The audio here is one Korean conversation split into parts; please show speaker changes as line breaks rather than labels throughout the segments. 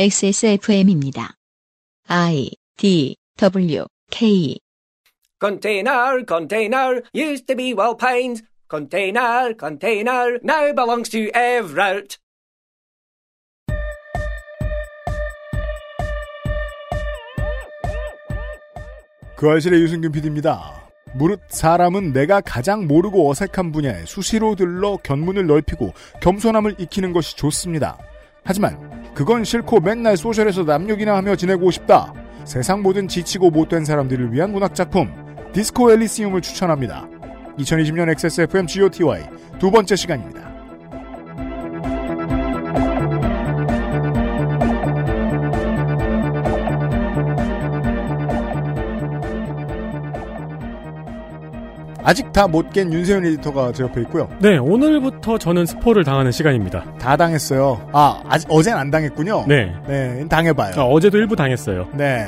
XSFM입니다. I D W K
Container, container, used to be well painted. Container, container, now belongs to Everett.
그 알실의 유승균 PD입니다. 무릇 사람은 내가 가장 모르고 어색한 분야에 수시로 들러 견문을 넓히고 겸손함을 익히는 것이 좋습니다. 하지만 그건 싫고 맨날 소셜에서 남욕이나 하며 지내고 싶다. 세상 모든 지치고 못된 사람들을 위한 문학작품 디스코 엘리시움을 추천합니다. 2020년 XSFM GOTY 두 번째 시간입니다. 아직 다 못 깬 윤세윤 에디터가 제 옆에 있고요.
네, 오늘부터 저는 스포를 당하는 시간입니다.
다 당했어요. 아, 아직 어젠 안 당했군요.
네.
네, 당해봐요.
아, 어제도 일부 당했어요.
네.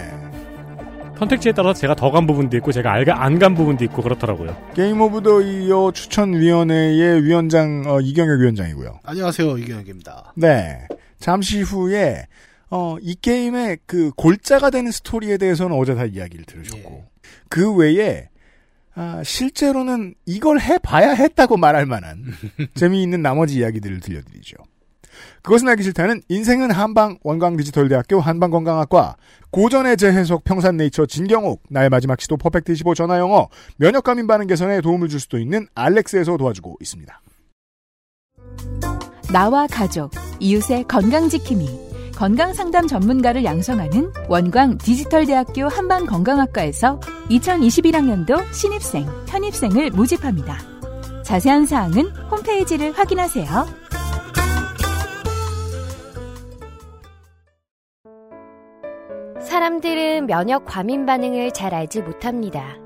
선택지에 따라서 제가 더 간 부분도 있고 제가 안 간 부분도 있고 그렇더라고요.
Game of the Year 추천위원회의 위원장 어, 이경혁 위원장이고요.
안녕하세요 이경혁입니다.
네. 잠시 후에 어, 이 게임의 그 골자가 되는 스토리에 대해서는 어제 다 이야기를 들으셨고
예.
그 외에 아, 실제로는 이걸 해봐야 했다고 말할 만한 재미있는 나머지 이야기들을 들려드리죠. 그것은 알기 싫다는 인생은 한방 원광 디지털대학교 한방건강학과 고전의 재해석 평산 네이처 진경옥 나의 마지막 시도 퍼펙트 25 전화영어 면역 감인 반응 개선에 도움을 줄 수도 있는 알렉스에서 도와주고 있습니다.
나와 가족, 이웃의 건강 지킴이, 건강 상담 전문가를 양성하는 원광 디지털대학교 한방건강학과에서 2021학년도 신입생, 편입생을 모집합니다. 자세한 사항은 홈페이지를 확인하세요.
사람들은 면역 과민 반응을 잘 알지 못합니다.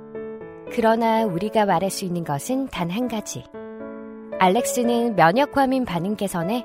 그러나 우리가 말할 수 있는 것은 단 한 가지. 알렉스는 면역 과민 반응 개선에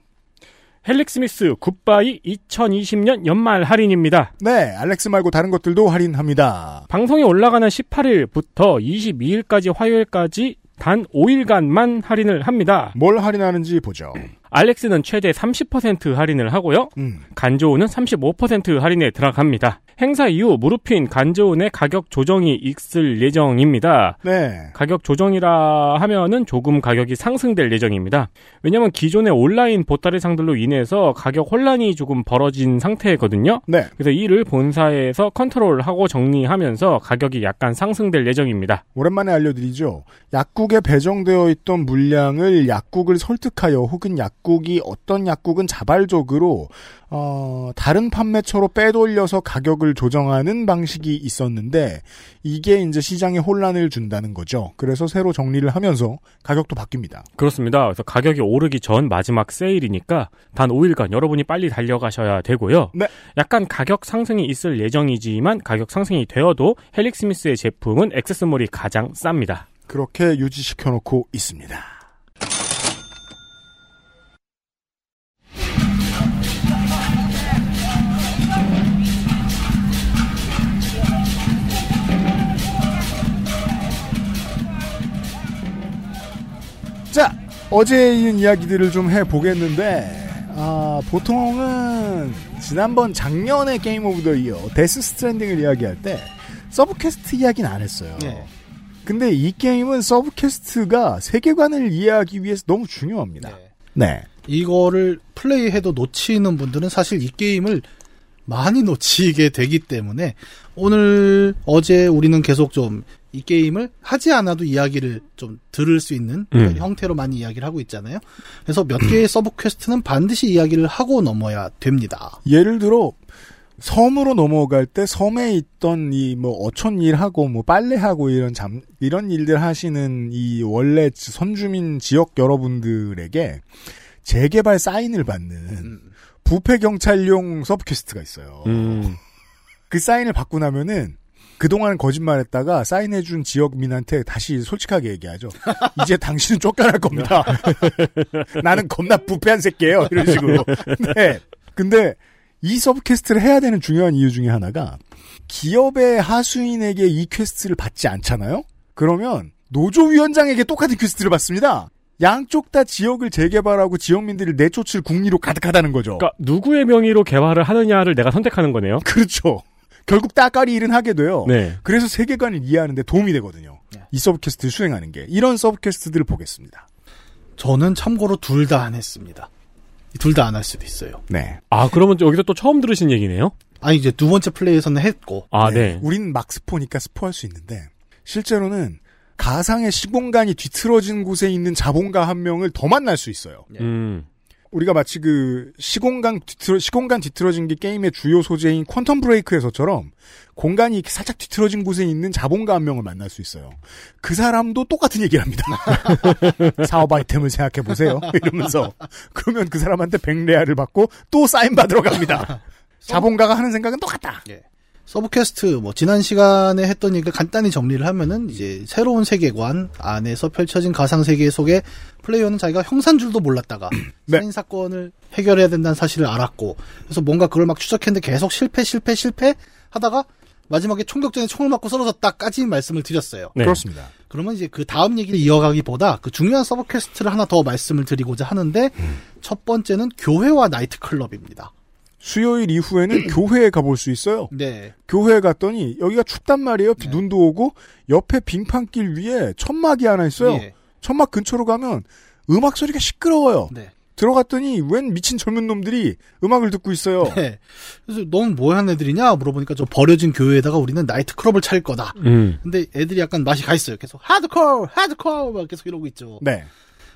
헬릭스미스 굿바이 2020년 연말 할인입니다.
네, 알렉스 말고 다른 것들도 할인합니다.
방송이 올라가는 18일부터 22일까지 화요일까지 단 5일간만 할인을 합니다.
뭘 할인하는지 보죠.
알렉스는 최대 30% 할인을 하고요.
음,
간조우는 35% 할인에 들어갑니다. 행사 이후 무르핀 간조운의 가격 조정이 있을 예정입니다.
네.
가격 조정이라 하면은 조금 가격이 상승될 예정입니다. 왜냐면 기존의 온라인 보따리 상들로 인해서 가격 혼란이 조금 벌어진 상태거든요.
네.
그래서 이를 본사에서 컨트롤하고 정리하면서 가격이 약간 상승될 예정입니다.
오랜만에 알려드리죠. 약국에 배정되어 있던 물량을 약국을 설득하여 혹은 약 국이 어떤 약국은 자발적으로 어, 다른 판매처로 빼돌려서 가격을 조정하는 방식이 있었는데 이게 이제 시장에 혼란을 준다는 거죠. 그래서 새로 정리를 하면서 가격도 바뀝니다.
그렇습니다. 그래서 가격이 오르기 전 마지막 세일이니까 단 5일간 여러분이 빨리 달려가셔야 되고요.
네.
약간 가격 상승이 있을 예정이지만 가격 상승이 되어도 헬릭스미스의 제품은 액세스몰이 가장 쌉니다.
그렇게 유지시켜 놓고 있습니다. 자, 어제 있는 이야기들을 좀 해보겠는데, 아, 보통은 지난번 작년에 Game of the Year Death Stranding을 이야기할 때 sub quest 이야기는 안 했어요.
네.
근데 이 게임은 sub quest가 세계관을 이해하기 위해서 너무 중요합니다.
네.
네.
이거를 플레이해도 놓치는 분들은 사실 이 게임을 많이 놓치게 되기 때문에 오늘 어제 우리는 계속 좀 이 게임을 하지 않아도 이야기를 좀 들을 수 있는
음.
형태로 많이 이야기를 하고 있잖아요. 그래서 몇 개의 sub quest는 반드시 이야기를 하고 넘어야 됩니다.
예를 들어 섬으로 넘어갈 때 섬에 있던 이 뭐 어촌 일하고 뭐 빨래하고 이런 잠 이런 일들 하시는 이 원래 선주민 지역 여러분들에게 재개발 사인을 받는 부패 경찰용 sub quest가 있어요.
음,
그 사인을 받고 나면은 그동안 거짓말했다가 사인해준 지역민한테 다시 솔직하게 얘기하죠. 이제 당신은 쫓겨날 겁니다. 나는 겁나 부패한 새끼예요. 이런 식으로. 네. 근데 이 sub quest를 해야 되는 중요한 이유 중에 하나가 기업의 하수인에게 이 quest를 받지 않잖아요. 그러면 노조위원장에게 똑같은 quest를 받습니다. 양쪽 다 지역을 재개발하고 지역민들을 내쫓을 궁리로 가득하다는 거죠.
그러니까 누구의 명의로 개발을 하느냐를 내가 선택하는 거네요.
그렇죠. 결국 따까리 일은 하게 돼요.
네.
그래서 세계관을 이해하는데 도움이 되거든요.
네.
이 sub quest를 수행하는 게. 이런 sub quest들을 보겠습니다.
저는 참고로 둘 다 안 했습니다. 둘 다 안 할 수도 있어요.
네.
아, 그러면 여기서 또 처음 들으신 얘기네요?
아니 이제 두 번째 플레이에서는 했고
아, 네.
우린 막 스포니까 스포할 수 있는데 실제로는 가상의 시공간이 뒤틀어진 곳에 있는 자본가 한 명을 더 만날 수 있어요.
음.
우리가 마치 그 시공간 뒤틀어 시공간 뒤틀어진 게 게임의 주요 소재인 퀀텀 브레이크에서처럼 공간이 이렇게 살짝 뒤틀어진 곳에 있는 자본가 한 명을 만날 수 있어요. 그 사람도 똑같은 얘기를 합니다. 사업 아이템을 생각해 보세요. 이러면서 그러면 그 사람한테 100레알을 받고 또 사인 받으러 갑니다. 자본가가 하는 생각은 똑같다.
sub quest 뭐 지난 시간에 했던 얘기를 간단히 정리를 하면은 이제 새로운 세계관 안에서 펼쳐진 가상 세계 속에 플레이어는 자기가 형사인 줄도 몰랐다가
네.
살인 사건을 해결해야 된다는 사실을 알았고 그래서 뭔가 그걸 막 추적했는데 계속 실패 실패 실패 하다가 마지막에 총격전에 총을 맞고 쓰러졌다까지 말씀을 드렸어요.
네.
그렇습니다.
그러면 이제 그 다음 얘기를 이어가기보다 그 중요한 sub quest를 하나 더 말씀을 드리고자 하는데 첫 번째는 교회와 나이트클럽입니다.
수요일 이후에는 교회에 가볼 수 있어요.
네.
교회에 갔더니 여기가 춥단 말이에요. 비- 눈도 오고 옆에 빙판길 위에 천막이 하나 있어요.
예.
천막 근처로 가면 음악 소리가 시끄러워요.
네.
들어갔더니 웬 미친 젊은 놈들이 음악을 듣고 있어요.
네. 그래서 넌 뭐 하는 애들이냐 물어보니까 좀 버려진 교회에다가 우리는 나이트클럽을 차릴 거다.
음.
근데 애들이 약간 맛이 가 있어요. 계속 하드코어, 하드코어 막 계속 이러고 있죠.
네.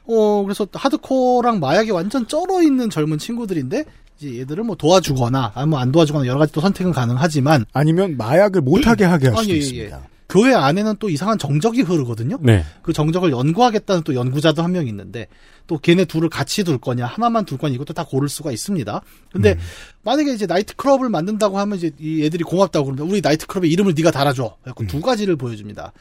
어 그래서 하드코어랑 마약에 완전 쩔어 있는 젊은 친구들인데 이제 얘들을 뭐 도와주거나 아니면 안 도와주거나 여러 가지 또 선택은 가능하지만
아니면 마약을 못하게 하게 할
아,
수도
예, 예,
있습니다.
교회 안에는 또 이상한 정적이 흐르거든요.
네.
그 정적을 연구하겠다는 또 연구자도 한 명 있는데 또 걔네 둘을 같이 둘 거냐 하나만 둘 거냐 이것도 다 고를 수가 있습니다. 근데
음.
만약에 이제 나이트클럽을 만든다고 하면 이제 이 애들이 고맙다고 그러면 우리 나이트클럽의 이름을 네가 달아줘. 그래서
음.
두 가지를 보여줍니다.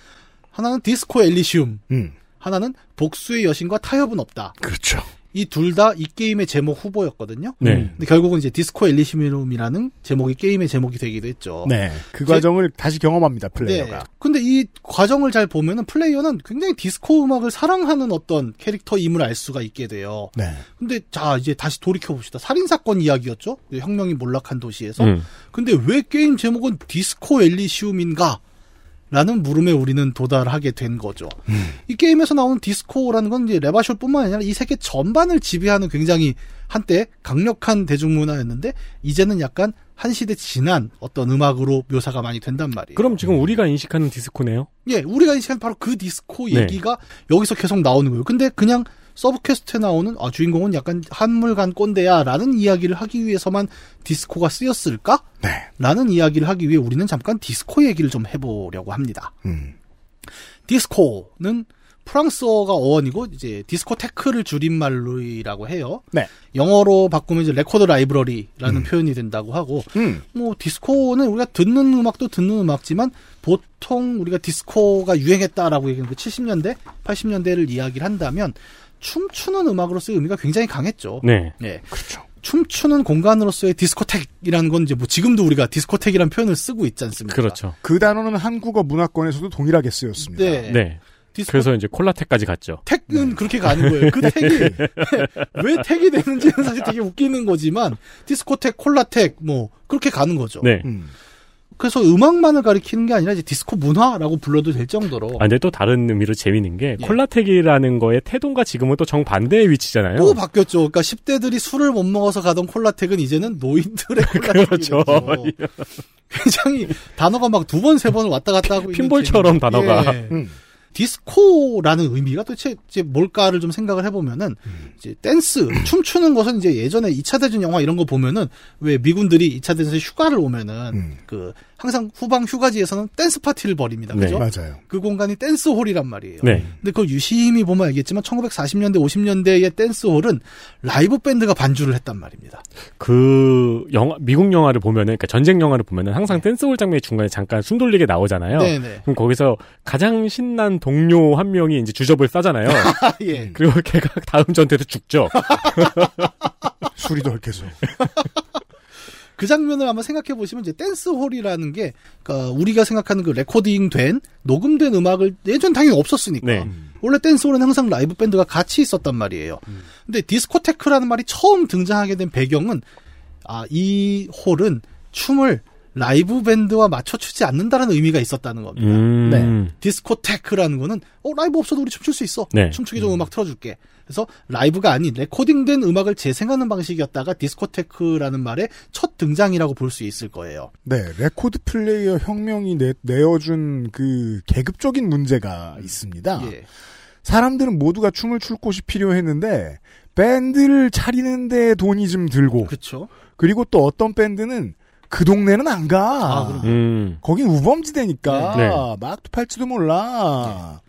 하나는 디스코 엘리시움,
음.
하나는 복수의 여신과 타협은 없다.
그렇죠.
이 둘 다 이 게임의 제목 후보였거든요.
네.
근데 결국은 이제 디스코 엘리시움이라는 제목이 게임의 제목이 되기도 했죠.
네. 그
제-
과정을 다시 경험합니다, 플레이어가.
네. 근데 이 과정을 잘 보면은 플레이어는 굉장히 디스코 음악을 사랑하는 어떤 캐릭터임을 알 수가 있게 돼요.
네.
근데 자 이제 다시 돌이켜 봅시다. 살인 사건 이야기였죠. 혁명이 몰락한 도시에서.
음.
근데 왜 게임 제목은 디스코 엘리시움인가? 라는 물음에 우리는 도달하게 된 거죠. 이 게임에서 나오는 디스코라는 건 이제 레바숄뿐만 아니라 이 세계 전반을 지배하는 굉장히 한때 강력한 대중문화였는데 이제는 약간 한 시대 지난 어떤 음악으로 묘사가 많이 된단 말이에요.
그럼 지금 우리가 인식하는 디스코네요?
예, 우리가 이 시간 바로 그 디스코
네.
얘기가 여기서 계속 나오는 거예요. 근데 그냥 sub quest에 나오는 아, 주인공은 약간 한물간 꼰대야 라는 이야기를 하기 위해서만 디스코가 쓰였을까?
네.
라는 이야기를 하기 위해 우리는 잠깐 디스코 얘기를 좀 해보려고 합니다.
음.
디스코는 프랑스어가 어원이고 이제 디스코테크를 줄임말로라고 해요.
네.
영어로 바꾸면 이제 record library라는 표현이 된다고 하고
음.
뭐 디스코는 우리가 듣는 음악도 듣는 음악이지만 보통 우리가 디스코가 유행했다라고 얘기하는 그 70년대, 80년대를 이야기를 한다면 춤추는 음악으로서의 의미가 굉장히 강했죠.
네.
예.
그렇죠.
춤추는 공간으로서의 디스코텍이라는 건 이제 뭐 지금도 우리가 디스코텍이라는 표현을 쓰고 있지 않습니까?
그렇죠.
그 단어는 한국어 문화권에서도 동일하게 쓰였습니다.
네.
네.
디스코
그래서 이제 콜라텍까지 갔죠.
텍은 그렇게 가는 거예요. 그 텍이 왜 텍이 되는지는 사실 되게 웃기는 거지만 디스코텍, 콜라텍 뭐 그렇게 가는 거죠.
네.
음.
그래서 음악만을 가리키는 게 아니라 이제 디스코 문화라고 불러도 될 정도로
아, 근데 또 다른 의미로 재밌는 게
예.
콜라텍이라는 거의 태동과 지금은 또 정반대의 위치잖아요.
또 바뀌었죠. 그러니까 10대들이 술을 못 먹어서 가던 콜라텍은 이제는 노인들의 콜라텍이
그렇죠.
굉장히 단어가 막 두 번 세 번을 왔다 갔다 하고
핀볼처럼 단어가.
예.
음.
디스코라는 의미가 도대체 이제 뭘까를 좀 생각을 해보면은 이제 댄스 춤추는 것은 이제 예전에 2차 대전 영화 이런 거 보면은 왜 미군들이 2차 대전에 휴가를 오면은
음.
그 항상 후방 휴가지에서는 댄스 파티를 벌입니다.
네.
그죠?
맞아요.
그 공간이 댄스홀이란 말이에요.
네.
근데 그걸 유심히 보면 알겠지만 1940년대, 50년대의 댄스홀은 라이브 밴드가 반주를 했단 말입니다.
그 영화 미국 영화를 보면은 그러니까 전쟁 영화를 보면은 항상 댄스홀 장면이 중간에 잠깐 숨 돌리게 나오잖아요.
네네.
그럼 거기서 가장 신난 동료 한 명이 이제 주접을 싸잖아요.
아, 예.
그리고 걔가 다음 전투에서 죽죠.
술이 덜 깨서.
그 장면을 한번 생각해 보시면 이제 댄스홀이라는 게 그러니까 우리가 생각하는 그 레코딩된 녹음된 음악을 예전 당연히 없었으니까
네.
원래 댄스홀은 항상 라이브 밴드가 같이 있었단 말이에요. 근데 디스코테크라는 말이 처음 등장하게 된 배경은 아 이 홀은 춤을 라이브 밴드와 맞춰 추지 않는다는 의미가 있었다는 겁니다.
음.
네.
디스코테크라는 거는 어 라이브 없어도 우리 춤출 수 있어.
네.
춤추기 좋은 음악 틀어줄게. 그래서 라이브가 아닌 레코딩된 음악을 재생하는 방식이었다가 디스코테크라는 말의 첫 등장이라고 볼 수 있을 거예요.
네, 레코드 플레이어 혁명이 내, 내어준 그 계급적인 문제가 있습니다.
예.
사람들은 모두가 춤을 출 곳이 필요했는데 밴드를 차리는데 돈이 좀 들고
그렇죠.
그리고 또 어떤 밴드는 그 동네는 안 가.
아.
음.
거긴 우범지대니까
네.
마약도 팔지도 몰라.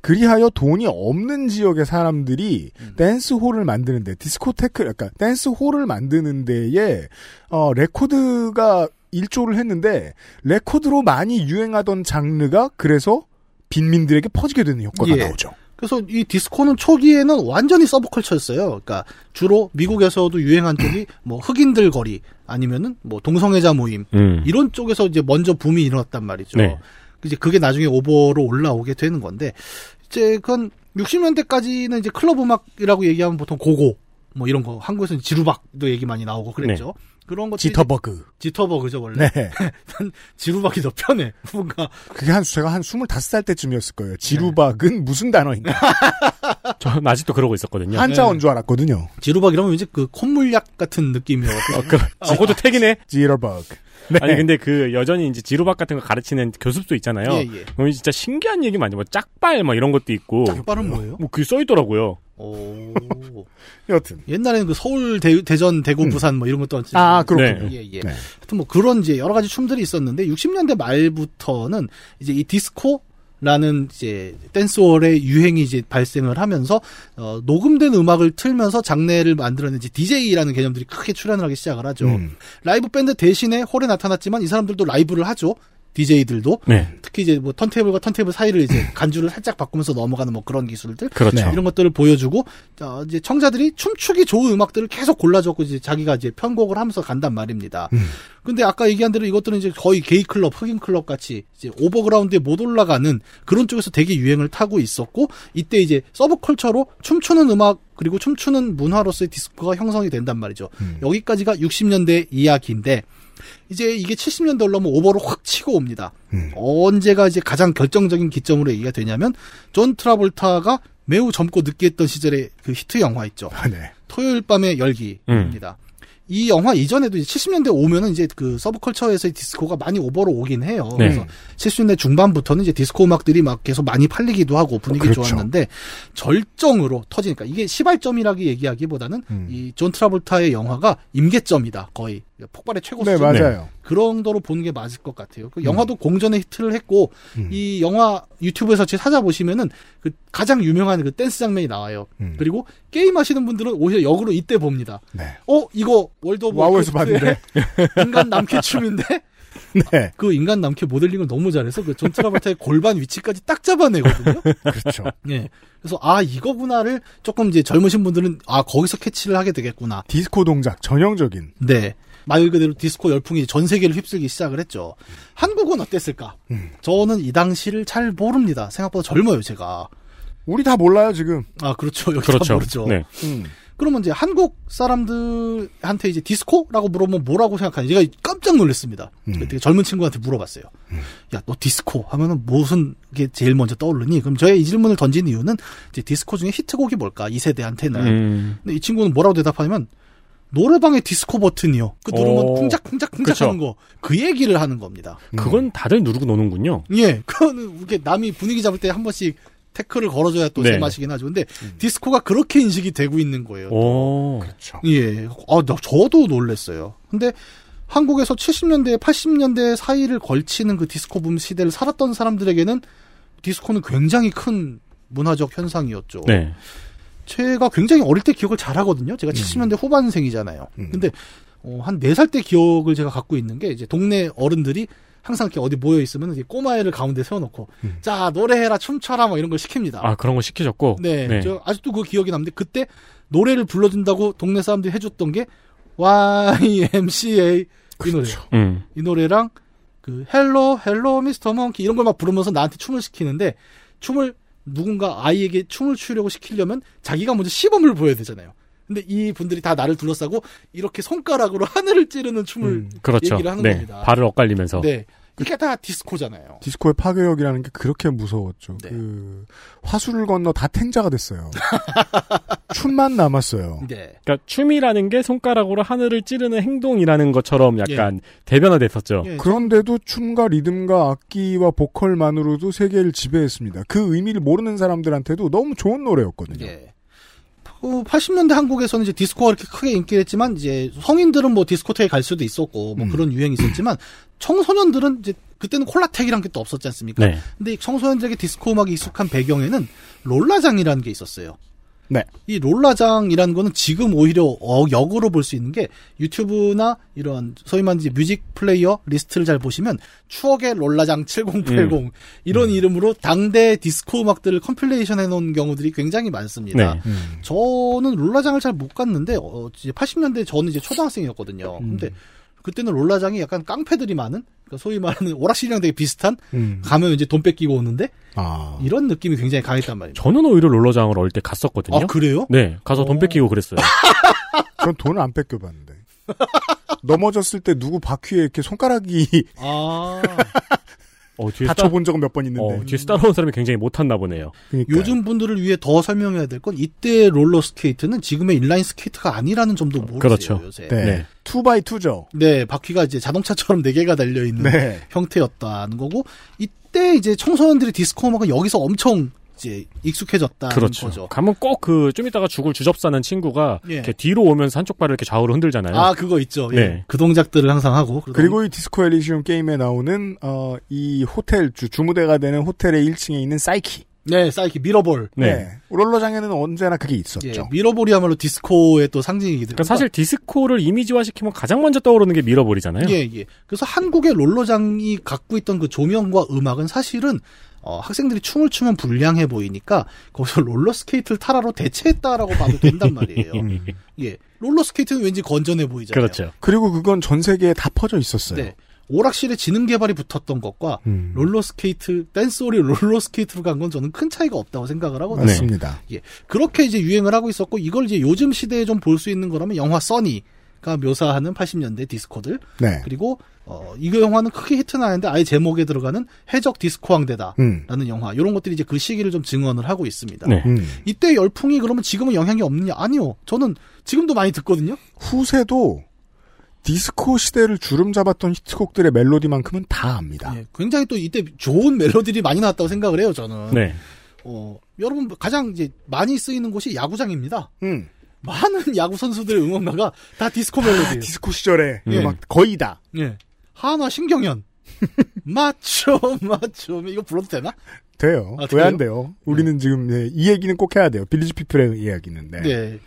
그리하여 돈이 없는 지역의 사람들이
음.
댄스홀을 만드는데 디스코테크 그러니까 댄스홀을 만드는 데에 어 레코드가 일조를 했는데 레코드로 많이 유행하던 장르가 그래서 빈민들에게 퍼지게 되는 효과가
예.
나오죠.
그래서 이 디스코는 초기에는 완전히 subculture였어요. 그러니까 주로 미국에서도 유행한 쪽이 뭐 흑인들 거리 아니면은 뭐 동성애자 모임
음.
이런 쪽에서 이제 먼저 붐이 일어났단 말이죠.
네.
이제 그게 나중에 오버로 올라오게 되는 건데 이제 그건 60년대까지는 이제 클럽 음악이라고 얘기하면 보통 고고 뭐 이런 거 한국에서는 지루박도 얘기 많이 나오고 그랬죠. 그런 것들이
지터버그.
지터버그죠 원래.
네.
난 지루박이 더 편해. 뭔가
그게 한 제가 한 25살 때쯤이었을 거예요. 지루박은 무슨 단어인가?
전 아직도 그러고 있었거든요.
한자어인 줄 알았거든요.
지루박 이러면 왠지 그 콧물약 같은 느낌이어서
어, 그, 아, 그것도 택이네.
지터버그. 네.
아니 근데 그 여전히 이제 지루박 같은 거 가르치는 교습도 있잖아요.
예, 예.
그럼 진짜 신기한 얘기 많죠. 뭐 짝발 뭐 이런 것도 있고.
짝발은 뭐예요?
뭐 그게 써 있더라고요.
오.
여튼
옛날에는 그 서울, 대, 전 대구, 부산 뭐 이런 것도
아, 그렇군요.
예, 예.
네.
하여튼 뭐 그런 이제 여러 가지 춤들이 있었는데 60년대 말부터는 이제 이 디스코 라는 이제 댄스홀의 유행이 이제 발생을 하면서 어, 녹음된 음악을 틀면서 장르를 만들어낸 DJ라는 개념들이 크게 출현을 하기 시작을 하죠.
음.
라이브 밴드 대신에 홀에 나타났지만 이 사람들도 라이브를 하죠. DJ들도
네.
특히 이제 뭐 턴테이블과 턴테이블 사이를 이제 간주를 살짝 바꾸면서 넘어가는 뭐 그런 기술들
그렇죠.
네.
이런 것들을 보여주고 어, 이제 청자들이 춤추기 좋은 음악들을 계속 골라줬고 이제 자기가 이제 편곡을 하면서 간단 말입니다.
음.
근데 아까 얘기한 대로 이것들은 이제 거의 게이 클럽, 흑인 클럽 같이 이제 overground에 못 올라가는 그런 쪽에서 되게 유행을 타고 있었고 이때 이제 subculture로 춤추는 음악 그리고 춤추는 문화로서의 디스코가 형성이 된단 말이죠.
음.
여기까지가 60년대 이야기인데 이제 이게 70년대 올라오면 오버로 확 치고 옵니다.
음.
언제가 이제 가장 결정적인 기점으로 얘기가 되냐면 존 트라볼타가 매우 젊고 느끼했던 시절의 그 히트 영화 있죠.
아, 네.
토요일 밤의 열기입니다. 이 영화 이전에도 이제 70년대 오면은 이제 그 서브컬처에서의 디스코가 많이 오버로 오긴 해요.
네.
그래서 70년대 중반부터는 이제 디스코 음악들이 막 계속 많이 팔리기도 하고 분위기
그렇죠.
좋았는데 절정으로 터지니까 이게 시발점이라고 얘기하기보다는
음.
이 존 트라볼타의 영화가 임계점이다 거의 폭발의 최고
네,
수준
맞아요.
그런 정도로 보는 게 맞을 것 같아요. 그 영화도 공전의 히트를 했고
음.
이 영화 유튜브에서 찾아보시면은 그 가장 유명한 그 댄스 장면이 나와요.
음.
그리고 게임 하시는 분들은 오히려 역으로 이때 봅니다.
네.
어 이거 월드 오브
와우에서
워크래프트의 인간 남캐 춤인데
네.
그 인간 남캐 모델링을 너무 잘해서 그 존 트라볼타의 골반 위치까지 딱 잡아내거든요.
그렇죠.
예. 그래서 아 이거구나를 조금 이제 젊으신 분들은 아 거기서 캐치를 하게 되겠구나.
디스코 동작 전형적인.
네. 말 그대로 디스코 열풍이 전 세계를 휩쓸기 시작을 했죠. 한국은 어땠을까?
음.
저는 이 당시를 잘 모릅니다. 생각보다 젊어요, 제가.
우리 다 몰라요 지금.
아, 그렇죠. 여기 다
그렇죠.
모르죠.
네.
음.
그러면 이제 한국 사람들한테 이제 디스코라고 물어보면 뭐라고 생각하는지 제가 깜짝 놀랐습니다.
음.
되게 젊은 친구한테 물어봤어요. 야, 너 디스코 하면은 무슨 게 제일 먼저 떠오르니? 그럼 저의 이 질문을 던진 이유는 이제 디스코 중에 히트곡이 뭘까? 이 세대한테는.
음.
근데 이 친구는 뭐라고 대답하냐면 노래방의 디스코 버튼이요. 그 누르면
오.
쿵짝쿵짝쿵짝. 하는 거. 그 얘기를 하는 겁니다.
그건 다들 누르고 노는군요.
예, 그거는 이렇게 남이 분위기 잡을 때 한 번씩 태클을 걸어줘야 또
네.
제맛이긴 하죠. 근데 디스코가 그렇게 인식이 되고 있는 거예요.
오.
그렇죠.
예, 아, 나, 저도 놀랬어요. 근데 한국에서 70년대, 80년대 사이를 걸치는 그 디스코 붐 시대를 살았던 사람들에게는 디스코는 굉장히 큰 문화적 현상이었죠.
네.
제가 굉장히 어릴 때 기억을 잘 하거든요. 제가 70년대 후반생이잖아요.
음.
근데 어, 한 4살 때 기억을 제가 갖고 있는 게 이제 동네 어른들이 항상 이렇게 어디 모여 있으면 이제 꼬마애를 가운데 세워놓고
음.
자 노래해라 춤춰라 뭐 이런 걸 시킵니다.
아, 그런 거 시키셨고.
네, 저 아직도 그 기억이 남는데 그때 노래를 불러준다고 동네 사람들이 해줬던 게 YMCA 이 노래.
음.
이 노래랑 그 Hello Hello Mister Monkey 이런 걸 막 부르면서 나한테 춤을 시키는데 춤을 누군가 아이에게 춤을 추려고 시키려면 자기가 먼저 시범을 보여야 되잖아요. 근데 이 분들이 다 나를 둘러싸고 이렇게 손가락으로 하늘을 찌르는 춤을
음,
그렇죠.
얘기를 하는
네.
겁니다.
발을 엇갈리면서.
네. 이게 다 디스코잖아요.
디스코의 파괴력이라는 게 그렇게 무서웠죠.
네.
그 화수를 건너 다 탱자가 됐어요. 춤만 남았어요.
네.
그러니까 춤이라는 게 손가락으로 하늘을 찌르는 행동이라는 것처럼 약간 대변화됐었죠.
예,
그런데도 춤과 리듬과 악기와 보컬만으로도 세계를 지배했습니다. 그 의미를 모르는 사람들한테도 너무 좋은 노래였거든요.
예. 그 80년대 한국에서는 이제 디스코가 그렇게 크게 인기를 했지만 이제 성인들은 뭐 디스코테에 갈 수도 있었고 뭐
음.
그런 유행이 있었지만 청소년들은 이제 그때는 콜라텍이란 게 또 없었지 않습니까?
네.
근데 이 청소년들에게 디스코 음악이 익숙한 배경에는 롤라장이라는 게 있었어요.
네.
이 롤라장이라는 거는 지금 오히려 어, 역으로 볼 수 있는 게 유튜브나 이런 소위 말하는 뮤직 플레이어 리스트를 잘 보시면 추억의 롤라장 7080 이런 이름으로 당대 디스코 음악들을 compilation 해놓은 경우들이 굉장히 많습니다.
네.
음.
저는 롤라장을 잘 못 갔는데 어, 이제 80년대 저는 이제 초등학생이었거든요.
음.
근데 그때는 롤라장이 약간 깡패들이 많은 그러니까 소위 말하는 오락실이랑 되게 비슷한
음.
가면 이제 돈 뺏기고 오는데
아.
이런 느낌이 굉장히 강했단 말입니다.
저는 오히려 롤러장을 어릴 때 갔었거든요.
아 그래요?
네. 가서 돈
어.
뺏기고 그랬어요.
전 돈을 안 뺏겨봤는데. 넘어졌을 때 누구 바퀴에 이렇게 손가락이
아
어, 뒤에 따,
다쳐본 적은 몇 번 있는데.
어, 뒤에서 따라온 사람이 굉장히 못탔나 보네요.
그러니까요.
요즘 분들을 위해 더 설명해야 될 건 이때 롤러 스케이트는 지금의 인라인 스케이트가 아니라는 점도 모르세요
그렇죠.
요새.
네.
네.
two by two죠.
네, 바퀴가 이제 자동차처럼 네 개가 달려 있는
네.
형태였다는 거고 이때 이제 청소년들이 디스코 음악은 여기서 엄청 이제 익숙해졌다는
그렇죠.
거죠.
가면 꼭 그 좀 이따가 죽을 주접사는 친구가
예.
이렇게 뒤로 오면서 한쪽 발을 이렇게 좌우로 흔들잖아요.
아 그거 있죠. 예.
네.
그 동작들을 항상 하고 그러다
그리고 이 디스코 엘리시움 게임에 나오는 어, 이 호텔 주, 주무대가 되는 호텔의 1층에 있는 사이키.
네, 사이키 미러볼.
네.
롤러장에는 언제나 그게
예,
있었죠.
미러볼이야말로 디스코의 또 상징이기도
그러니까 사실 디스코를 이미지화 시키면 가장 먼저 떠오르는 게 미러볼이잖아요.
예, 예. 그래서 한국의 롤러장이 갖고 있던 그 조명과 음악은 사실은 어, 학생들이 춤을 추면 불량해 보이니까 거기서 롤러스케이트를 타라로 대체했다라고 봐도 된단 말이에요. 예. 롤러스케이트는 왠지 건전해 보이잖아요.
그렇죠.
그리고 그건 전 세계에 다 퍼져 있었어요.
네. 오락실에 지능 개발이 붙었던 것과
음.
롤러스케이트, 댄스홀이 롤러스케이트로 간 건 저는 큰 차이가 없다고 생각을 하거든요.
맞습니다.
예. 그렇게 이제 유행을 하고 있었고 이걸 이제 요즘 시대에 좀 볼 수 있는 거라면 영화 써니 가 묘사하는 80년대 디스코들
네.
그리고 어, 이 영화는 크게 히트는 아닌데 아예 제목에 들어가는 해적 디스코 왕대다.
음.
라는 영화 이런 것들이 이제 그 시기를 좀 증언을 하고 있습니다.
네.
음.
이때 열풍이 그러면 지금은 영향이 없느냐? 아니요. 저는 지금도 많이 듣거든요.
후세도 디스코 시대를 주름 잡았던 히트곡들의 멜로디만큼은 다 압니다.
예, 굉장히 또 이때 좋은 멜로디들이 많이 나왔다고 생각을 해요. 저는.
네.
어, 여러분 가장 이제 많이 쓰이는 곳이 야구장입니다.
음.
많은 야구 선수들의 응원가가 다 디스코 멜로디예요.
디스코 시절에
예.
막 거의 다
예. 한화 신경현. 맞죠, 맞죠. 이거 불러도 되나?
돼요.
아,
왜 안
돼요?
우리는 지금 네, 이 얘기는 꼭 해야 돼요. 빌리지 피플의 이야기는. 네.
네.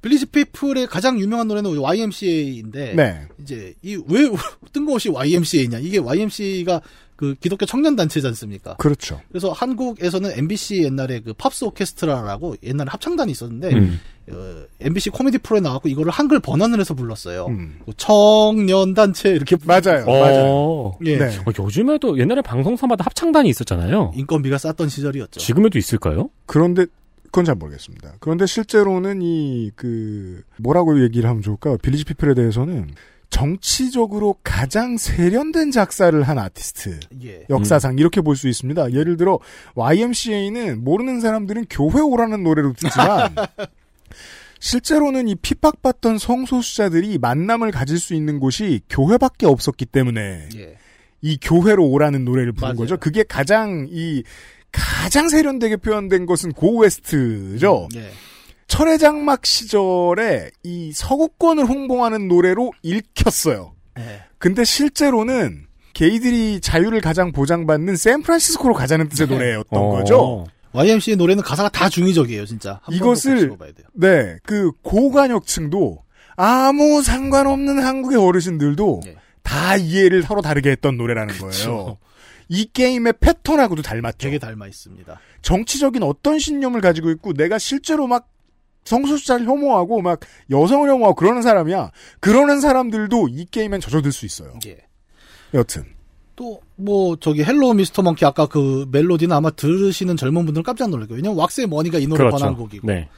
빌리지 피플의 가장 유명한 노래는 YMCA인데
네.
이제 이 왜 뜬금없이 YMCA냐? 이게 YMCA가 그 기독교 청년 단체지 않습니까?
그렇죠.
그래서 한국에서는 MBC 옛날에 그 팝스 오케스트라라고 옛날에 합창단이 있었는데
음.
어, MBC 코미디 프로에 나왔고 이거를 한글 번안을 해서 불렀어요.
음.
뭐 청년 단체 이렇게
맞아요. 맞아요.
어.
예.
네.
어, 요즘에도 옛날에 방송사마다 합창단이 있었잖아요.
인건비가 쌌던 시절이었죠.
지금에도 있을까요?
그런데 그건 잘 모르겠습니다. 그런데 실제로는 이 그 뭐라고 얘기를 하면 좋을까? 빌리지 피플에 대해서는 정치적으로 가장 세련된 작사를 한 아티스트
예.
역사상 이렇게 볼 수 있습니다. 예를 들어 YMCA는 모르는 사람들은 교회 오라는 노래로 듣지만 실제로는 이 핍박받던 성소수자들이 만남을 가질 수 있는 곳이 교회밖에 없었기 때문에
예.
이 교회로 오라는 노래를 부른
맞아요.
거죠. 그게 가장 이 가장 세련되게 표현된 것은 고웨스트죠.
예.
철회장막 시절에 이 서구권을 홍보하는 노래로 읽혔어요.
예.
근데 실제로는 게이들이 자유를 가장 보장받는 샌프란시스코로 가자는 뜻의 노래였던
어.
거죠.
YMCA 노래는 가사가 다 중의적이에요, 진짜. 한
이것을-. 네, 그 고관역층도 아무 상관없는 한국의 어르신들도
예.
다 이해를 서로 다르게 했던 노래라는 거예요. 이 게임의 패턴하고도 닮았죠.
되게 닮아 있습니다.
정치적인 어떤 신념을 가지고 있고 내가 실제로 막 성소수자를 혐오하고 막 여성을 혐오하고 그러는 사람이야. 그러는 사람들도 이 게임엔 젖어들 수 있어요.
예.
여튼
또, 뭐, 저기, Hello Mister Monkey 아까 그 멜로디는 아마 들으시는 젊은 분들은 깜짝 놀랄 거예요. 왜냐면 왁스의 머니가 이 노래 번안 곡이고.
네.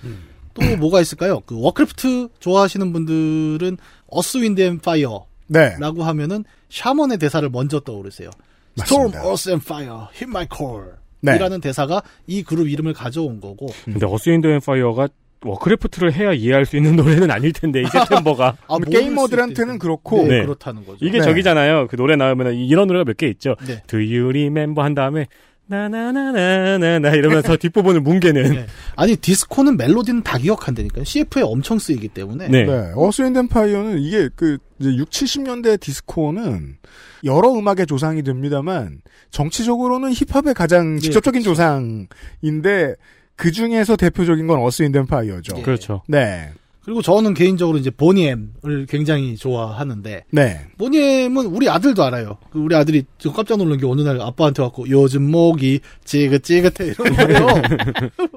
또 뭐가 있을까요? 그 워크래프트 좋아하시는 분들은 Earth Wind and Fire라고
네
하면은 샤먼의 대사를 먼저 떠오르세요. Storm,
맞습니다.
Earth and Fire, Heed My Call.
네.
이라는 대사가 이 그룹 이름을 가져온 거고.
근데 어스 윈드 앤 파이어가 워크래프트를 해야 이해할 수 있는 노래는 아닐 텐데 이 September가
아,
게이머들한테는 그렇고.
네, 네. 그렇다는 거죠.
이게
네.
저기잖아요. 그 노래 나오면 이런 노래가 몇 개 있죠.
네.
Do you remember 한 다음에 나나나나나나 이러면서 뒷부분을 뭉개는.
네. 아니 디스코는 멜로디는 다 기억한다니까요. CF에 엄청 쓰이기 때문에.
네.
네, 어스윈드 엠파이어는 이게 그 이제 6, 70년대 디스코는 여러 음악의 조상이 됩니다만 정치적으로는 힙합의 가장
네,
직접적인 조상인데 그 중에서 대표적인 건 어스윈드 엠파이어죠.
예.
그렇죠.
네,
그리고 저는 개인적으로 이제 보니엠을 굉장히 좋아하는데
네,
보니엠은 우리 아들도 알아요. 그 우리 아들이 좀 깜짝 놀란 게 어느 날 아빠한테 왔고 요즘 목이 찌긋찌긋해 이러는 거예요.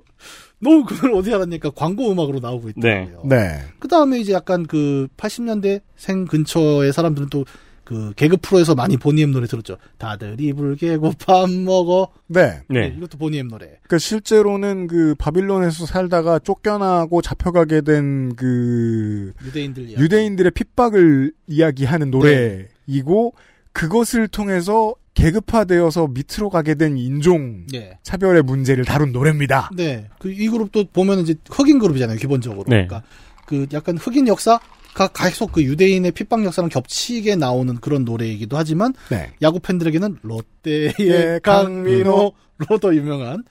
너무 그걸 어디 알았니까 광고 음악으로 나오고 있더라고요.
네.
그 다음에 이제 약간 그 80년대 생 근처의 사람들은 또 그 개그 프로에서 많이 보니엠 노래 들었죠. 다들 이불 개고 밥 먹어.
네.
네,
네.
이것도 보니엠 노래.
그 실제로는 그 바빌론에서 살다가 쫓겨나고 잡혀가게 된 그
유대인들 이야기.
유대인들의 핍박을 이야기하는 노래이고 그것을 통해서 계급화되어서 밑으로 가게 된 인종
네.
차별의 문제를 다룬 노래입니다.
네. 그 이 그룹도 보면 이제 흑인 그룹이잖아요, 기본적으로.
네.
그러니까 그 약간 흑인 역사가 계속 그 유대인의 핍박 역사랑 겹치게 나오는 그런 노래이기도 하지만
네.
야구 팬들에게는 롯데의
예,
강민호로 더 유명한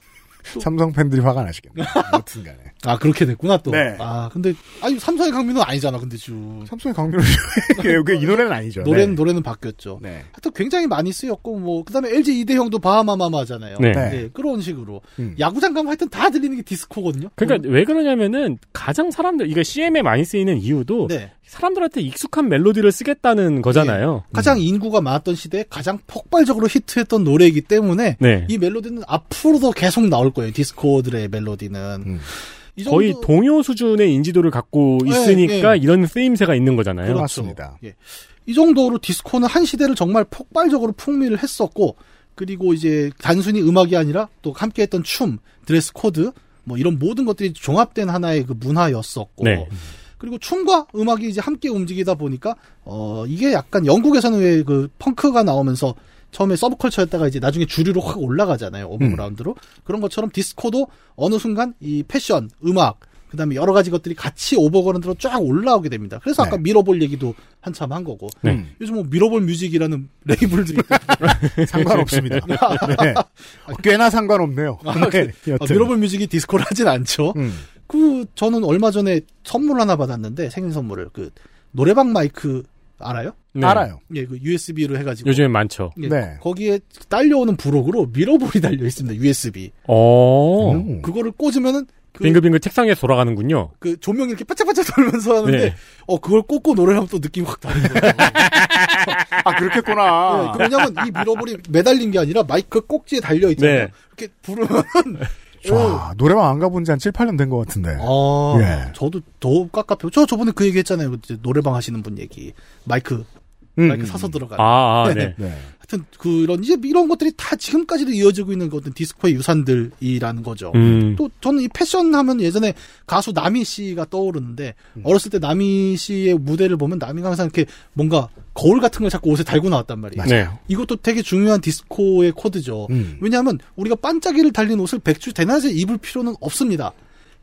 삼성 팬들이 화가 나시겠네요. 여튼간에.
아 그렇게 됐구나 또.
네.
아 근데 아니 삼성의 강민호 아니잖아, 근데 지금
삼성의 강민호 이 노래는 아니죠.
노래는
네.
노래는 바뀌었죠.
네.
하여튼 굉장히 많이 쓰였고 뭐 그다음에 LG 이대형도 바하마마마잖아요.
네.
네.
그런 식으로
음.
야구장 가면 하여튼 다 들리는 게 디스코거든요.
그러니까 왜 그러냐면은 가장 사람들 이거 CM에 많이 쓰이는 이유도
네.
사람들한테 익숙한 멜로디를 쓰겠다는 거잖아요.
가장 인구가 많았던 시대에 가장 폭발적으로 히트했던 노래이기 때문에
네.
이 멜로디는 앞으로도 계속 나올 거예요. 디스코들의 멜로디는.
음.
거의 동요 수준의 인지도를 갖고
네,
있으니까
네.
이런 쓰임새가 있는 거잖아요.
맞습니다.
예. 이 정도로 디스코는 한 시대를 정말 폭발적으로 풍미를 했었고 그리고 이제 단순히 음악이 아니라 또 함께 했던 춤, 드레스 코드 뭐 이런 모든 것들이 종합된 하나의 그 문화였었고
네.
그리고 춤과 음악이 이제 함께 움직이다 보니까 어 이게 약간 영국에서는 왜 그 펑크가 나오면서 처음에 서브컬처였다가 이제 나중에 주류로 확 올라가잖아요 overground로 그런 것처럼 디스코도 어느 순간 이 패션, 음악 그다음에 여러 가지 것들이 같이 overground로 쫙 올라오게 됩니다. 그래서 아까
네.
미러볼 얘기도 한참 한 거고
네.
음.
요즘 뭐 미러볼 뮤직이라는 레이블도 있고
상관없습니다. 네. 꽤나 상관없네요. 네.
아. 미러볼 뮤직이 디스코를 하진 않죠.
음.
그 저는 얼마 전에 선물 하나 받았는데 생일 선물을 그 노래방 마이크 알아요?
네.
알아요.
예, 그 USB로 해가지고
요즘엔 많죠.
예,
네.
거기에 딸려오는 부록으로 미러볼이 달려 있습니다. USB.
어.
음.
그거를 꽂으면은 그,
빙글빙글 책상에 돌아가는군요.
그 조명이 이렇게 반짝반짝 돌면서 하는데
네.
어 그걸 꽂고 노래를 하면 또 느낌이 확 다른 거예요.
아, 그렇겠구나.
네, 그 왜냐면 이 미러볼이 매달린 게 아니라 마이크 꼭지에 달려 있잖아요.
네.
이렇게 부르면
와, 노래방 안 가본 지 한 7, 8년 된 것 같은데.
아,
예.
저도 더 깝깝해요. 저 저번에 그 얘기 했잖아요. 노래방 하시는 분 얘기. 마이크,
음,
마이크
음,
사서 들어가.
아, 아, 네.
네.
하여튼 그런 이제 이런 것들이 다 지금까지도 이어지고 있는 어떤 디스코의 유산들이라는 거죠.
음.
또 저는 이 패션 하면 예전에 가수 나미 씨가 떠오르는데 어렸을 때 나미 씨의 무대를 보면 나미가 항상 이렇게 뭔가 거울 같은 걸 자꾸 옷에 달고 나왔단 말이에요.
네.
이것도 되게 중요한 디스코의 코드죠.
음.
왜냐하면 우리가 반짝이를 달린 옷을 백주 대낮에 입을 필요는 없습니다.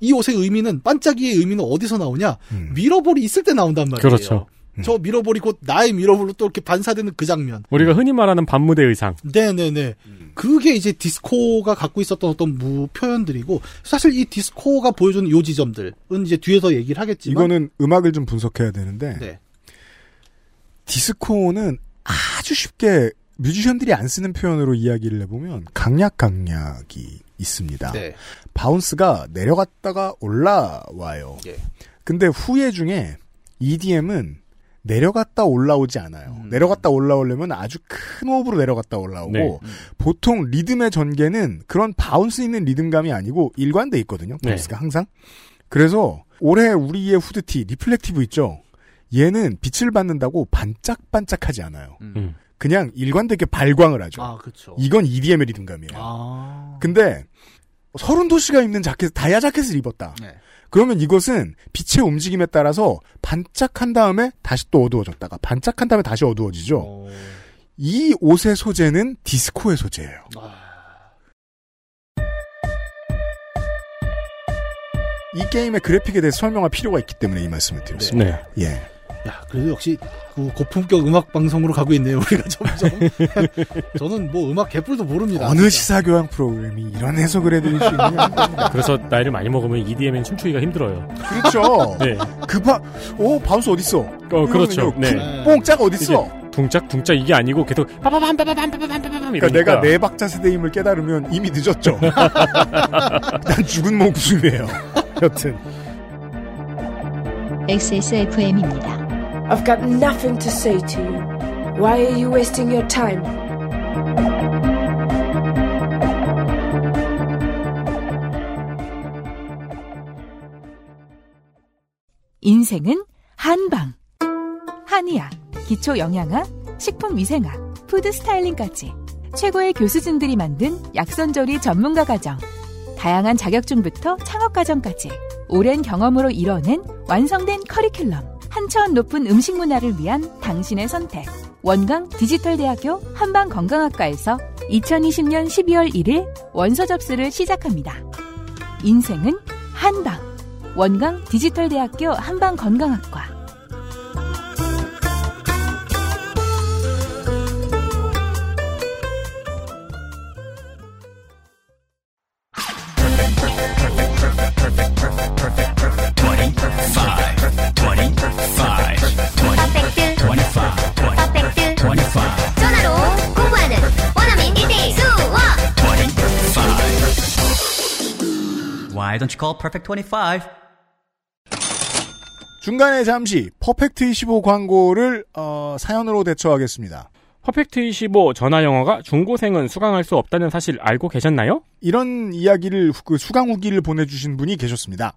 이 옷의 의미는 반짝이의 의미는 어디서 나오냐?
음.
미러볼이 있을 때 나온단 말이에요.
그렇죠.
저 미러볼이 곧 나의 미러볼로 또 이렇게 반사되는 그 장면.
우리가 흔히 말하는 밤무대 의상.
네네네. 그게 이제 디스코가 갖고 있었던 어떤 무 표현들이고 사실 이 디스코가 보여주는 요 지점들은 이제 뒤에서 얘기를 하겠지만
이거는 음악을 좀 분석해야 되는데
네.
디스코는 아주 쉽게 뮤지션들이 안 쓰는 표현으로 이야기를 해보면 강약 강약이 있습니다.
네.
bounce가 내려갔다가 올라와요.
예.
근데 후예 중에 EDM은 내려갔다 올라오지 않아요.
음.
내려갔다 올라오려면 아주 큰 호흡으로 내려갔다 올라오고
네.
보통 리듬의 전개는 그런 bounce 있는 리듬감이 아니고 일관돼 있거든요.
네.
bounce가 항상. 그래서 올해 우리의 후드티 reflective 있죠. 얘는 빛을 받는다고 반짝반짝하지 않아요.
음.
그냥 일관되게 발광을 하죠.
아, 그렇죠.
이건 EDM의 리듬감이에요.
아.
근데 서른 도 씨가 입는 자켓 다이아 자켓을 입었다.
네.
그러면 이것은 빛의 움직임에 따라서 반짝한 다음에 다시 또 어두워졌다가 반짝한 다음에 다시 어두워지죠.
어.
이 옷의 소재는 디스코의 소재예요.
아.
이 게임의 그래픽에 대해서 설명할 필요가 있기 때문에 이 말씀을 드렸습니다.
네.
예.
야, 그래도 역시 그 고품격 음악 방송으로 가고 있네요. 우리가 점점. 저는 뭐 음악 개뿔도 모릅니다.
어느
진짜.
시사 교양 프로그램이 이런 해석을 해드릴 수 있느냐.
그래서 나이를 많이 먹으면 EDM엔 춤추기가 힘들어요.
그렇죠.
네.
급하, 오, bounce 어딨어?
어, 그렇죠. 네.
뽕짝 어딨어?
둥짝 둥짝 이게 아니고 계속 빠바밤 빠바밤 빠바밤 빠바밤
그러니까 내가 네 박자 세대임을 깨달으면 이미 늦었죠. 난 죽은 목숨이에요. 여튼.
XSFM입니다.
I've got nothing to say to you. Why are you wasting your time?
인생은 한방. 한의학, 기초 영양학, 식품 위생학, 푸드 스타일링까지 최고의 교수진들이 만든 약선조리 전문가 과정. 다양한 자격증부터 창업 과정까지 오랜 경험으로 이뤄낸 완성된 커리큘럼. 한 차원 높은 음식 문화를 위한 당신의 선택. 원광 디지털대학교 한방건강학과에서 2020년 12월 1일 원서 접수를 시작합니다. 인생은 한방. 원광 디지털대학교 한방건강학과.
Why don't you call Perfect 25?
중간에 잠시 퍼펙트 25 광고를 어, 사연으로 대처하겠습니다.
퍼펙트 25 전화 영어가 중고생은 수강할 수 없다는 사실 알고 계셨나요?
이런 이야기를 후- 그 수강 후기를 보내주신 분이 계셨습니다.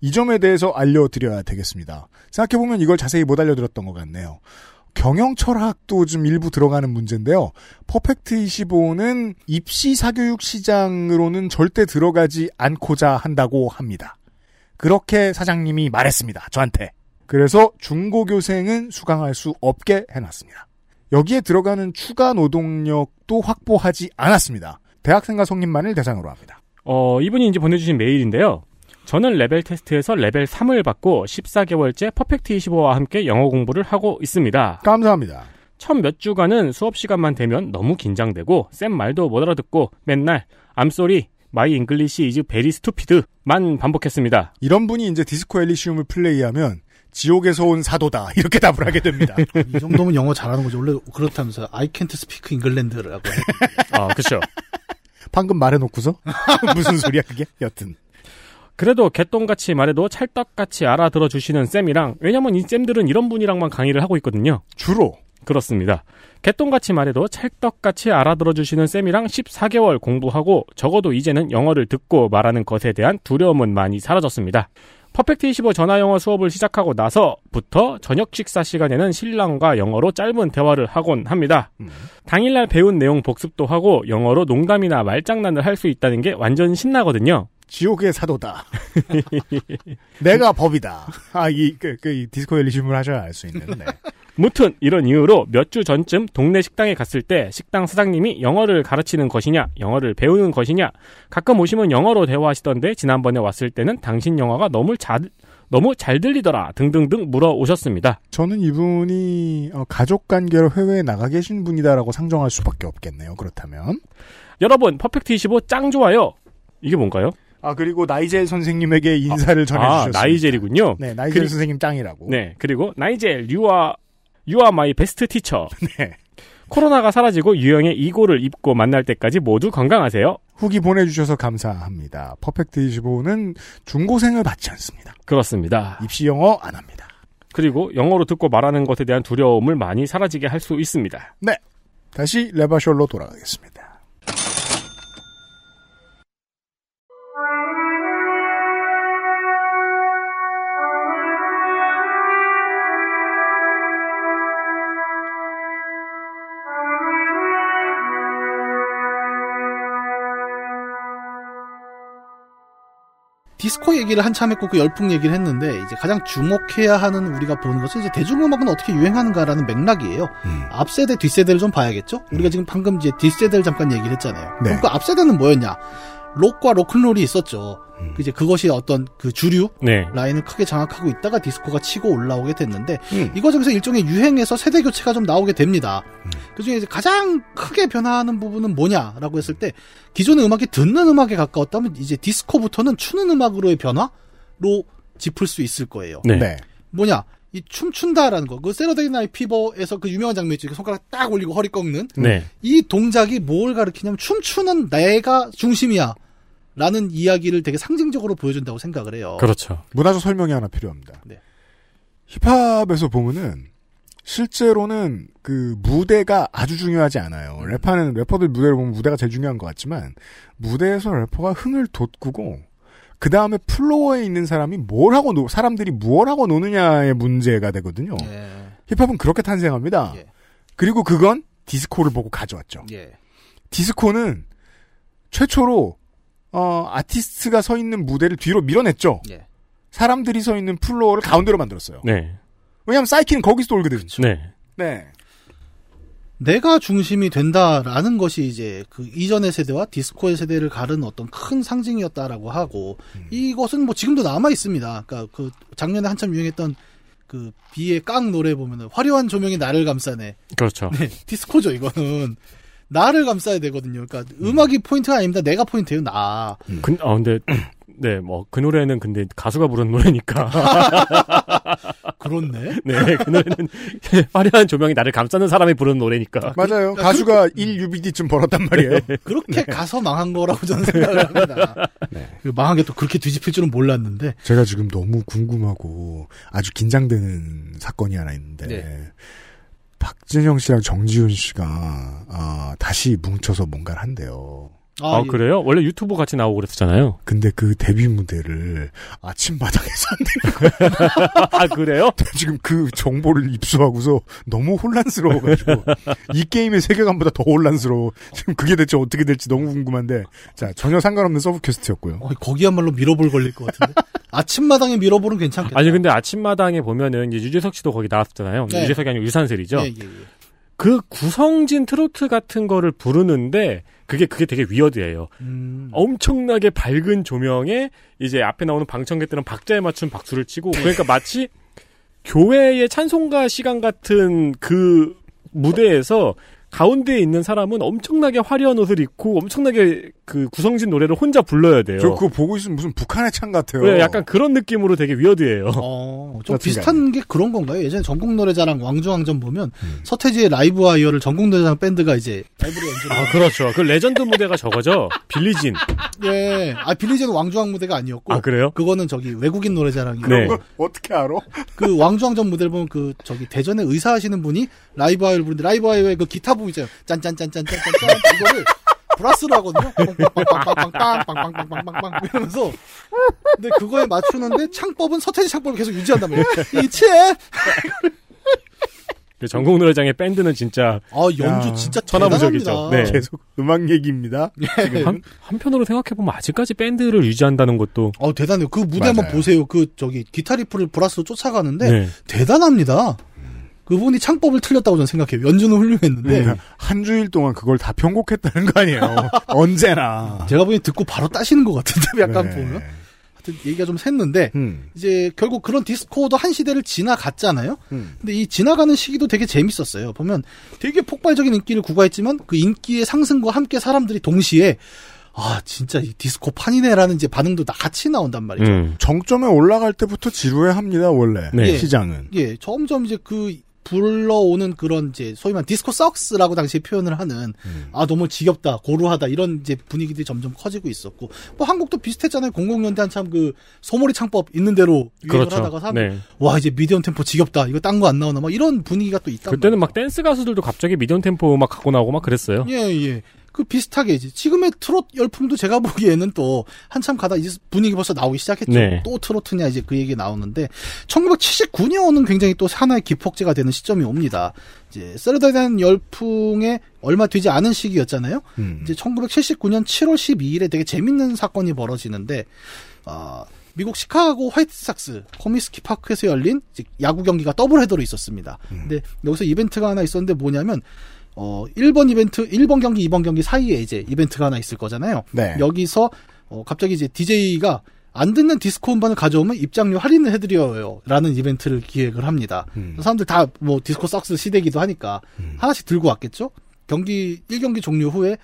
이 점에 대해서 알려드려야 되겠습니다. 생각해보면 이걸 자세히 못 알려드렸던 것 같네요. 경영 철학도 좀 일부 들어가는 문제인데요. 퍼펙트 25는 입시 사교육 시장으로는 절대 들어가지 않고자 한다고 합니다. 그렇게 사장님이 말했습니다. 저한테. 그래서 중고교생은 수강할 수 없게 해놨습니다. 여기에 들어가는 추가 노동력도 확보하지 않았습니다. 대학생과 성인만을 대상으로 합니다.
어, 이분이 이제 보내주신 메일인데요. 저는 레벨 테스트에서 레벨 3을 받고 14개월째 퍼펙트 25와 함께 영어 공부를 하고 있습니다.
감사합니다.
첫 몇 주간은 수업 시간만 되면 너무 긴장되고 쌤 말도 못 알아듣고 맨날 I'm sorry, my English is very stupid만 반복했습니다.
이런 분이 이제 디스코 엘리시움을 플레이하면 지옥에서 온 사도다 이렇게 답을 하게 됩니다.
이 정도면 영어 잘하는 거죠. 원래 그렇다면서 I can't speak England라고.
아, 그렇죠.
방금 말해놓고서 무슨 소리야 그게? 여튼
그래도 개똥같이 말해도 찰떡같이 알아들어 주시는 쌤이랑 왜냐면 이 쌤들은 이런 분이랑만 강의를 하고 있거든요.
주로
그렇습니다. 개똥같이 말해도 찰떡같이 알아들어 주시는 쌤이랑 14개월 공부하고 적어도 이제는 영어를 듣고 말하는 것에 대한 두려움은 많이 사라졌습니다. 퍼펙트 25 전화 영어 수업을 시작하고 나서부터 저녁 식사 시간에는 신랑과 영어로 짧은 대화를 하곤 합니다. 당일날 배운 내용 복습도 하고 영어로 농담이나 말장난을 할 수 있다는 게 완전 신나거든요.
지옥의 사도다. 내가 법이다. 아 이 그, 그, 이 디스코 엘리시움을 하셔야 알 수 있는. 네.
무튼 이런 이유로 몇 주 전쯤 동네 식당에 갔을 때 식당 사장님이 영어를 가르치는 것이냐, 영어를 배우는 것이냐, 가끔 오시면 영어로 대화하시던데 지난번에 왔을 때는 당신 영어가 너무 잘 너무 잘 들리더라 등등등 물어오셨습니다.
저는 이분이 어, 가족 관계로 해외에 나가 계신 분이다라고 상정할 수밖에 없겠네요. 그렇다면
여러분 퍼펙트 25 짱 좋아요. 이게 뭔가요?
아 그리고 나이젤 선생님에게 인사를
아,
전해주셨습니다.
나이젤이군요.
네, 나이젤
그리-
선생님 짱이라고.
네, 그리고 나이젤, 유아, You are my best teacher.
네.
코로나가 사라지고 유형의 이고를 입고 만날 때까지 모두 건강하세요.
후기 보내주셔서 감사합니다. 퍼펙트 25는 중고생을 받지 않습니다.
그렇습니다.
입시 영어 안 합니다.
그리고 영어로 듣고 말하는 것에 대한 두려움을 많이 사라지게 할 수 있습니다.
네. 다시 레바셜로 돌아가겠습니다.
디스코 얘기를 한참 했고 그 열풍 얘기를 했는데 이제 가장 주목해야 하는 우리가 보는 것은 이제 대중음악은 어떻게 유행하는가라는 맥락이에요.
음.
앞 세대 뒷 세대를 좀 봐야겠죠. 우리가 지금 방금 이제 뒷 세대를 잠깐 얘기를 했잖아요.
네.
그럼 그 앞 세대는 뭐였냐? 록과 로큰롤이 있었죠.
음.
그 이제 그것이 어떤 그 주류
네.
라인을 크게 장악하고 있다가 디스코가 치고 올라오게 됐는데
음.
이 과정에서 일종의 유행에서 세대 교체가 좀 나오게 됩니다. 그중에 이제 가장 크게 변화하는 부분은 뭐냐라고 했을 때 기존의 음악이 듣는 음악에 가까웠다면 이제 디스코부터는 추는 음악으로의 변화로 짚을 수 있을 거예요.
네.
네.
뭐냐? 이 춤춘다라는 거. 그 Saturday Night Fever에서 그 유명한 장면 있죠. 손가락 딱 올리고 허리 꺾는
네.
이 동작이 뭘 가리키냐면 춤추는 내가 중심이야. 라는 이야기를 되게 상징적으로 보여준다고 생각을 해요.
그렇죠.
문화적 설명이 하나 필요합니다.
네.
힙합에서 보면은 실제로는 그 무대가 아주 중요하지 않아요.
음.
래퍼는 래퍼들 무대를 보면 무대가 제일 중요한 것 같지만 무대에서 래퍼가 흥을 돋구고 그 다음에 플로어에 있는 사람이 뭘 하고 노, 사람들이 무엇 하고 노느냐의 문제가 되거든요.
예.
힙합은 그렇게 탄생합니다.
예.
그리고 그건 디스코를 보고 가져왔죠.
예.
디스코는 최초로 어, 아티스트가 서 있는 무대를 뒤로 밀어냈죠.
예.
사람들이 서 있는 플로어를 가운데로 만들었어요.
네.
왜냐하면 사이키는 거기서 돌거든.
네.
네.
내가 중심이 된다라는 것이 이제 그 이전의 세대와 디스코의 세대를 가른 어떤 큰 상징이었다라고 하고 이것은 뭐 지금도 남아 있습니다. 그러니까 그 작년에 한참 유행했던 그 비의 깡 노래 보면은 화려한 조명이 나를 감싸네.
그렇죠.
네, 디스코죠 이거는 나를 감싸야 되거든요. 그러니까 음악이 포인트가 아닙니다. 내가 포인트예요. 나.
근, 아, 근데, 네, 뭐, 그 노래는 근데 가수가 부른 노래니까.
그렇네.
네, 그 노래는 화려한 조명이 나를 감싸는 사람이 부른 노래니까.
맞아요.
그-
가수가 1UBD쯤 벌었단 말이에요.
그렇게 가서 망한 거라고 저는 생각을 합니다. 그 망한 게 또 그렇게 뒤집힐 줄은 몰랐는데.
제가 지금 너무 궁금하고 아주 긴장되는 사건이 하나 있는데
네.
박진영 씨랑 정지훈 씨가 아, 다시 뭉쳐서 뭔가를 한대요.
아,
예.
그래요? 원래 유튜브 같이 나오고 그랬었잖아요.
근데 그 데뷔 무대를 아침마당에서 한대요.
아, 그래요?
지금 그 정보를 입수하고서 너무 혼란스러워가지고 이 게임의 세계관보다 더 혼란스러워. 지금 그게 대체 어떻게 될지 너무 궁금한데 자 전혀 상관없는 sub quest였고요.
어, 거기야말로 미러볼 걸릴 것 같은데. 아침마당에 미러볼은 괜찮겠다.
아니, 근데 아침마당에 보면은 이제 유재석 씨도 거기 나왔잖아요.
네.
유재석이 아니고 유산슬이죠.
예, 예, 예.
그 구성진 트로트 같은 거를 부르는데 그게 그게 되게 위어드예요.
음.
엄청나게 밝은 조명에 이제 앞에 나오는 방청객들은 박자에 맞춘 박수를 치고 그러니까 마치 교회의 찬송가 시간 같은 그 무대에서 가운데에 있는 사람은 엄청나게 화려한 옷을 입고 엄청나게 그 구성진 노래를 혼자 불러야 돼요.
저 그거 보고 있으면 무슨 북한의 창 같아요.
네, 약간 그런 느낌으로 되게 위어드해요.
어, 좀 비슷한 게 그런 건가요? 예전에 전국 노래자랑 왕중왕전 보면
음.
서태지의 Live Wire를 전국 노래자랑 밴드가 이제 라이브로 연주를
아, 그렇죠. 그 레전드 무대가 저거죠. Billie Jean.
예. 아, Billie Jean은 왕중왕 무대가 아니었고.
아, 그래요?
그거는 저기 외국인 노래자랑이고.
네.
그걸 어떻게 알아?
그 왕중왕전 무대를 보면 그 저기 대전에 의사 하시는 분이 Live Wire를 부르는데 Live Wire의 그 기타 부분 있잖아요. 짠짠짠짠짠짠 이거를 브라스로 하거든요. 빵빵빵빵빵빵빵빵빵빵빵 이러면서 근데 그거에 맞추는데 창법은 서태지 창법을 계속. 이체
그 전국 노래자랑의 밴드는 진짜
아 연주
야,
진짜
천하무적이죠. 네.
계속 음악 얘기입니다.
한, 한편으로 생각해 보면 아직까지 밴드를 유지한다는 것도
어 대단해요. 그 무대 한번
맞아요.
보세요. 그 저기 기타 리프를 브라스로 쫓아가는데
네.
대단합니다. 그분이 창법을 틀렸다고 저는 생각해요. 연주는 훌륭했는데
그러니까 한 주일 동안 그걸 다 편곡했다는 거 아니에요. 언제나.
제가 보기엔 듣고 바로 따시는 것 같은데 약간
네.
보면 하여튼 얘기가 좀 샜는데
음,
이제 결국 그런 디스코도 한 시대를 지나갔잖아요.
음.
근데 이 지나가는 시기도 되게 재밌었어요. 보면 되게 폭발적인 인기를 구가했지만 그 인기의 상승과 함께 사람들이 동시에 아 진짜 이 디스코 판이네라는 이제 반응도 다 같이 나온단 말이죠.
음.
정점에 올라갈 때부터 지루해합니다. 원래
네.
시장은.
예, 점점 이제 그 불러오는 그런 이제 소위 말 디스코 썩스라고 당시에 표현을 하는 아 너무 지겹다 고루하다 이런 이제 분위기들이 점점 커지고 있었고 뭐 한국도 비슷했잖아요 00년대 한참 그 소몰이 창법 있는 대로 유행을
그렇죠.
하다가 사람
네.
와 이제 미디엄 템포 지겹다 이거 딴 거 안 나오나 막 이런 분위기가 또 있단
그때는 막 댄스 가수들도 갑자기 미디엄 템포 음악 갖고 나오고 막 그랬어요.
예, 예. 그 비슷하게 이제 지금의 트롯 열풍도 제가 보기에는 또 한참 가다 이제 분위기 벌써 나오기 시작했죠.
네.
또 트로트냐 이제 그 얘기 나오는데 1979년은 굉장히 또 하나의 기폭제가 되는 시점이 옵니다. 이제 새터데이 나이트 열풍에 얼마 되지 않은 시기였잖아요.
음.
이제 1979년 7월 12일에 되게 재밌는 사건이 벌어지는데 아 미국 시카고 화이트삭스 코미스키 파크에서 열린 야구 경기가 더블 헤더로 있었습니다. 근데 여기서 이벤트가 하나 있었는데 뭐냐면 어 1번 이벤트 1번 경기 2번 경기 사이에 이제 이벤트가 하나 있을 거잖아요.
네.
여기서 어 갑자기 이제 DJ가 안 듣는 디스코 음반을 가져오면 입장료 할인을 해드려요. 라는 이벤트를 기획을 합니다. 사람들 다 뭐 디스코 sucks 시대기도 하니까 하나씩 들고 왔겠죠? 경기, 1경기 종료 후에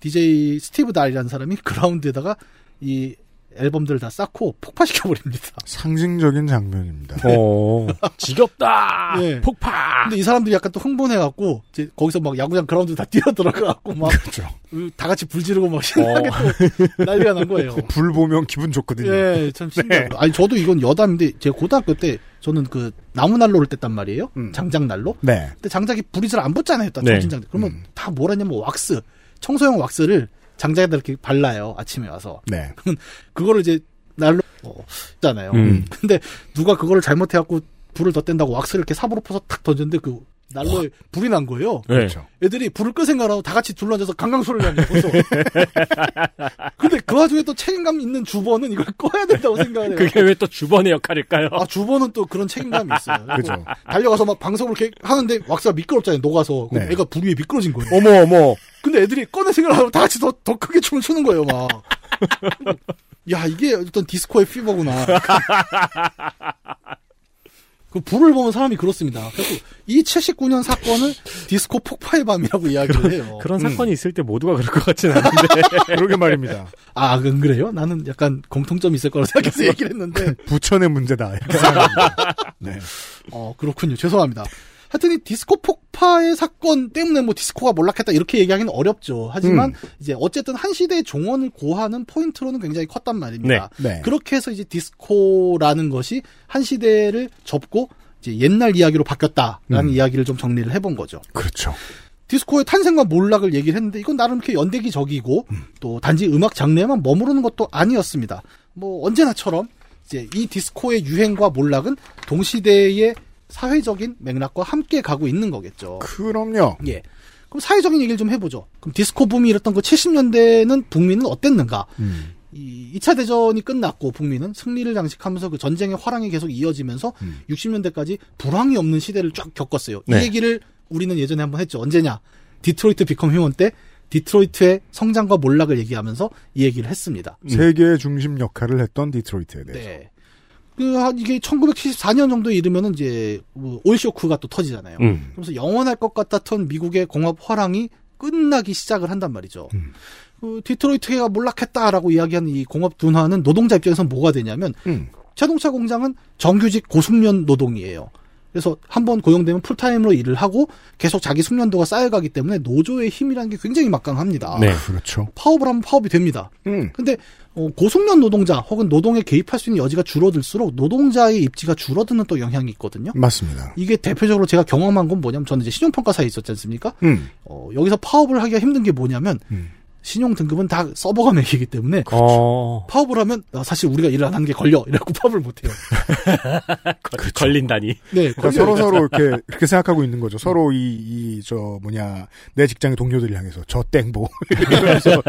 DJ 스티브 달이라는 사람이 그라운드에다가 이 앨범들을 다 쌓고 폭파시켜 버립니다.
상징적인 장면입니다.
어, 지겹다!
예.
폭파!
근데 이 사람들이 약간 또 흥분해 갖고, 이제 거기서 막 야구장 그라운드 다 뛰어 들어가 갖고 막,
그렇죠.
다 같이 불 지르고 막 신나게 또 난리가 난 거예요.
불 보면 기분 좋거든요.
예, 참 신기하다. 아니, 저도 이건 여담인데, 제가 고등학교 때, 저는 그, 나무 난로를 뗐단 말이에요. 장작 난로.
네.
근데 장작이 불이 잘 안 붙잖아요. 딱
네.
정신장작. 그러면 다뭘 하냐면 왁스, 청소용 왁스를 장작에다 이렇게 발라요. 아침에 와서.
네.
그거를 이제 난로, 어, 잖아요.
음.
근데 누가 그거를 잘못해갖고 불을 더 뗀다고 왁스를 이렇게 삽으로 퍼서 탁 던졌는데 그 난로에 불이 난 거예요.
네.
그렇죠.
애들이 불을 끌 생각하고 다 같이 둘러앉아서 강강 소리를 하는 거죠. 근데 그 와중에 또 책임감 있는 주번은 이걸 꺼야 된다고 생각을 해요.
그게 왜 또 주번의 역할일까요?
아, 주번은 또 그런 책임감이 있어요.
그죠.
달려가서 막 방송을 이렇게 하는데 왁스가 미끄럽잖아요. 녹아서. 그럼
네.
애가 불 위에 미끄러진 거예요.
어머, 어머.
근데 애들이 꺼내 생각을 하고 다 같이 더, 더 크게 춤을 추는 거예요, 막. 야, 이게 어떤 디스코의 피버구나. 그 불을 보면 사람이 그렇습니다. 그래서 이 79년 사건을 디스코 폭파의 밤이라고 이야기를 해요.
그런 사건이 있을 때 모두가 그럴 것 같진 않은데.
그러게 말입니다.
아, 안 그래요? 나는 약간 공통점이 있을 거라고 생각해서 얘기를 했는데.
부천의 문제다. 네.
어, 그렇군요. 죄송합니다. 하여튼 이 디스코 폭파의 사건 때문에 뭐 디스코가 몰락했다 이렇게 얘기하기는 어렵죠. 하지만 이제 어쨌든 한 시대의 종언을 고하는 포인트로는 굉장히 컸단 말입니다.
네. 네.
그렇게 해서 이제 디스코라는 것이 한 시대를 접고 이제 옛날 이야기로 바뀌었다라는
음.
이야기를 좀 정리를 해본 거죠.
그렇죠.
디스코의 탄생과 몰락을 얘기를 했는데 이건 나름 이렇게 연대기적이고 또 단지 음악 장르에만 머무르는 것도 아니었습니다. 뭐 언제나처럼 이제 이 디스코의 유행과 몰락은 동시대의 사회적인 맥락과 함께 가고 있는 거겠죠.
그럼요.
예. 그럼 사회적인 얘기를 좀 해보죠. 그럼 디스코 붐이 일었던 그 70년대는 북미는 어땠는가?
음.
이 2차 대전이 끝났고 북미는 승리를 장식하면서 그 전쟁의 활황이 계속 이어지면서 60년대까지 불황이 없는 시대를 쫙 겪었어요.
네.
이 얘기를 우리는 예전에 한번 했죠. 언제냐? 디트로이트 비컴 휴먼 때 디트로이트의 성장과 몰락을 얘기하면서 이 얘기를 했습니다.
세계의 중심 역할을 했던 디트로이트에 대해서.
네. 그, 한 이게 1974년 정도에 이르면은 이제, 뭐 오일쇼크가 또 터지잖아요.
음.
그러면서 영원할 것 같았던 미국의 공업 활황이 끝나기 시작을 한단 말이죠.
음.
그 디트로이트가 몰락했다라고 이야기하는 이 공업 둔화는 노동자 입장에서는 뭐가 되냐면,
음.
자동차 공장은 정규직 고숙련 노동이에요. 그래서 한 번 고용되면 풀타임으로 일을 하고 계속 자기 숙련도가 쌓여가기 때문에 노조의 힘이라는 게 굉장히 막강합니다.
네.
그렇죠.
파업을 하면 파업이 됩니다.
음.
근데 어, 고숙련 노동자 혹은 노동에 개입할 수 있는 여지가 줄어들수록 노동자의 입지가 줄어드는 또 영향이 있거든요.
맞습니다.
이게 대표적으로 제가 경험한 건 뭐냐면 저는 이제 신용평가사에 있었지 않습니까?
음.
어, 여기서 파업을 하기가 힘든 게 뭐냐면
음.
신용 등급은 다 서버가 매기기 때문에
어,
파업을 하면 아, 사실 우리가 일을 안 하는 게 걸려 이래갖고 파업을 못 해요.
거- 걸린다니.
네,
그러니까 서로 서로 이렇게 그렇게 생각하고 있는 거죠. 서로 이 이 저 뭐냐 내 직장의 동료들을 향해서 저 땡보 이러면서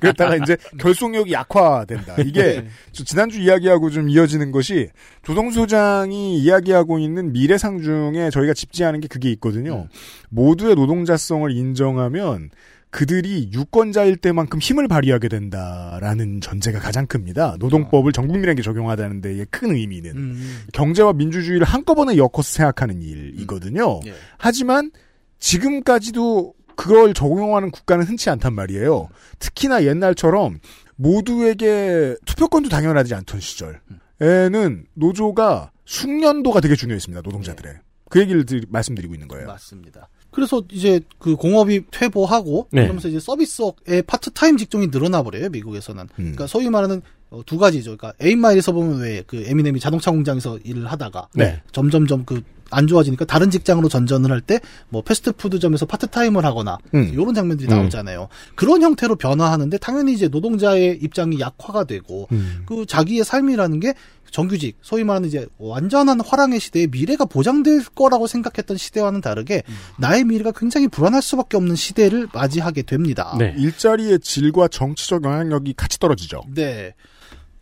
그랬다가 이제 결속력이 약화된다. 이게
네.
저 지난주 이야기하고 좀 이어지는 것이 조성수 소장이 이야기하고 있는 미래상 중에 저희가 짚지하는 게 그게 있거든요. 모두의 노동자성을 인정하면 그들이 유권자일 때만큼 힘을 발휘하게 된다라는 전제가 가장 큽니다. 노동법을 전 국민에게 적용하다는 데의 큰 의미는.
음,
경제와 민주주의를 한꺼번에 엮어서 생각하는 일이거든요.
예.
하지만 지금까지도 그걸 적용하는 국가는 흔치 않단 말이에요. 특히나 옛날처럼 모두에게 투표권도 당연하지 않던 시절에는 노조가 숙련도가 되게 중요했습니다. 노동자들의. 그 얘기를 드- 말씀드리고 있는 거예요.
맞습니다. 그래서 이제 그 공업이 퇴보하고
네.
그러면서 이제 서비스업의 파트타임 직종이 늘어나 버려요 미국에서는.
음.
그러니까 소위 말하는 어, 두 가지죠. 그러니까 에인마일에서 보면 왜 그 에미넴이 자동차 공장에서 일을 하다가
네.
점점점 그 안 좋아지니까 다른 직장으로 전전을 할 때 뭐 패스트푸드점에서 파트타임을 하거나
음.
이런 장면들이
음.
나오잖아요. 그런 형태로 변화하는데 당연히 이제 노동자의 입장이 약화가 되고
음.
그 자기의 삶이라는 게 정규직, 소위 말하는 이제 완전한 화랑의 시대에 미래가 보장될 거라고 생각했던 시대와는 다르게 나의 미래가 굉장히 불안할 수밖에 없는 시대를 맞이하게 됩니다.
네. 일자리의 질과 정치적 영향력이 같이 떨어지죠.
네.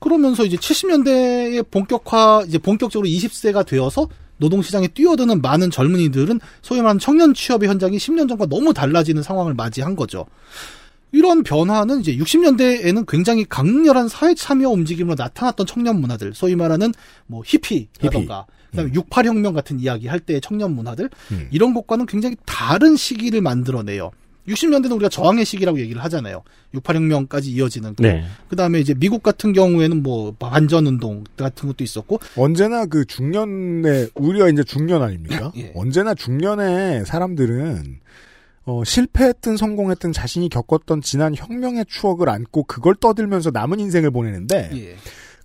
그러면서 이제 70년대의 본격화, 이제 본격적으로 20세가 되어서 노동시장에 뛰어드는 많은 젊은이들은 소위 말하는 청년 취업의 현장이 10년 전과 너무 달라지는 상황을 맞이한 거죠. 이런 변화는 이제 60년대에는 굉장히 강렬한 사회 참여 움직임으로 나타났던 청년 문화들, 소위 말하는 뭐 히피라던가, 그다음에 68혁명 같은 이야기 할 때의 청년 문화들,
음.
이런 것과는 굉장히 다른 시기를 만들어내요. 60년대는 우리가 저항의 시기라고 얘기를 하잖아요. 68혁명까지 이어지는. 그
네.
그 다음에 이제 미국 같은 경우에는 뭐 반전 운동 같은 것도 있었고
언제나 그 중년에 우리가 이제 중년 아닙니까?
예.
언제나 중년의 사람들은 어, 실패했든 성공했든 자신이 겪었던 지난 혁명의 추억을 안고 그걸 떠들면서 남은 인생을 보내는데
예.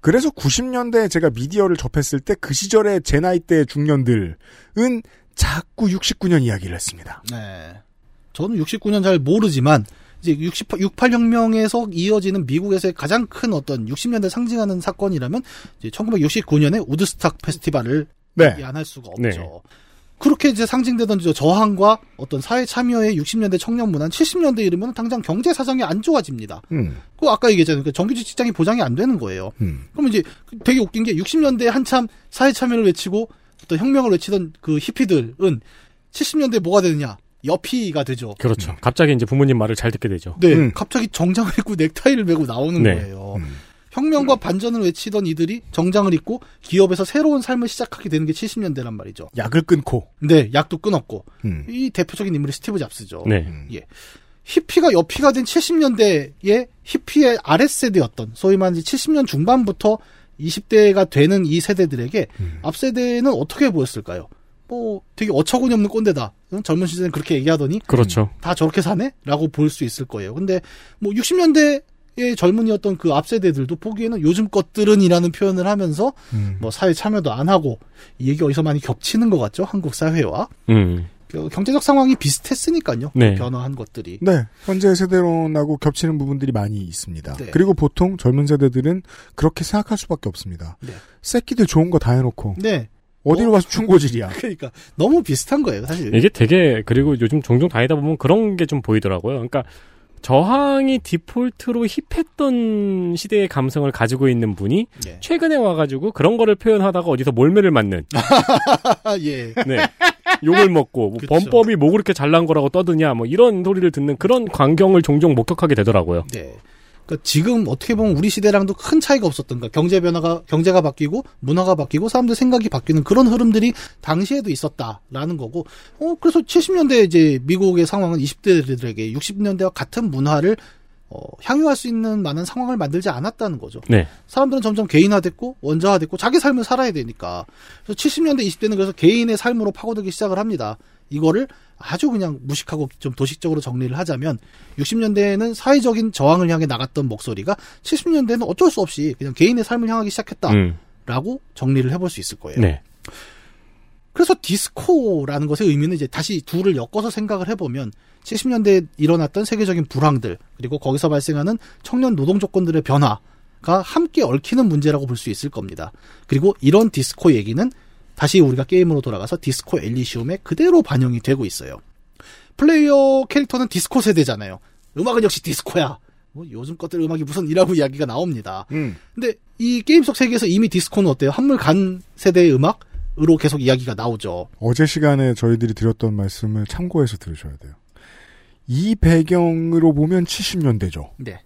그래서 90년대에 제가 미디어를 접했을 때 그 시절의 제 나이 때의 중년들은 자꾸 69년 이야기를 했습니다.
네. 저는 69년 잘 모르지만 이제 68, 68 혁명에서 이어지는 미국에서의 가장 큰 어떤 60년대 상징하는 사건이라면 이제 1969년에 우드스탁 페스티벌을
네.
얘기 안할 수가 없죠.
네.
그렇게 이제 상징되던 저 저항과 어떤 사회 참여의 60년대 청년 문화는 70년대 이르면 당장 경제 사정이 안 좋아집니다.
음.
그 아까 얘기했잖아요. 그 정규직 직장이 보장이 안 되는 거예요.
음.
그럼 이제 되게 웃긴 게 60년대 한참 사회 참여를 외치고 어떤 혁명을 외치던 그 히피들은 70년대 뭐가 되느냐? 여피가 되죠.
그렇죠. 갑자기 이제 부모님 말을 잘 듣게 되죠.
네, 갑자기 정장을 입고 넥타이를 메고 나오는
네.
거예요. 혁명과 반전을 외치던 이들이 정장을 입고 기업에서 새로운 삶을 시작하게 되는 게 70년대란 말이죠.
약을 끊고.
네, 약도 끊었고.
음.
이 대표적인 인물이 스티브 잡스죠.
네.
예. 히피가 여피가 된 70년대의 히피의 아랫세대였던 소위 말하는 70년 중반부터 20대가 되는 이 세대들에게 앞 세대는 어떻게 보였을까요? 뭐 되게 어처구니 없는 꼰대다. 응? 젊은 시절엔 그렇게 얘기하더니
그렇죠.
다 저렇게 사네? 라고 볼 수 있을 거예요. 근데 뭐 60년대 의 젊은이였던 그 앞세대들도 보기에는 요즘 것들은이라는 표현을 하면서
음.
뭐 사회 참여도 안 하고 이 얘기 어디서 많이 겹치는 것 같죠? 한국 사회와.
음.
그 경제적 상황이 비슷했으니까요.
네.
변화한 것들이.
네, 현재 세대론하고 겹치는 부분들이 많이 있습니다.
네.
그리고 보통 젊은 세대들은 그렇게 생각할 수밖에 없습니다.
네.
새끼들 좋은 거 다 해놓고
네.
어디로 가서 충고질이야.
그러니까 너무 비슷한 거예요, 사실.
이게 되게 그리고 요즘 종종 다니다 보면 그런 게 좀 보이더라고요. 그러니까 저항이 디폴트로 힙했던 시대의 감성을 가지고 있는 분이
예.
최근에 와가지고 그런 거를 표현하다가 어디서 몰매를 맞는
예.
네. 욕을 먹고 뭐. 범법이 뭐 그렇게 잘난 거라고 떠드냐 뭐 이런 소리를 듣는 그런 광경을 종종 목격하게 되더라고요.
네. 그러니까 지금 어떻게 보면 우리 시대랑도 큰 차이가 없었던 가 경제 변화가 경제가 바뀌고 문화가 바뀌고 사람들 생각이 바뀌는 그런 흐름들이 당시에도 있었다라는 거고. 어 그래서 70년대 이제 미국의 상황은 20대들에게 60년대와 같은 문화를 어, 향유할 수 있는 많은 상황을 만들지 않았다는 거죠.
네.
사람들은 점점 개인화됐고 원자화됐고 자기 삶을 살아야 되니까. 그래서 70년대 20대는 그래서 개인의 삶으로 파고들기 시작을 합니다. 이거를 아주 그냥 무식하고 좀 도식적으로 정리를 하자면 60년대에는 사회적인 저항을 향해 나갔던 목소리가 70년대는 어쩔 수 없이 그냥 개인의 삶을 향하기 시작했다라고
음.
정리를 해볼 수 있을 거예요.
네.
그래서 디스코라는 것의 의미는 이제 다시 둘을 엮어서 생각을 해보면 70년대에 일어났던 세계적인 불황들 그리고 거기서 발생하는 청년 노동 조건들의 변화가 함께 얽히는 문제라고 볼 수 있을 겁니다. 그리고 이런 디스코 얘기는 다시 우리가 게임으로 돌아가서 디스코 엘리시움에 그대로 반영이 되고 있어요. 플레이어 캐릭터는 디스코 세대잖아요. 음악은 역시 디스코야. 뭐 요즘 것들 음악이 무슨 이라고 이야기가 나옵니다.
음.
근데 이 게임 속 세계에서 이미 디스코는 어때요? 한물 간 세대의 음악으로 계속 이야기가 나오죠.
어제 시간에 저희들이 드렸던 말씀을 참고해서 들으셔야 돼요. 이 배경으로 보면 70년대죠.
네.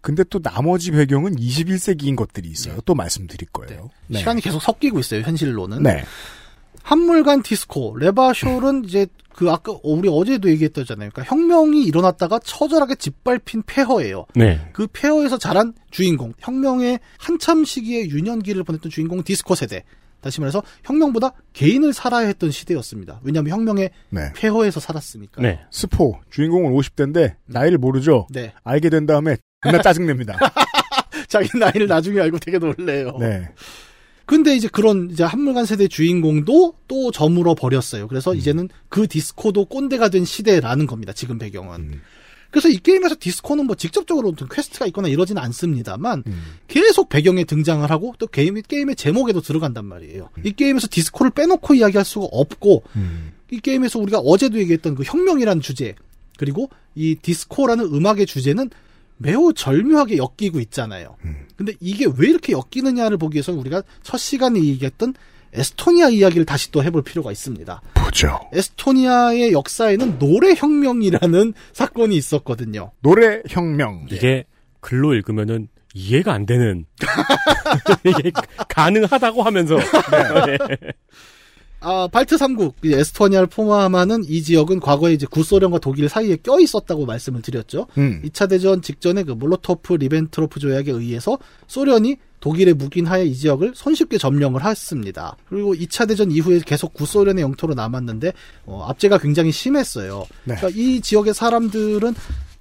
근데 또 나머지 배경은 21세기인 것들이 있어요. 또 말씀드릴 거예요. 네.
시간이 계속 섞이고 있어요, 현실로는.
네.
한물간 디스코, 레바쇼는 이제 그 아까 우리 어제도 얘기했었잖아요. 그러니까 혁명이 일어났다가 처절하게 짓밟힌 폐허예요.
네.
그 폐허에서 자란 주인공, 혁명의 한참 시기에 유년기를 보냈던 주인공 디스코 세대. 다시 말해서 혁명보다 개인을 살아야 했던 시대였습니다. 왜냐하면 혁명의
네.
폐허에서 살았으니까.
네.
스포 주인공은 50대인데 나이를 모르죠.
네.
알게 된 다음에 존나 짜증냅니다.
자기 나이를 나중에 알고 되게 놀래요.
네.
근데 이제 그런 이제 한물간 세대 주인공도 또 저물어 버렸어요. 그래서 이제는 그 디스코도 꼰대가 된 시대라는 겁니다. 지금 배경은. 그래서 이 게임에서 디스코는 뭐 직접적으로 어떤 퀘스트가 있거나 이러진 않습니다만 계속 배경에 등장을 하고 또 게임, 게임의 제목에도 들어간단 말이에요. 이 게임에서 디스코를 빼놓고 이야기할 수가 없고 이 게임에서 우리가 어제도 얘기했던 그 혁명이라는 주제 그리고 이 디스코라는 음악의 주제는 매우 절묘하게 엮이고 있잖아요. 근데 이게 왜 이렇게 엮이느냐를 보기 위해서 우리가 첫 시간에 얘기했던 에스토니아 이야기를 다시 또 해볼 필요가 있습니다.
보죠.
에스토니아의 역사에는 노래혁명이라는 사건이 있었거든요.
노래혁명.
이게 글로 읽으면은 이해가 안 되는 이게 가능하다고 하면서 네.
아, 발트 3국, 이제 에스토니아를 포함하는 이 지역은 과거에 이제 구소련과 독일 사이에 껴 있었다고 말씀을 드렸죠.
음.
2차 대전 직전에 그 몰로토프 리벤트로프 조약에 의해서 소련이 독일의 묵인하에 이 지역을 손쉽게 점령을 했습니다. 그리고 2차 대전 이후에 계속 구소련의 영토로 남았는데 어, 압제가 굉장히 심했어요.
네.
그러니까 이 지역의 사람들은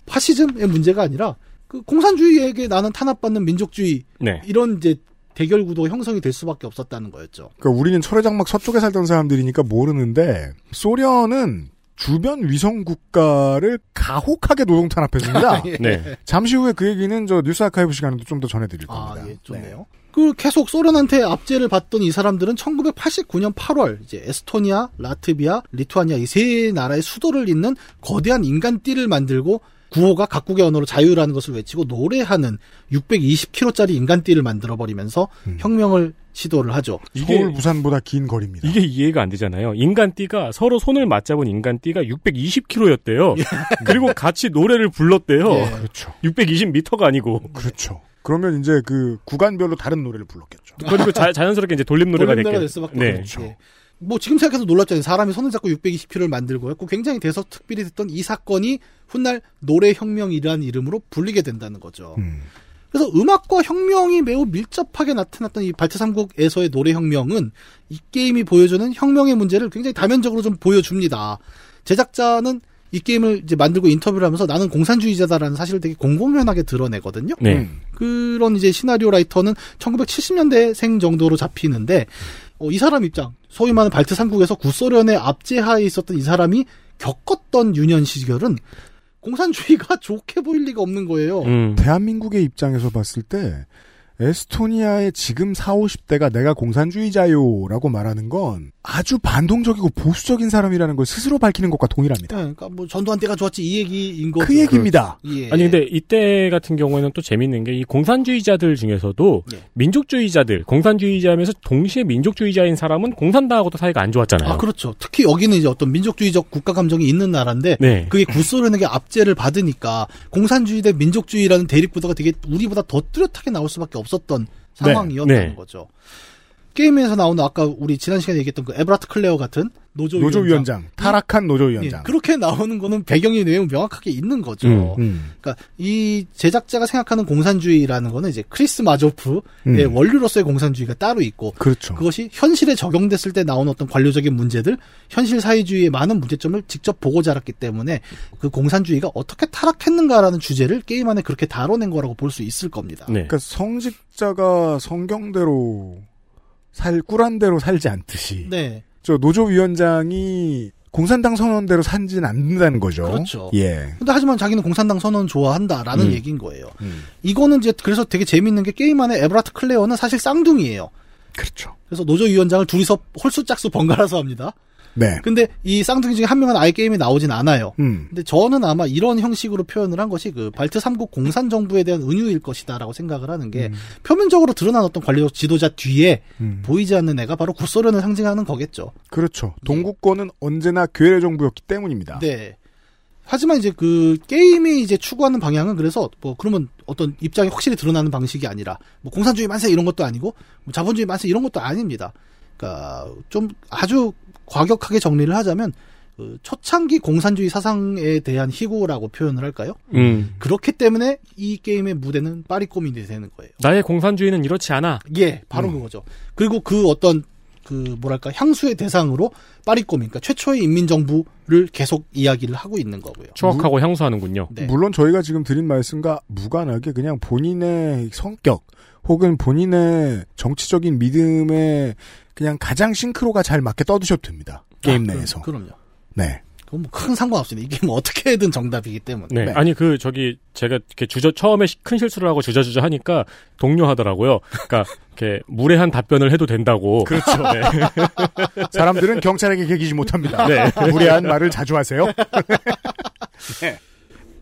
파시즘의 문제가 아니라 그 공산주의에게 나는 탄압받는 민족주의
네.
이런 이제 대결 구도가 형성이 될 수밖에 없었다는 거였죠.
그러니까 우리는 철의 장막 서쪽에 살던 사람들이니까 모르는데 소련은 주변 위성 국가를 가혹하게 노동 탄압했습니다.
예.
네.
잠시 후에 그 얘기는 저 뉴스 아카이브 시간에도 좀 더 전해드릴
아,
겁니다.
예, 좋네요. 그 계속 소련한테 압제를 받던 이 사람들은 1989년 8월 이제 에스토니아, 라트비아, 리투아니아 이 세 나라의 수도를 잇는 거대한 인간띠를 만들고 구호가 각국의 언어로 자유라는 것을 외치고 노래하는 620km짜리 인간띠를 만들어 버리면서 혁명을 시도를 하죠.
서울 부산보다 긴 거리입니다.
이게 이해가 안 되잖아요. 인간띠가 서로 손을 맞잡은 인간띠가 620km였대요. 그리고 같이 노래를 불렀대요.
예.
그렇죠.
620m가 아니고.
그렇죠. 그러면 이제 그 구간별로 다른 노래를 불렀겠죠.
그리고 자, 자연스럽게 이제 돌림 노래가
돌림노래가
됐겠
될 수밖에
네.
없죠. 예. 뭐 지금 생각해서 놀랍잖아요. 사람이 손을 잡고 620km를 만들고 했고 굉장히 대서특필이 됐던 이 사건이 훗날 노래혁명이라는 이름으로 불리게 된다는 거죠.
음.
그래서 음악과 혁명이 매우 밀접하게 나타났던 이 발트 3국에서의 노래혁명은 이 게임이 보여주는 혁명의 문제를 굉장히 다면적으로 좀 보여줍니다. 제작자는 이 게임을 이제 만들고 인터뷰를 하면서 나는 공산주의자다라는 사실을 되게 공공연하게 드러내거든요.
네.
음.
그런 이제 시나리오 라이터는 1970년대생 정도로 잡히는데 어, 이 사람 입장, 소위 말하는 발트 3국에서 구소련의 압제하에 있었던 이 사람이 겪었던 유년 시절은 공산주의가 좋게 보일 리가 없는 거예요.
음.
대한민국의 입장에서 봤을 때 에스토니아의 지금 4, 50대가 내가 공산주의자요라고 말하는 건 아주 반동적이고 보수적인 사람이라는 걸 스스로 밝히는 것과 동일합니다.
네, 그러니까 뭐 전두환 때가 좋았지 이 얘기인 거죠.
그 얘기입니다.
예.
아니 근데 이때 같은 경우에는 또 재밌는 게 이 공산주의자들 중에서도
예.
민족주의자들, 공산주의자면서 동시에 민족주의자인 사람은 공산당하고도 사이가 안 좋았잖아요.
아 그렇죠. 특히 여기는 이제 어떤 민족주의적 국가 감정이 있는 나라인데
네.
그게 구소련에게 압제를 받으니까 공산주의 대 민족주의라는 대립구도가 되게 우리보다 더 뚜렷하게 나올 수밖에 없었던 상황이었다는
네.
거죠. 게임에서 나오는 아까 우리 지난 시간에 얘기했던 그 에브라트 클레어 같은 노조,
노조 위원장, 타락한
예,
노조 위원장.
그렇게 나오는 거는 배경이 매우 명확하게 있는 거죠.
음,
음.
그러니까 이 제작자가 생각하는 공산주의라는 거는 이제 크리스 마조프의
음.
원류로서의 공산주의가 따로 있고
그렇죠.
그것이 현실에 적용됐을 때 나오는 어떤 관료적인 문제들, 현실 사회주의의 많은 문제점을 직접 보고 자랐기 때문에 그 공산주의가 어떻게 타락했는가라는 주제를 게임 안에 그렇게 다뤄낸 거라고 볼 수 있을 겁니다.
네.
그러니까 성직자가 성경대로 살 꾸란대로 살지 않듯이
네.
저 노조위원장이 공산당 선언대로 산지는 않는다는 거죠.
그렇죠.
예.
근데 하지만 자기는 공산당 선언 좋아한다라는
음.
얘기인 거예요.
음.
이거는 이제 그래서 되게 재밌는 게 게임 안에 에브라트 클레어는 사실 쌍둥이에요.
그렇죠.
그래서 노조 위원장을 둘이서 홀수 짝수 번갈아서 합니다.
네.
근데 이 쌍둥이 중에 한 명은 아예 게임에 나오진 않아요.
음.
근데 저는 아마 이런 형식으로 표현을 한 것이 그 발트 3국 공산 정부에 대한 은유일 것이다라고 생각을 하는 게 표면적으로 드러난 어떤 관리적 지도자 뒤에
음.
보이지 않는 애가 바로 구소련을 상징하는 거겠죠.
그렇죠. 동구권은 언제나 괴뢰 정부였기 때문입니다.
네. 하지만 이제 그 게임이 이제 추구하는 방향은 그래서 뭐 그러면 어떤 입장이 확실히 드러나는 방식이 아니라 뭐 공산주의 만세 이런 것도 아니고 뭐 자본주의 만세 이런 것도 아닙니다. 그러니까 좀 아주 과격하게 정리를 하자면 그 초창기 공산주의 사상에 대한 희고라고 표현을 할까요?
음.
그렇기 때문에 이 게임의 무대는 파리 꼬민이 되는 거예요.
나의 공산주의는 이렇지 않아.
예, 바로
음.
그거죠. 그리고 그 어떤 그 뭐랄까 향수의 대상으로 파리 꼬민 그러니까 최초의 인민정부를 계속 이야기를 하고 있는 거고요.
추억하고 향수하는군요.
네.
물론 저희가 지금 드린 말씀과 무관하게 그냥 본인의 성격 혹은 본인의 정치적인 믿음에 그냥 가장 싱크로가 잘 맞게 떠드셔도 됩니다. 게임
아,
내에서.
그럼, 그럼 요.
네.
그건 뭐 큰 상관없습니다. 이게 뭐 어떻게든 정답이기 때문에.
네. 아니 그 저기 제가 이렇게 주저 처음에 시- 큰 실수를 하고 주저주저 하니까 동료하더라고요. 그러니까 이렇게 무례한 답변을 해도 된다고.
그렇죠.
네.
사람들은 경찰에게 개기지 못합니다.
네.
무례한 말을 자주 하세요.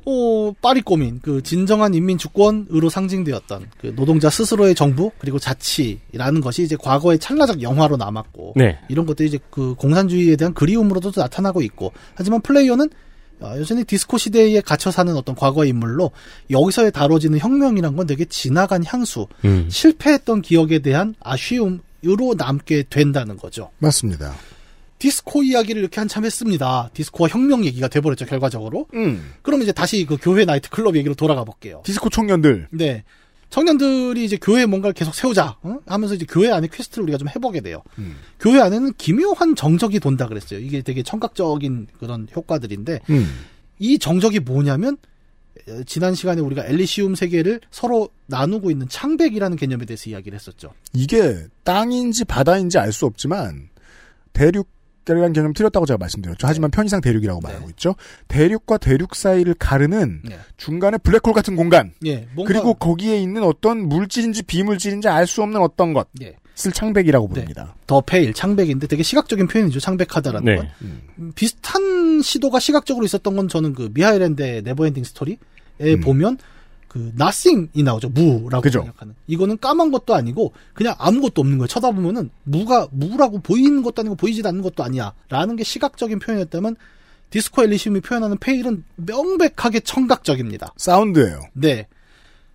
어, 파리 꼬뮌, 그 진정한 인민 주권으로 상징되었던 그 노동자 스스로의 정부 그리고 자치라는 것이 이제 과거의 찰나적 영화로 남았고
네.
이런 것들이 이제 그 공산주의에 대한 그리움으로도 나타나고 있고 하지만 플레이어는 어, 여전히 디스코 시대에 갇혀 사는 어떤 과거의 인물로 여기서 다뤄지는 혁명이란 건 되게 지나간 향수,
음.
실패했던 기억에 대한 아쉬움으로 남게 된다는 거죠.
맞습니다.
디스코 이야기를 이렇게 한참 했습니다. 디스코와 혁명 얘기가 돼버렸죠, 결과적으로.
음.
그럼 이제 다시 그 교회 나이트 클럽 얘기로 돌아가 볼게요.
디스코 청년들.
네. 청년들이 이제 교회에 뭔가를 계속 세우자 어? 하면서 이제 교회 안에 quest를 우리가 좀 해보게 돼요.
음.
교회 안에는 기묘한 정적이 돈다 그랬어요. 이게 되게 청각적인 그런 효과들인데
음.
이 정적이 뭐냐면 어, 지난 시간에 우리가 엘리시움 세계를 서로 나누고 있는 창백이라는 개념에 대해서 이야기를 했었죠.
이게 땅인지 바다인지 알 수 없지만 대륙 이라는 개념 틀렸다고 제가 말씀드렸죠. 하지만 편의상 대륙이라고 말하고 있죠. 대륙과 대륙 사이를 가르는
네.
중간에 블랙홀 같은 공간.
예, 뭔가
그리고 거기에 있는 어떤 물질인지 비물질인지 알 수 없는 어떤 것을
예.
창백이라고 부릅니다.
The Pale 창백인데 되게 시각적인 표현이죠. 창백하다라는
네.
건. 음, 비슷한 시도가 시각적으로 있었던 건 저는 그 미하엘 엔데의 네버엔딩 스토리에 보면 그 nothing이 나오죠. 무라고
그죠.
생각하는. 이거는 까만 것도 아니고 그냥 아무것도 없는 거예요. 쳐다보면은 무가 무라고 보이는 것도 아니고 보이지도 않는 것도 아니야라는 게 시각적인 표현이었다면 디스코 엘리시움이 표현하는 페일은 명백하게 청각적입니다.
사운드예요.
네.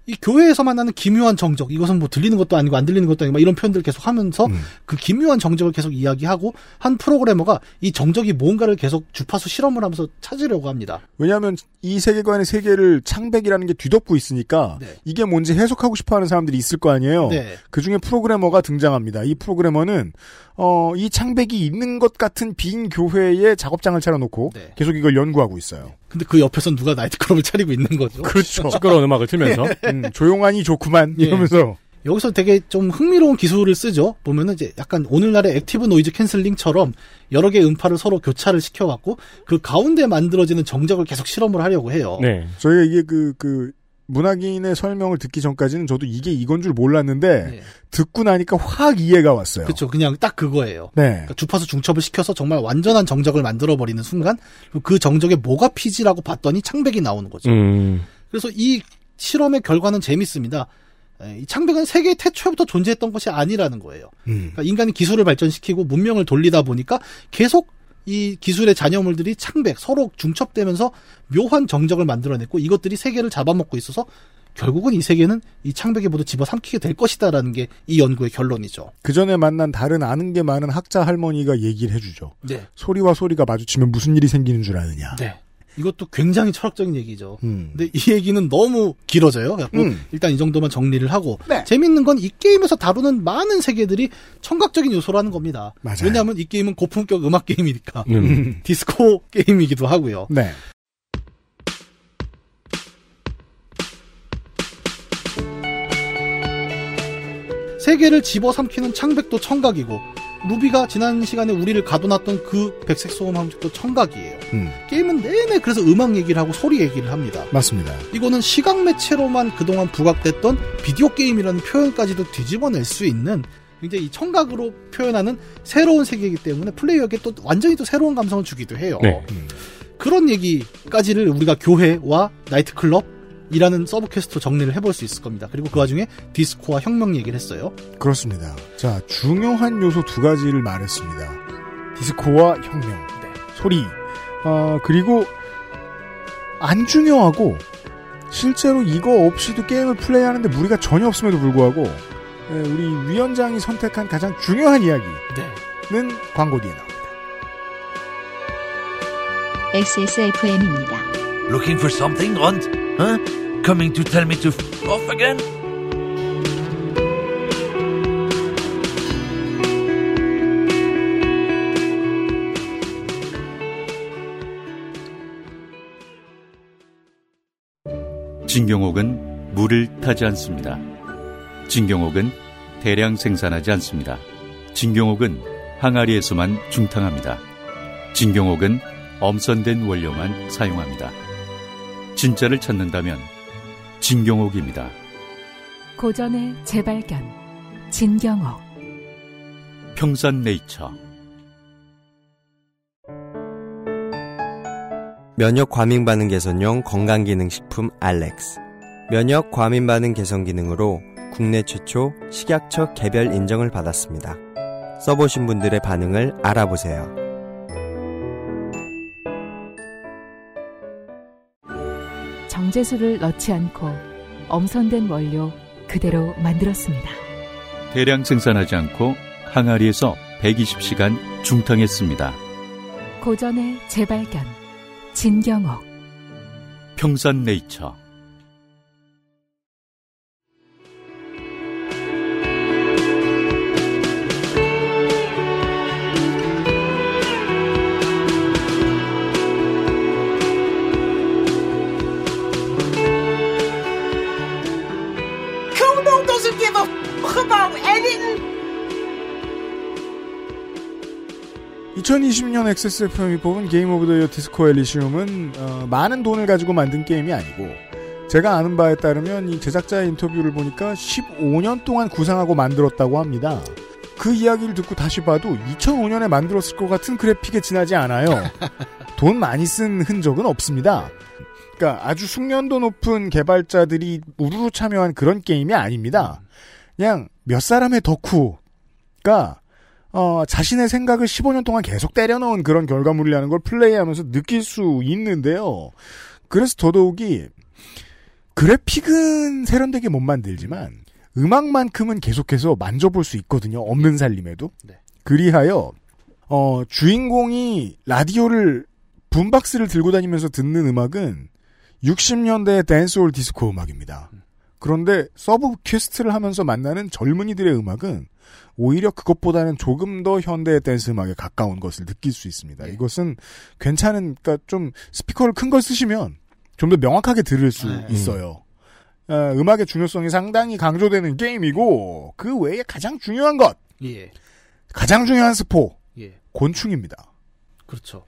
이 교회에서 만나는 기묘한 정적, 이것은 뭐 들리는 것도 아니고 안 들리는 것도 아니고 막 이런 표현들을 계속 하면서
음.
그 기묘한 정적을 계속 이야기하고 한 프로그래머가 이 정적이 뭔가를 계속 주파수 실험을 하면서 찾으려고 합니다.
왜냐하면 이 세계관의 세계를 창백이라는 게 뒤덮고 있으니까
네.
이게 뭔지 해석하고 싶어하는 사람들이 있을 거 아니에요.
네.
그 중에 프로그래머가 등장합니다. 이 프로그래머는 어, 이 창백이 있는 것 같은 빈 교회에 작업장을 차려놓고
네.
계속 이걸 연구하고 있어요.
근데 그 옆에서 누가 나이트클럽을 차리고 있는 거죠.
그렇죠.
시끄러운 음악을 틀면서.
음, 조용하니 좋구만
예.
이러면서
여기서 되게 좀 흥미로운 기술을 쓰죠. 보면은 이제 약간 오늘날의 active noise cancelling처럼 여러 개의 음파를 서로 교차를 시켜갖고 그 가운데 만들어지는 정적을 계속 실험을 하려고 해요.
네.
저희가 이게 그, 그, 문학인의 설명을 듣기 전까지는 저도 이게 이건 줄 몰랐는데
네.
듣고 나니까 확 이해가 왔어요.
그렇죠. 그냥 딱 그거예요.
네.
그러니까 주파수 중첩을 시켜서 정말 완전한 정적을 만들어 버리는 순간 그 정적에 뭐가 피지라고 봤더니 창백이 나오는 거죠.
음.
그래서 이 실험의 결과는 재밌습니다. 에, 이 창백은 세계 태초부터 존재했던 것이 아니라는 거예요.
음.
그러니까 인간이 기술을 발전시키고 문명을 돌리다 보니까 계속 이 기술의 잔여물들이 창백 서로 중첩되면서 묘한 정적을 만들어냈고 이것들이 세계를 잡아먹고 있어서 결국은 이 세계는 이 창백에 모두 집어삼키게 될 것이다라는 게 이 연구의 결론이죠.
그 전에 만난 다른 아는 게 많은 학자 할머니가 얘기를 해주죠.
네.
소리와 소리가 마주치면 무슨 일이 생기는 줄 아느냐.
네. 이것도 굉장히 철학적인 얘기죠.
음.
근데 이 얘기는 너무 길어져요.
음.
일단 이 정도만 정리를 하고
네.
재밌는 건 이 게임에서 다루는 많은 세계들이 청각적인 요소라는 겁니다.
맞아요.
왜냐하면 이 게임은 고품격 음악 게임이니까
음.
디스코 게임이기도 하고요.
네.
세계를 집어삼키는 창백도 청각이고 루비가 지난 시간에 우리를 가둬놨던 그 백색 소음 함축도 청각이에요.
음,
게임은 내내 그래서 음악 얘기를 하고 소리 얘기를 합니다.
맞습니다.
이거는 시각 매체로만 그동안 부각됐던 비디오 게임이라는 표현까지도 뒤집어낼 수 있는 굉장히 이 청각으로 표현하는 새로운 세계이기 때문에 플레이어에게 또 완전히 또 새로운 감성을 주기도 해요.
네.
그런 얘기까지를 우리가 교회와 나이트클럽 이라는 sub quest 정리를 해볼 수 있을 겁니다. 그리고 그 와중에 디스코와 혁명 얘기를 했어요.
그렇습니다. 자, 중요한 요소 두 가지를 말했습니다. 디스코와 혁명.
네.
소리. 어, 그리고 안 중요하고 실제로 이거 없이도 게임을 플레이하는데 무리가 전혀 없음에도 불구하고 예, 우리 위원장이 선택한 가장 중요한 이야기는
네.
광고 뒤에 나옵니다.
XSFM입니다.
Looking for something, Grunt? Huh? coming to tell me to f off again?
진경옥은 물을 타지 않습니다. 진경옥은 대량 생산하지 않습니다. 진경옥은 항아리에서만 중탕합니다. 진경옥은 엄선된 원료만 사용합니다. 진짜를 찾는다면 진경옥입니다.
고전의 재발견 진경옥
평산네이처
면역 과민 반응 개선용 건강기능식품 알렉스. 면역 과민 반응 개선 기능으로 국내 최초 식약처 개별 인정을 받았습니다. 써보신 분들의 반응을 알아보세요.
정제수를 넣지 않고 엄선된 원료 그대로 만들었습니다.
대량 생산하지 않고 항아리에서 120시간 중탕했습니다.
고전의 재발견 진경옥
평산네이처
2020년 XSFM이 뽑은 Game of the Year 디스코 엘리시움은 어, 많은 돈을 가지고 만든 게임이 아니고 제가 아는 바에 따르면 이 제작자의 인터뷰를 보니까 15년 동안 구상하고 만들었다고 합니다. 그 이야기를 듣고 다시 봐도 2005년에 만들었을 것 같은 그래픽에 지나지 않아요. 돈 많이 쓴 흔적은 없습니다. 그러니까 아주 숙련도 높은 개발자들이 우르르 참여한 그런 게임이 아닙니다. 그냥 몇 사람의 덕후가 어, 자신의 생각을 15년 동안 계속 때려넣은 그런 결과물이라는 걸 플레이하면서 느낄 수 있는데요. 그래서 더더욱이 그래픽은 세련되게 못 만들지만 음악만큼은 계속해서 만져볼 수 있거든요. 없는 살림에도. 그리하여 어, 주인공이 라디오를 boombox를 들고 다니면서 듣는 음악은 60년대 댄스홀 디스코 음악입니다. 그런데 sub quest를 하면서 만나는 젊은이들의 음악은 오히려 그것보다는 조금 더 현대 댄스 음악에 가까운 것을 느낄 수 있습니다. 이것은 괜찮은, 그러니까 좀 스피커를 큰 걸 쓰시면 좀 더 명확하게 들을 수 있어요. 어, 음악의 중요성이 상당히 강조되는 게임이고 그 외에 가장 중요한 것,
예.
가장 중요한 스포,
예.
곤충입니다.
그렇죠.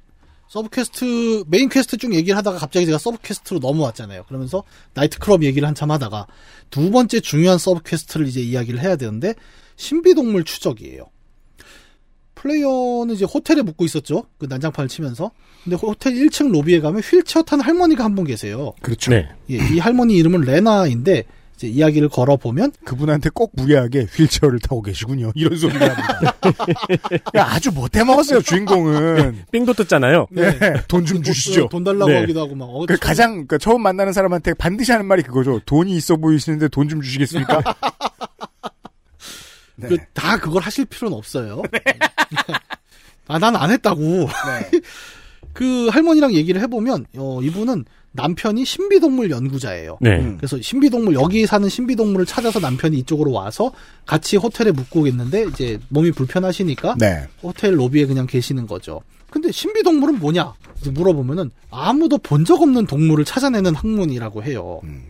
sub quest main quest 쭉 얘기를 하다가 갑자기 제가 sub quest로 넘어왔잖아요. 그러면서 나이트 클럽 얘기를 한참 하다가 두 번째 중요한 sub quest를 이제 이야기를 해야 되는데 신비동물 추적이에요. 플레이어는 이제 호텔에 묵고 있었죠. 그 난장판을 치면서. 근데 호텔 1층 로비에 가면 휠체어 탄 할머니가 한 분 계세요.
그렇죠.
네.
예, 이 할머니 이름은 레나인데 이제 이야기를 걸어 보면
그분한테 꼭 무리하게 휠체어를 타고 계시군요. 이런 소리를 합니다. 야, 아주 못해 먹었어요, 주인공은.
삥도 뜯잖아요.
네. 돈좀 주시죠.
돈 달라고
네.
하기도 하고 막 어,
그 가장 그러니까 처음 만나는 사람한테 반드시 하는 말이 그거죠. 돈이 있어 보이시는데 돈 좀 주시겠습니까? 네.
그, 다 그걸 하실 필요는 없어요. 아, 난 안 했다고.
네.
그 할머니랑 얘기를 해보면, 어, 이분은 남편이 신비동물 연구자예요.
네.
음.
그래서 신비동물, 여기 사는 신비동물을 찾아서 남편이 이쪽으로 와서 같이 호텔에 묵고 있는데, 이제 몸이 불편하시니까,
네.
호텔 로비에 그냥 계시는 거죠. 근데 신비동물은 뭐냐? 물어보면은, 아무도 본 적 없는 동물을 찾아내는 학문이라고 해요.
음.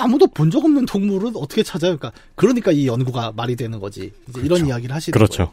아무도 본 적 없는 동물은 어떻게 찾아요? 그러니까, 그러니까 이 연구가 말이 되는 거지. 이제 이런 이야기를 하시는
그렇죠.
거예요.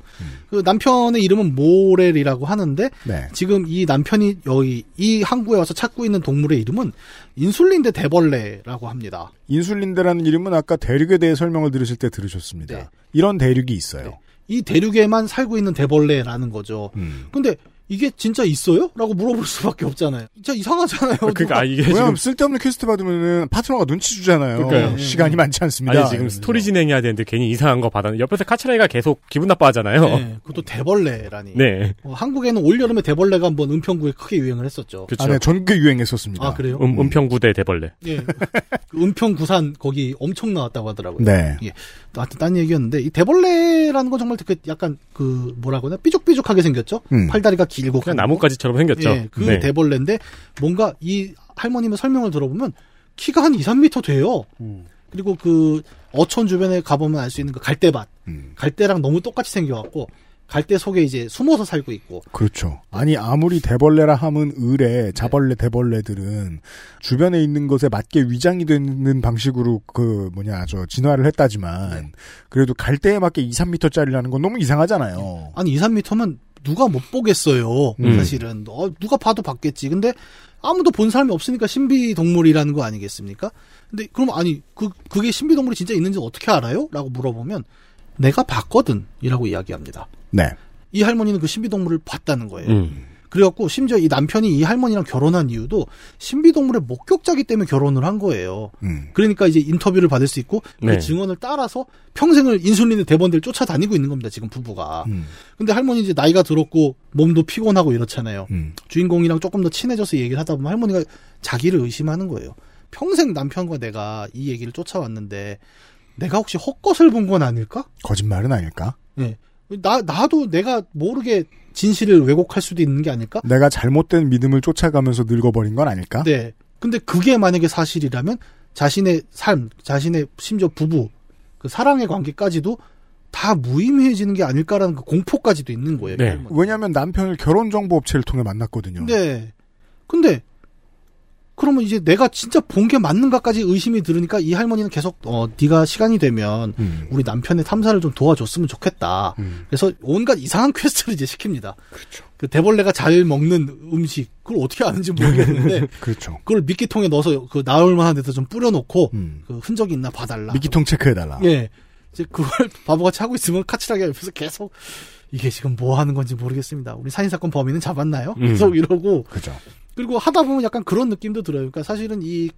그 남편의 이름은 모렐이라고 하는데
네.
지금 이 남편이 여기 이 항구에 와서 찾고 있는 동물의 이름은 인슐린데 대벌레라고 합니다.
인슐린데라는 이름은 아까 대륙에 대해 설명을 들으실 때 들으셨습니다.
네.
이런 대륙이 있어요.
이 대륙에만 살고 있는 대벌레라는 거죠.
음.
근데 이게 진짜 있어요? 라고 물어볼 수밖에 없잖아요. 진짜 이상하잖아요.
그러니까 아, 이게
왜냐면
지금
쓸데없는 퀘스트 받으면은 파트너가 눈치 주잖아요.
그러니까요.
시간이 많지 않습니다.
아니 지금 스토리 진행해야 되는데 괜히 이상한 거 받아. 옆에서 카츠라이가 계속 기분 나빠하잖아요.
네, 그것도 대벌레라니.
네.
어, 한국에는 올 여름에 대벌레가 한번 은평구에 크게 유행을 했었죠.
그렇죠.
아, 네, 전그 유행했었습니다.
아, 그래요?
음, 은평구 대 대벌레.
예. 그 은평 구산 거기 엄청 나왔다고 하더라고요.
네.
예. 하여튼 딴 얘기였는데 이 대벌레라는 건 정말 되게 약간 그 뭐라고 하나 삐죽삐죽하게 생겼죠.
음.
팔다리가 길고
그냥. 나뭇가지처럼 생겼죠.
예, 그
네.
대벌레인데 뭔가 이 할머님의 설명을 들어보면 키가 한 2, 3미터 돼요. 그리고 그 어촌 주변에 가보면 알 수 있는 그 갈대밭.
음.
갈대랑 너무 똑같이 생겨갖고 갈대 속에 이제 숨어서 살고 있고
그렇죠. 아니 아무리 대벌레라 함은 을에 자벌레 대벌레들은 주변에 있는 것에 맞게 위장이 되는 방식으로 그 뭐냐 저 진화를 했다지만 그래도 갈대에 맞게 2, 3미터짜리라는 건 너무 이상하잖아요.
아니 2, 3미터면 누가 못 보겠어요.
음.
사실은 어, 누가 봐도 봤겠지. 근데 아무도 본 사람이 없으니까 신비 동물이라는 거 아니겠습니까? 근데 그럼 아니 그 그게 신비 동물이 진짜 있는지 어떻게 알아요?라고 물어보면 내가 봤거든 이라고 이야기합니다.
네.
이 할머니는 그 신비 동물을 봤다는 거예요.
음.
그래갖고 심지어 이 남편이 이 할머니랑 결혼한 이유도 신비 동물의 목격자기 때문에 결혼을 한 거예요.
음.
그러니까 이제 인터뷰를 받을 수 있고
네.
그 증언을 따라서 평생을 인슐린의 대번들 쫓아다니고 있는 겁니다. 지금 부부가.
음.
근데 할머니 이제 나이가 들었고 몸도 피곤하고 이렇잖아요.
음.
주인공이랑 조금 더 친해져서 얘기를 하다 보면 할머니가 자기를 의심하는 거예요. 평생 남편과 내가 이 얘기를 쫓아왔는데 내가 혹시 헛것을 본 건 아닐까?
거짓말은 아닐까?
네. 나 나도 내가 모르게 진실을 왜곡할 수도 있는 게 아닐까?
내가 잘못된 믿음을 쫓아가면서 늙어버린 건 아닐까?
네. 근데 그게 만약에 사실이라면 자신의 삶, 자신의 심지어 부부, 그 사랑의 관계까지도 다 무의미해지는 게 아닐까라는 그 공포까지도 있는 거예요. 그
네. 왜냐하면 남편을 결혼정보업체를 통해 만났거든요.
네. 근데 그러면 이제 내가 진짜 본 게 맞는가까지 의심이 들으니까 이 할머니는 계속 어 네가 시간이 되면
음.
우리 남편의 탐사를 좀 도와줬으면 좋겠다. 그래서 온갖 이상한 quest를 이제 시킵니다.
그렇죠.
그 대벌레가 잘 먹는 음식 그걸 어떻게 아는지 모르겠는데
그렇죠.
그걸 미끼통에 넣어서 그 나올 만한 데서 좀 뿌려놓고 그 흔적이 있나 봐달라.
음. 미끼통 체크해달라.
예. 이제 그걸 바보같이 하고 있으면 카츠라기 옆에서 계속 이게 지금 뭐 하는 건지 모르겠습니다. 우리 살인 사건 범인은 잡았나요?
음.
계속 이러고.
그죠.
그리고 하다 보면 약간 그런 느낌도 들어요. 그러니까 사실은 이,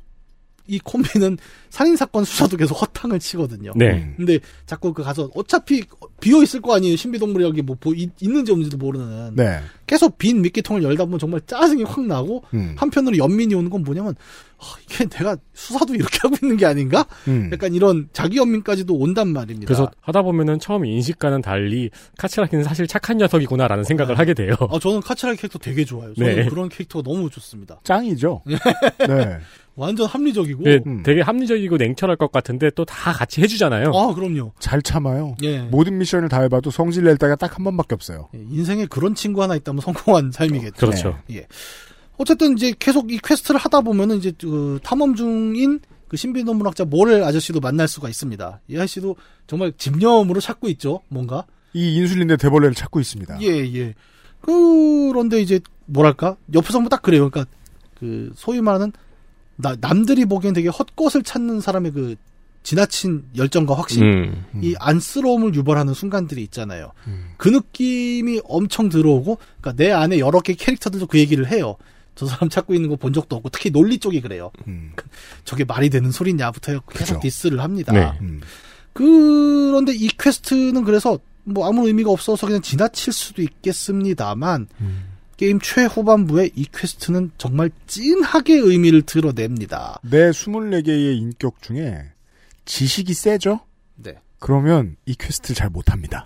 이 콤비는 살인 사건 수사도 계속 허탕을 치거든요.
네.
근데 자꾸 그 가서 어차피 비어 있을 거 아니에요. 신비동물이 여기 뭐 보- 있- 있는지 없는지도 모르는.
네.
계속 빈 미끼통을 열다 보면 정말 짜증이 확 나고
음.
한편으로 연민이 오는 건 뭐냐면 아, 이게 내가 수사도 이렇게 하고 있는 게 아닌가?
음.
약간 이런 자기 연민까지도 온단 말입니다.
그래서 하다 보면은 처음 인식과는 달리 카츠라기는 사실 착한 녀석이구나라는 생각을 하게 돼요.
아, 저는 카츠라기 캐릭터 되게 좋아요. 저는
네.
그런 캐릭터가 너무 좋습니다.
짱이죠. 네.
완전 합리적이고.
네, 되게 합리적이고 냉철할 것 같은데 또 다 같이 해주잖아요.
아, 그럼요.
잘 참아요.
예.
모든 미션을 다 해봐도 성질 낼 때가 딱 한 번밖에 없어요.
인생에 그런 친구 하나 있다면 성공한 삶이겠죠.
그렇죠.
예. 어쨌든 이제 계속 이 퀘스트를 하다 보면은 이제 그 탐험 중인 그 신비노문학자 모렐 아저씨도 만날 수가 있습니다. 이 아저씨도 정말 집념으로 찾고 있죠. 뭔가.
이 인슐린의 대벌레를 찾고 있습니다.
예, 예. 그런데 이제 뭐랄까? 옆에서 보면 딱 그래요. 그러니까 그 소위 말하는 나, 남들이 보기엔 되게 헛것을 찾는 사람의 그 지나친 열정과 확신,
음.
이 안쓰러움을 유발하는 순간들이 있잖아요. 그 느낌이 엄청 들어오고, 그러니까 내 안에 여러 개 캐릭터들도 그 얘기를 해요. 저 사람 찾고 있는 거 본 적도 없고, 특히 논리 쪽이 그래요. 그- 저게 말이 되는 소리냐부터 해서 계속 디스를 합니다.
네.
음.
그런데 이 퀘스트는 그래서 뭐 아무 의미가 없어서 그냥 지나칠 수도 있겠습니다만 게임 최후반부에 이 퀘스트는 정말 찐하게 의미를 드러냅니다.
내 24개의 인격 중에 지식이 세죠?
네.
그러면 이 퀘스트를 잘 못합니다.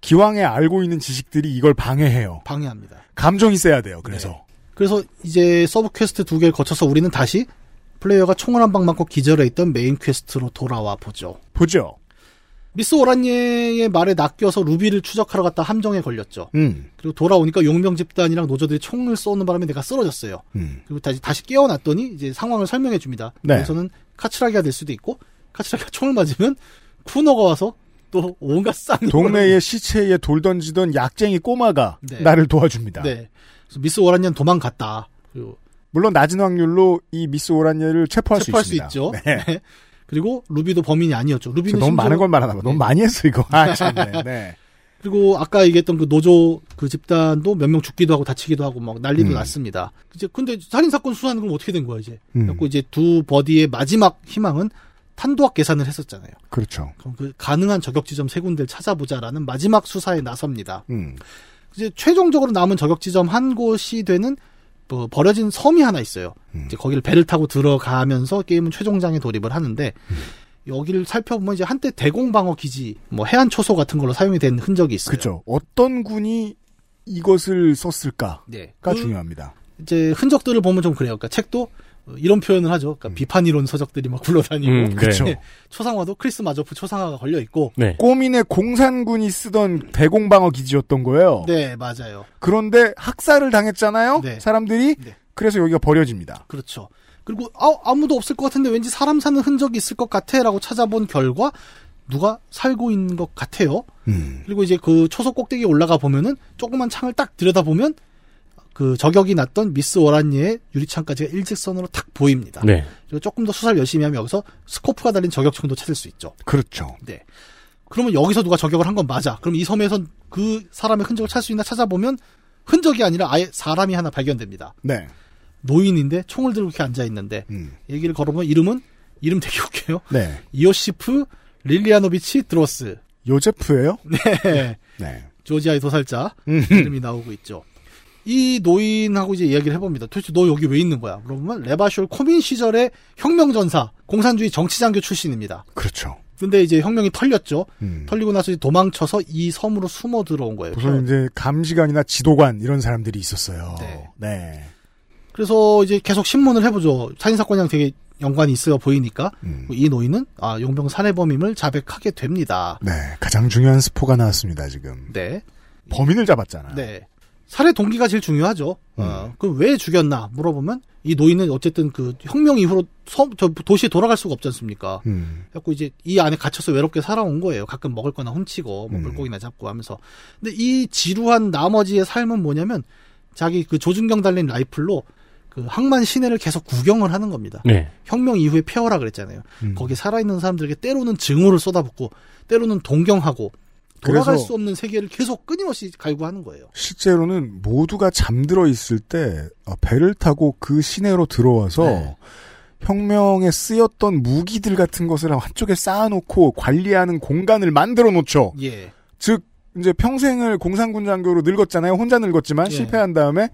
기왕에 알고 있는 지식들이 이걸 방해해요.
방해합니다.
감정이 세야 돼요. 그래서
그래서 이제 서브 퀘스트 두 개를 거쳐서 우리는 다시 플레이어가 총을 한 방 맞고 기절해 있던 메인 퀘스트로 돌아와 보죠.
보죠.
미스 오란예의 말에 낚여서 루비를 추적하러 갔다 함정에 걸렸죠.
음.
그리고 돌아오니까 용병 집단이랑 노조들이 총을 쏘는 바람에 내가 쓰러졌어요.
음.
그리고 다시 다시 깨어났더니 이제 상황을 설명해 줍니다.
네.
그래서는 카츠라기가 될 수도 있고 카츠라기가 총을 맞으면 쿠노가 와서 또 온갖 쌍
동네의 시체에 돌 던지던 약쟁이 꼬마가
네.
나를 도와줍니다.
네. 그래서 미스 오란예는 도망갔다. 그리고
물론 낮은 확률로 이 미스 오란예를 체포할,
체포할
수
수
있습니다.
있죠.
네.
그리고 루비도 범인이 아니었죠. 루비는
너무 많은 걸 말하나 봐. 너무 많이 했어 이거. 아, 참네. 네.
그리고 아까 얘기했던 그 노조 그 집단도 몇 명 죽기도 하고 다치기도 하고 막 난리도
음.
났습니다. 이제 근데 살인 사건 수사는 그럼 어떻게 된 거야 이제?
음.
그래고 이제 두 버디의 마지막 희망은 탄도학 계산을 했었잖아요.
그렇죠.
그럼 그 가능한 저격 지점 세 군데를 찾아보자라는 마지막 수사에 나섭니다.
음.
이제 최종적으로 남은 저격 지점 한 곳이 되는 뭐 버려진 섬이 하나 있어요.
음.
이제 거기를 배를 타고 들어가면서 게임은 최종장에 돌입을 하는데
음.
여기를 살펴보면 이제 한때 대공방어 기지, 뭐 해안 초소 같은 걸로 사용이 된 흔적이 있어요.
그렇죠. 어떤 군이 이것을 썼을까가
네. 그-
중요합니다.
이제 흔적들을 보면 좀 그래요. 그러니까 책도 어, 이런 표현을 하죠. 그러니까 비판 이론 서적들이 막 굴러다니고
음, 네.
그쵸.
초상화도 크라스 마조프 초상화가 걸려 있고
네.
코뮌의 공산군이 쓰던 대공방어 기지였던 거예요.
네 맞아요.
그런데 학살을 당했잖아요.
네.
사람들이 그래서 여기가 버려집니다.
그렇죠. 그리고 아, 아무도 없을 것 같은데 왠지 사람 사는 흔적이 있을 것 같아라고 찾아본 결과 누가 살고 있는 것 같아요.
음.
그리고 이제 그 초속 꼭대기에 올라가 보면은 조그만 창을 딱 들여다 보면 그 저격이 났던 미스 오란니의 유리창까지가 일직선으로 탁 보입니다.
네.
그리고 조금 더 수사를 열심히 하면 여기서 스코프가 달린 저격총도 찾을 수 있죠.
그렇죠.
네. 그러면 여기서 누가 저격을 한 건 맞아. 그럼 이 섬에선 그 사람의 흔적을 찾을 수 있나 찾아보면 흔적이 아니라 아예 사람이 하나 발견됩니다.
네.
노인인데 총을 들고 이렇게 앉아 있는데 얘기를 걸어보면 이름은 이름 되게 웃겨요.
네.
이오시프 릴리아노비치 드로스.
요제프예요?
네.
네.
조지아의 도살자
음.
이름이 나오고 있죠. 이 노인하고 이제 이야기를 해봅니다. 도대체 너 여기 왜 있는 거야? 물어보면 레바숄 코뮌 시절의 혁명전사, 공산주의 정치장교 출신입니다.
그렇죠.
근데 이제 혁명이 털렸죠.
음.
털리고 나서 도망쳐서 이 섬으로 숨어 들어온 거예요.
우선 이제 감시관이나 지도관 이런 사람들이 있었어요.
네.
네.
그래서 이제 계속 신문을 해보죠. 살인 사건이랑 되게 연관이 있어 보이니까
음.
이 노인은 아 용병 살해범임을 자백하게 됩니다.
네. 가장 중요한 스포가 나왔습니다, 지금.
네.
범인을 잡았잖아요.
네. 살해 동기가 제일 중요하죠. 어, 그럼 왜 죽였나 물어보면 이 노인은 어쨌든 그 혁명 이후로 섬, 저 도시에 돌아갈 수가 없지 않습니까?
음.
그래갖고 이제 이 안에 갇혀서 외롭게 살아온 거예요. 가끔 먹을 거나 훔치고
음.
뭐 물고기나 잡고 하면서. 근데 이 지루한 나머지의 삶은 뭐냐면 자기 그 조준경 달린 라이플로 그 항만 시내를 계속 구경을 하는 겁니다.
네.
혁명 이후에 폐허라 그랬잖아요.
음.
거기 살아있는 사람들에게 때로는 증오를 쏟아붓고 때로는 동경하고 돌아갈 수 없는 세계를 계속 끊임없이 갈구하는 거예요.
실제로는 모두가 잠들어 있을 때 어, 배를 타고 그 시내로 들어와서
네.
혁명에 쓰였던 무기들 같은 것을 한쪽에 쌓아놓고 관리하는 공간을 만들어 놓죠.
예.
즉 이제 평생을 공산군 장교로 늙었잖아요. 혼자 늙었지만
예.
실패한 다음에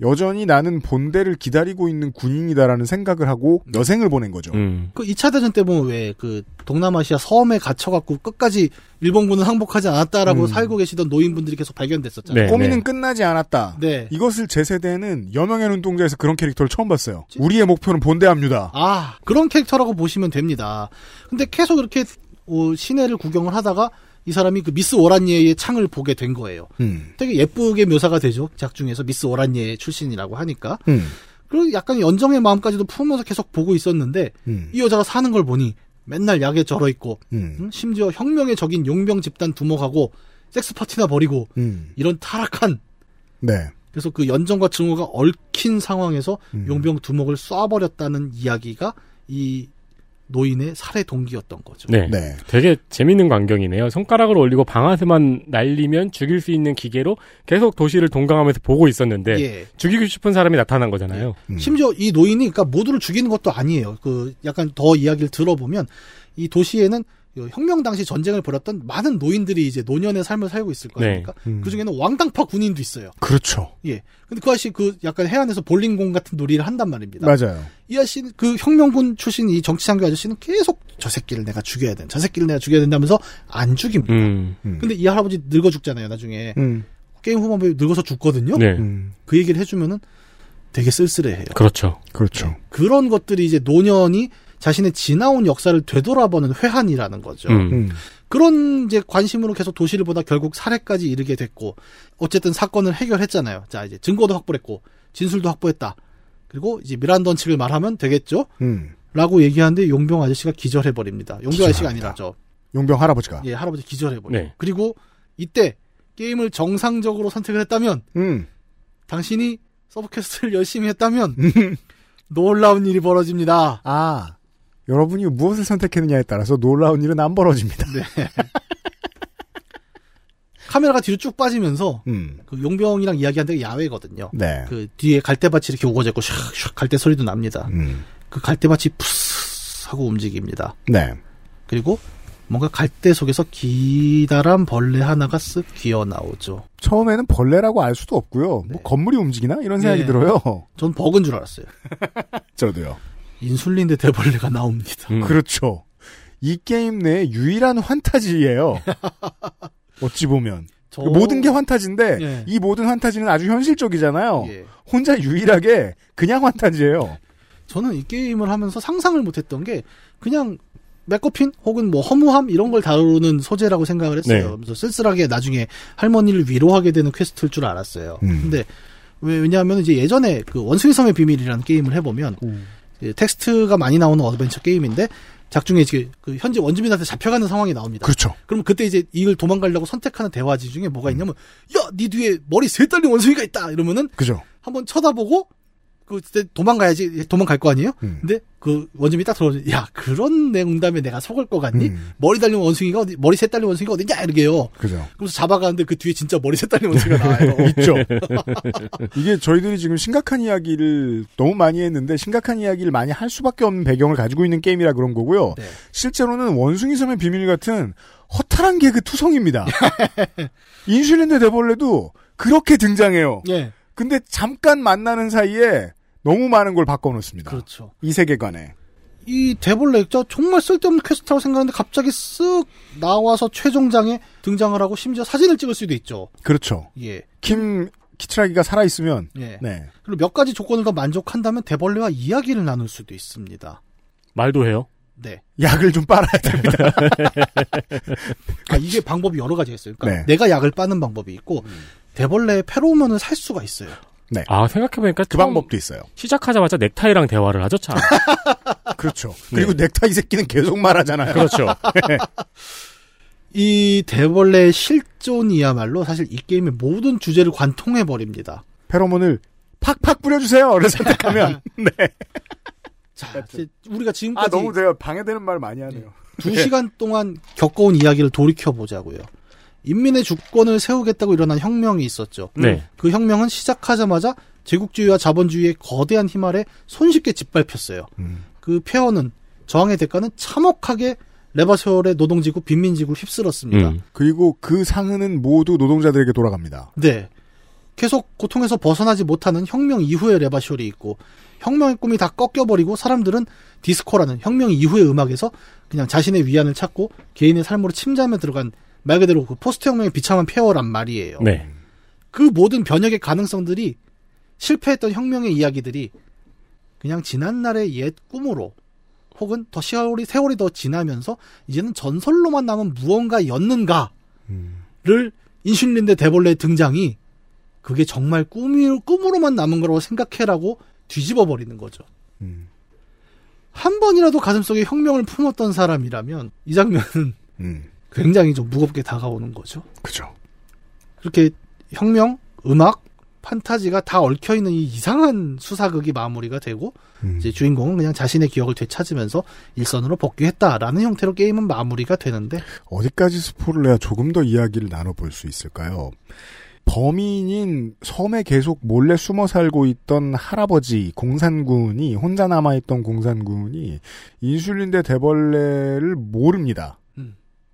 여전히 나는 본대를 기다리고 있는 군인이다라는 생각을 하고 여생을 보낸 거죠.
음.
그 2차 대전 때 보면 왜 그 동남아시아 섬에 갇혀갖고 끝까지 일본군은 항복하지 않았다라고
음.
살고 계시던 노인분들이 계속 발견됐었잖아요.
네.
꼬미는 끝나지 않았다.
네.
이것을 제 세대는 여명의 눈동자에서 그런 캐릭터를 처음 봤어요. 우리의 목표는 본대합니다.
아, 그런 캐릭터라고 보시면 됩니다. 근데 계속 이렇게 어, 시내를 구경을 하다가 이 사람이 그 미스 오란니에의 창을 보게 된 거예요.
음.
되게 예쁘게 묘사가 되죠. 작 중에서 미스 오란니에 출신이라고 하니까.
음.
그리고 약간 연정의 마음까지도 품으면서 계속 보고 있었는데
음.
이 여자가 사는 걸 보니 맨날 약에 절어 있고
음.
음, 심지어 혁명의 적인 용병 집단 두목하고 섹스 파티나 벌이고
음.
이런 타락한
네.
그래서 그 연정과 증오가 얽힌 상황에서
음.
용병 두목을 쏴버렸다는 이야기가 이 노인의 살해 동기였던 거죠.
네.
네.
되게 재밌는 광경이네요. 손가락을 올리고 방아쇠만 날리면 죽일 수 있는 기계로 계속 도시를 동강하면서 보고 있었는데
예.
죽이고 싶은 사람이 나타난 거잖아요.
음.
심지어 이 노인이 그러니까 모두를 죽이는 것도 아니에요. 그 약간 더 이야기를 들어보면 이 도시에는 그 혁명 당시 전쟁을 벌였던 많은 노인들이 이제 노년의 삶을 살고 있을 거
네.
아닙니까?
음.
그 중에는 왕당파 군인도 있어요.
그렇죠.
예. 근데 그 아저씨 그 약간 해안에서 볼링공 같은 놀이를 한단 말입니다.
맞아요.
이 아저씨는 그 혁명군 출신 이 정치장교 아저씨는 계속 저 새끼를 내가 죽여야 된다. 저 새끼를 내가 죽여야 된다면서 안 죽입니다.
음.
음.
근데 이 할아버지 늙어 죽잖아요, 나중에.
음.
게임 후반부에 늙어서 죽거든요.
네.
음.
그 얘기를 해주면은 되게 쓸쓸해해요.
그렇죠.
그렇죠.
그런 것들이 이제 노년이 자신의 지나온 역사를 되돌아보는 회한이라는 거죠.
음.
음.
그런 이제 관심으로 계속 도시를 보다 결국 살해까지 이르게 됐고 어쨌든 사건을 해결했잖아요. 자 이제 증거도 확보했고 진술도 확보했다. 그리고 이제 미란다 원칙을 말하면 되겠죠.
음.
라고 얘기하는데 용병 아저씨가 기절해 버립니다. 용병 아저씨가
기절합니다.
아니라 저
용병 할아버지가.
예, 할아버지 기절해 버려.
네.
그리고 이때 게임을 정상적으로 선택을 했다면
음.
당신이 서브퀘스트를 열심히 했다면 놀라운 일이 벌어집니다.
아. 여러분이 무엇을 선택했느냐에 따라서 놀라운 일은 안 벌어집니다.
네. 카메라가 뒤로 쭉 빠지면서
음.
그 용병이랑 이야기한 데가 야외거든요.
네.
그 뒤에 갈대밭이 이렇게 오고졌고 샥샥 갈대 소리도 납니다.
음.
그 갈대밭이 푸스 하고 움직입니다.
네.
그리고 뭔가 갈대 속에서 기다란 벌레 하나가 쓱 기어 나오죠.
처음에는 벌레라고 알 수도 없고요. 뭐 건물이 움직이나 이런 생각이
네.
들어요.
전 버그인 줄 알았어요.
저도요.
인슐린드 대벌레가 나옵니다.
음.
그렇죠. 이 게임 내 유일한 환타지예요. 어찌 보면
저-
그 모든 게 환타지인데
예.
이 모든 환타지는 아주 현실적이잖아요.
예.
혼자 유일하게 그냥 환타지예요.
저는 이 게임을 하면서 상상을 못했던 게 그냥 맥거핀 혹은 뭐 허무함 이런 걸 다루는 소재라고 생각을 했어요.
네.
그래서 쓸쓸하게 나중에 할머니를 위로하게 되는 퀘스트일 줄 알았어요.
음.
근데 왜- 왜냐하면 이제 예전에 그 원숭이 섬의 비밀이라는 게임을 해보면 이제 텍스트가 많이 나오는 어드벤처 게임인데 작중에 이제 그 현재 원주민한테 잡혀가는 상황이 나옵니다.
그렇죠.
그럼 그때 이제 이걸 도망가려고 선택하는 대화지 중에 뭐가 있냐면 야, 네 뒤에 머리 세 달린 원숭이가 있다 이러면은
그죠.
한번 쳐다보고 그 그때 도망가야지 도망갈 거 아니에요?
음.
근데 그 원주민이 딱 들어오지 야 그런 농담에 내가 속을 것 같니?
음.
머리 달린 원숭이가 어디 머리 셋 달린 원숭이가 어디냐 이러게요.
그죠.
그래서 잡아가는데 그 뒤에 진짜 머리 셋 달린 원숭이가 나와요.
있죠. 이게 저희들이 지금 심각한 이야기를 너무 많이 했는데 심각한 이야기를 많이 할 수밖에 없는 배경을 가지고 있는 게임이라 그런 거고요.
네.
실제로는 원숭이 섬의 비밀 같은 허탈한 개그 투성입니다. 인슐린드 대벌레도 그렇게 등장해요.
예.
근데 잠깐 만나는 사이에 너무 많은 걸 바꿔놓습니다.
그렇죠.
이 세계관에.
이 대벌레 저 정말 쓸데없는 퀘스트라고 생각하는데 갑자기 쓱 나와서 최종장에 등장을 하고 심지어 사진을 찍을 수도 있죠.
그렇죠.
예.
킴 키츠라기가 살아있으면
예.
네.
그리고 몇 가지 조건을 더 만족한다면 대벌레와 이야기를 나눌 수도 있습니다.
말도 해요?
네.
약을 좀 빨아야 됩니다.
아, 이게 방법이 여러 가지가 있어요. 그러니까
네.
내가 약을 빠는 방법이 있고 대벌레의 페로몬을 살 수가 있어요.
네.
아, 생각해보니까.
그 방법도 있어요.
시작하자마자 넥타이랑 대화를 하죠, 참.
그렇죠. 그리고 넥타이 새끼는 계속 말하잖아요.
그렇죠.
이 대벌레의 실존이야말로 사실 이 게임의 모든 주제를 관통해 버립니다.
페로몬을 팍팍 뿌려주세요를 선택하면 네.
자, 이제 우리가 지금까지
아 너무 제가 방해되는 말 많이 하네요.
두 시간 동안 겪어온 이야기를 돌이켜 보자고요. 인민의 주권을 세우겠다고 일어난 혁명이 있었죠.
네.
그 혁명은 시작하자마자 제국주의와 자본주의의 거대한 힘 아래 손쉽게 짓밟혔어요.
음.
그 폐허는 저항의 대가는 참혹하게 레바세월의 노동지구 빈민지구를 휩쓸었습니다.
음.
그리고 그 상흔은 모두 노동자들에게 돌아갑니다.
네. 계속 고통에서 벗어나지 못하는 혁명 이후의 레바숄이 있고 혁명의 꿈이 다 꺾여버리고 사람들은 디스코라는 혁명 이후의 음악에서 그냥 자신의 위안을 찾고 개인의 삶으로 침잠에 들어간 말 그대로 그 포스트 혁명의 비참한 폐허란 말이에요.
네.
그 모든 변혁의 가능성들이 실패했던 혁명의 이야기들이 그냥 지난날의 옛 꿈으로 혹은 더 세월이, 세월이 더 지나면서 이제는 전설로만 남은 무언가였는가를 인슐린드 대벌레의 등장이 그게 정말 꿈이, 꿈으로만 남은 거라고 생각해라고 뒤집어 버리는 거죠.
음.
한 번이라도 가슴속에 혁명을 품었던 사람이라면 이 장면은
음.
굉장히 좀 무겁게 다가오는 거죠.
그죠.
그렇게 혁명, 음악, 판타지가 다 얽혀 있는 이 이상한 수사극이 마무리가 되고
음.
이제 주인공은 그냥 자신의 기억을 되찾으면서 일선으로 복귀했다라는 형태로 게임은 마무리가 되는데
어디까지 스포를 해야 조금 더 이야기를 나눠볼 수 있을까요? 범인인 섬에 계속 몰래 숨어 살고 있던 할아버지 공산군이 혼자 남아있던 공산군이 인슐린 대 대벌레를 모릅니다.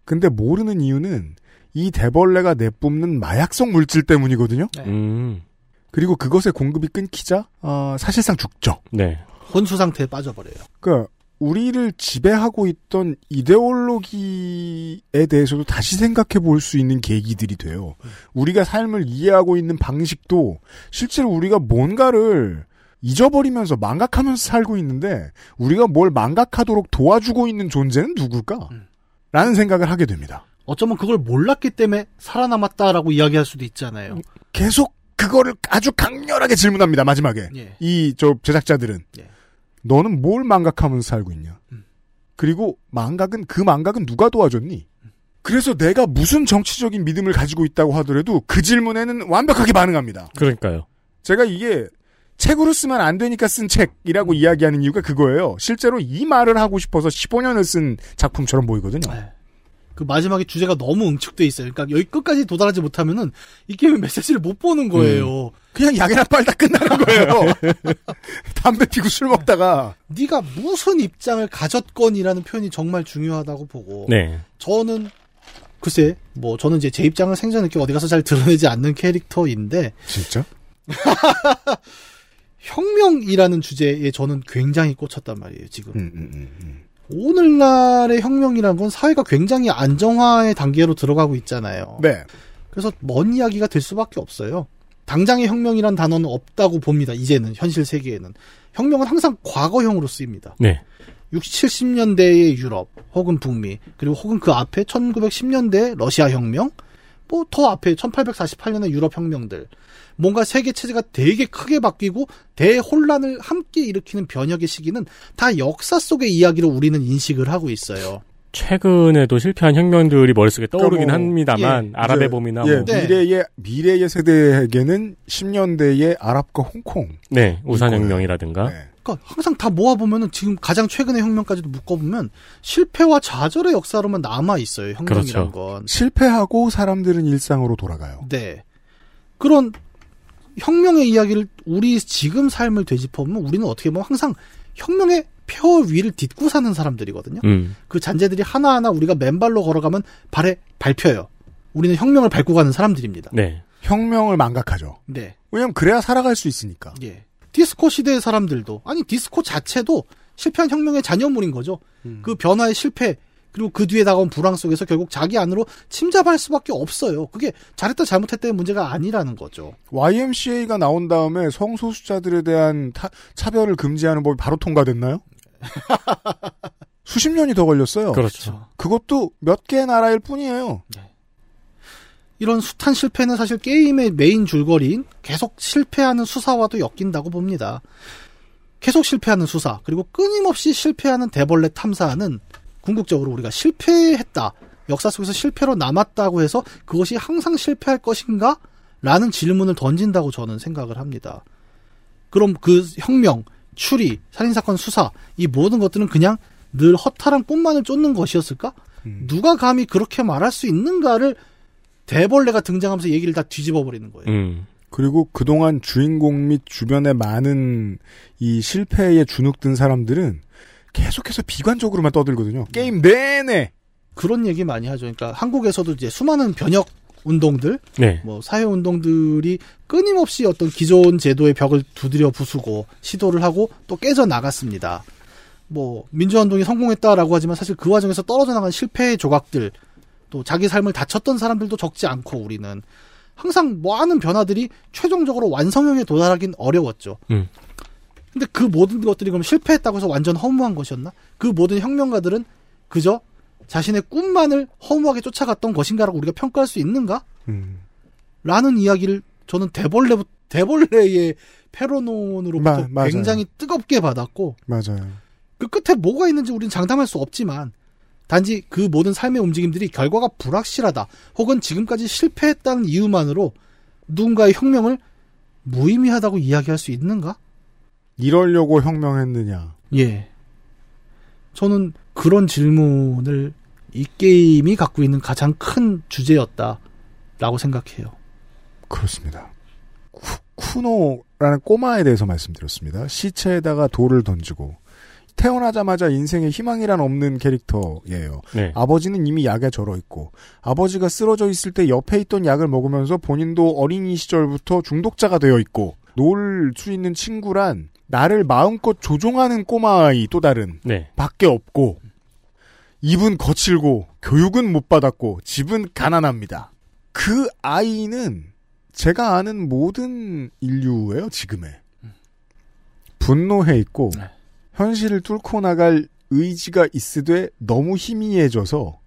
음.
근데 모르는 이유는 이 대벌레가 내뿜는 마약성 물질 때문이거든요.
음.
그리고 그것의 공급이 끊기자 어, 사실상 죽죠.
네.
혼수 상태에 빠져버려요.
그러니까 우리를 지배하고 있던 이데올로기에 대해서도 다시 생각해 볼 수 있는 계기들이 돼요. 우리가 삶을 이해하고 있는 방식도 실제로 우리가 뭔가를 잊어버리면서 망각하면서 살고 있는데 우리가 뭘 망각하도록 도와주고 있는 존재는 누굴까? 라는 생각을 하게 됩니다.
어쩌면 그걸 몰랐기 때문에 살아남았다라고 이야기할 수도 있잖아요.
계속 그거를 아주 강렬하게 질문합니다. 마지막에
예.
이저 제작자들은
예.
너는 뭘 망각하면서 살고 있냐? 그리고 망각은 그 망각은 누가 도와줬니? 그래서 내가 무슨 정치적인 믿음을 가지고 있다고 하더라도 그 질문에는 완벽하게 반응합니다.
그러니까요.
제가 이게 책으로 쓰면 안 되니까 쓴 책이라고 이야기하는 이유가 그거예요. 실제로 이 말을 하고 싶어서 15년을 쓴 작품처럼 보이거든요.
그 마지막에 주제가 너무 응축돼 있어요. 그러니까 여기 끝까지 도달하지 못하면은 이 게임의 메시지를 못 보는 거예요.
그냥 약이나 빨다 끝나는 거예요. 담배 피고 술 먹다가
네가 무슨 입장을 가졌건이라는 표현이 정말 중요하다고 보고
네.
저는 글쎄 뭐 저는 이제 제 입장을 생전 이렇게 어디 가서 잘 드러내지 않는 캐릭터인데
진짜
혁명이라는 주제에 저는 굉장히 꽂혔단 말이에요 지금
음,
오늘날의 혁명이라는 건 사회가 굉장히 안정화의 단계로 들어가고 있잖아요
네.
그래서 먼 이야기가 될 수밖에 없어요 당장의 혁명이란 단어는 없다고 봅니다. 이제는 현실 세계에는 혁명은 항상 과거형으로 쓰입니다.
네.
60, 70년대의 유럽 혹은 북미 그리고 혹은 그 앞에 1910년대 러시아 혁명 뭐 더 앞에 1848년의 유럽 혁명들 뭔가 세계 체제가 되게 크게 바뀌고 대혼란을 함께 일으키는 변혁의 시기는 다 역사 속의 이야기로 우리는 인식을 하고 있어요.
최근에도 실패한 혁명들이 머릿속에 떠오르긴
그러니까 뭐,
합니다만
예,
아랍의 봄이나
예,
뭐
미래의 미래의 세대에게는 10년대의 아랍과 홍콩.
네, 우산 혁명이라든가
그러니까 항상 다 모아 보면은 지금 가장 최근의 혁명까지도 묶어 보면 실패와 좌절의 역사로만 남아 있어요. 혁명이란
그렇죠.
건.
실패하고 사람들은 일상으로 돌아가요.
네. 그런 혁명의 이야기를 우리 지금 삶을 되짚어보면 우리는 어떻게 보면 항상 혁명의 표 위를 딛고 사는 사람들이거든요.
음.
그 잔재들이 하나하나 우리가 맨발로 걸어가면 발에 밟혀요. 우리는 혁명을 밟고 가는 사람들입니다.
네.
혁명을 망각하죠.
네.
왜냐면 그래야 살아갈 수 있으니까.
예. 디스코 시대의 사람들도 아니 디스코 자체도 실패한 혁명의 잔여물인 거죠. 그 변화의 실패 그리고 그 뒤에 다가온 불황 속에서 결국 자기 안으로 침잡할 수밖에 없어요. 그게 잘했다 잘못했다의 문제가 아니라는 거죠.
YMCA가 나온 다음에 성소수자들에 대한 타- 차별을 금지하는 법이 바로 통과됐나요? 수십 년이 더 걸렸어요.
그렇죠.
그것도 몇 개 나라일 뿐이에요.
이런 숱한 실패는 사실 게임의 메인 줄거리인 계속 실패하는 수사와도 엮인다고 봅니다. 계속 실패하는 수사, 그리고 끊임없이 실패하는 대벌레 탐사는 궁극적으로 우리가 실패했다. 역사 속에서 실패로 남았다고 해서 그것이 항상 실패할 것인가? 라는 질문을 던진다고 저는 생각을 합니다. 그럼 그 혁명, 추리, 살인사건 수사, 이 모든 것들은 그냥 늘 허탈한 꽃만을 쫓는 것이었을까? 누가 감히 그렇게 말할 수 있는가를 대벌레가 등장하면서 얘기를 다 뒤집어 버리는 거예요.
음.
그리고 그동안 주인공 및 주변에 많은 이 실패에 주눅든 사람들은 계속해서 비관적으로만 떠들거든요. 게임 내내.
그런 얘기 많이 하죠. 그러니까 한국에서도 이제 수많은 변혁 운동들,
네.
뭐 사회 운동들이 끊임없이 어떤 기존 제도의 벽을 두드려 부수고 시도를 하고 또 깨져 나갔습니다. 뭐 민주화 운동이 성공했다라고 하지만 사실 그 과정에서 떨어져 나간 실패의 조각들, 또 자기 삶을 다쳤던 사람들도 적지 않고 우리는 항상 많은 변화들이 최종적으로 완성형에 도달하긴 어려웠죠.
음.
근데 그 모든 것들이 그럼 실패했다고 해서 완전 허무한 것이었나? 그 모든 혁명가들은 그저 자신의 꿈만을 허무하게 쫓아갔던 것인가라고 우리가 평가할 수 있는가?
음.
라는 이야기를 저는 대벌레 대벌레의 페로논으로부터
마-.
굉장히 뜨겁게 받았고
맞아요.
그 끝에 뭐가 있는지 우리는 장담할 수 없지만 단지 그 모든 삶의 움직임들이 결과가 불확실하다 혹은 지금까지 실패했다는 이유만으로 누군가의 혁명을 무의미하다고 이야기할 수 있는가?
이러려고 혁명했느냐.
예. 저는 그런 질문을 이 게임이 갖고 있는 가장 큰 주제였다라고 생각해요.
그렇습니다. 쿠, 쿠노라는 꼬마에 대해서 말씀드렸습니다. 시체에다가 돌을 던지고 태어나자마자 인생에 희망이란 없는 캐릭터예요.
네.
아버지는 이미 약에 절어 있고 아버지가 쓰러져 있을 때 옆에 있던 약을 먹으면서 본인도 어린이 시절부터 중독자가 되어 있고 놀 수 있는 친구란 나를 마음껏 조종하는 꼬마아이 또 다른
네.
밖에 없고 입은 거칠고 교육은 못 받았고 집은 가난합니다. 그 아이는 제가 아는 모든 인류예요 지금의 분노해 있고 현실을 뚫고 나갈 의지가 있으되 너무 희미해져서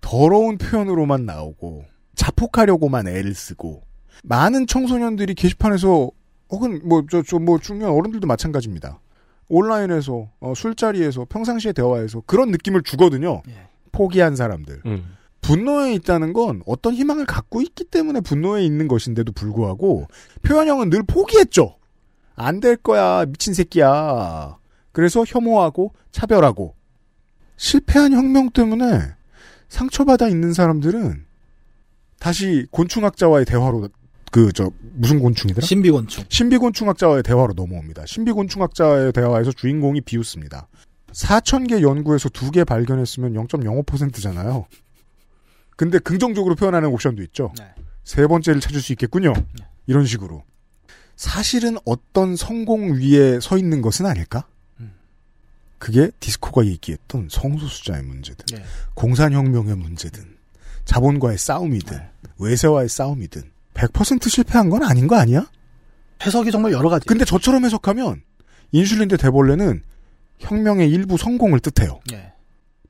더러운 표현으로만 나오고 자폭하려고만 애를 쓰고 많은 청소년들이 게시판에서 혹은 뭐저저뭐 중요한 어른들도 마찬가지입니다. 온라인에서 어, 술자리에서 평상시에 대화에서 그런 느낌을 주거든요. 포기한 사람들.
음.
분노에 있다는 건 어떤 희망을 갖고 있기 때문에 분노에 있는 것인데도 불구하고 표현형은 늘 포기했죠. 안 될 거야 미친 새끼야. 그래서 혐오하고 차별하고 실패한 혁명 때문에 상처받아 있는 사람들은 다시 곤충학자와의 대화로 그 저 무슨 곤충이더라?
신비곤충.
신비곤충학자와의 대화로 넘어옵니다. 신비곤충학자의 대화에서 주인공이 비웃습니다. 4천 개 연구에서 두개 발견했으면 0.05%잖아요. 근데 긍정적으로 표현하는 옵션도 있죠. 세 번째를 찾을 수 있겠군요. 이런 식으로. 사실은 어떤 성공 위에 서 있는 것은 아닐까? 그게 디스코가 얘기했던 성소수자의 문제든, 공산혁명의 문제든, 자본과의 싸움이든, 외세와의 싸움이든, 100% 실패한 건 아닌 거 아니야?
해석이 정말 여러 가지.
근데 저처럼 해석하면 인슐린 대 대벌레는 혁명의 일부 성공을 뜻해요.
예.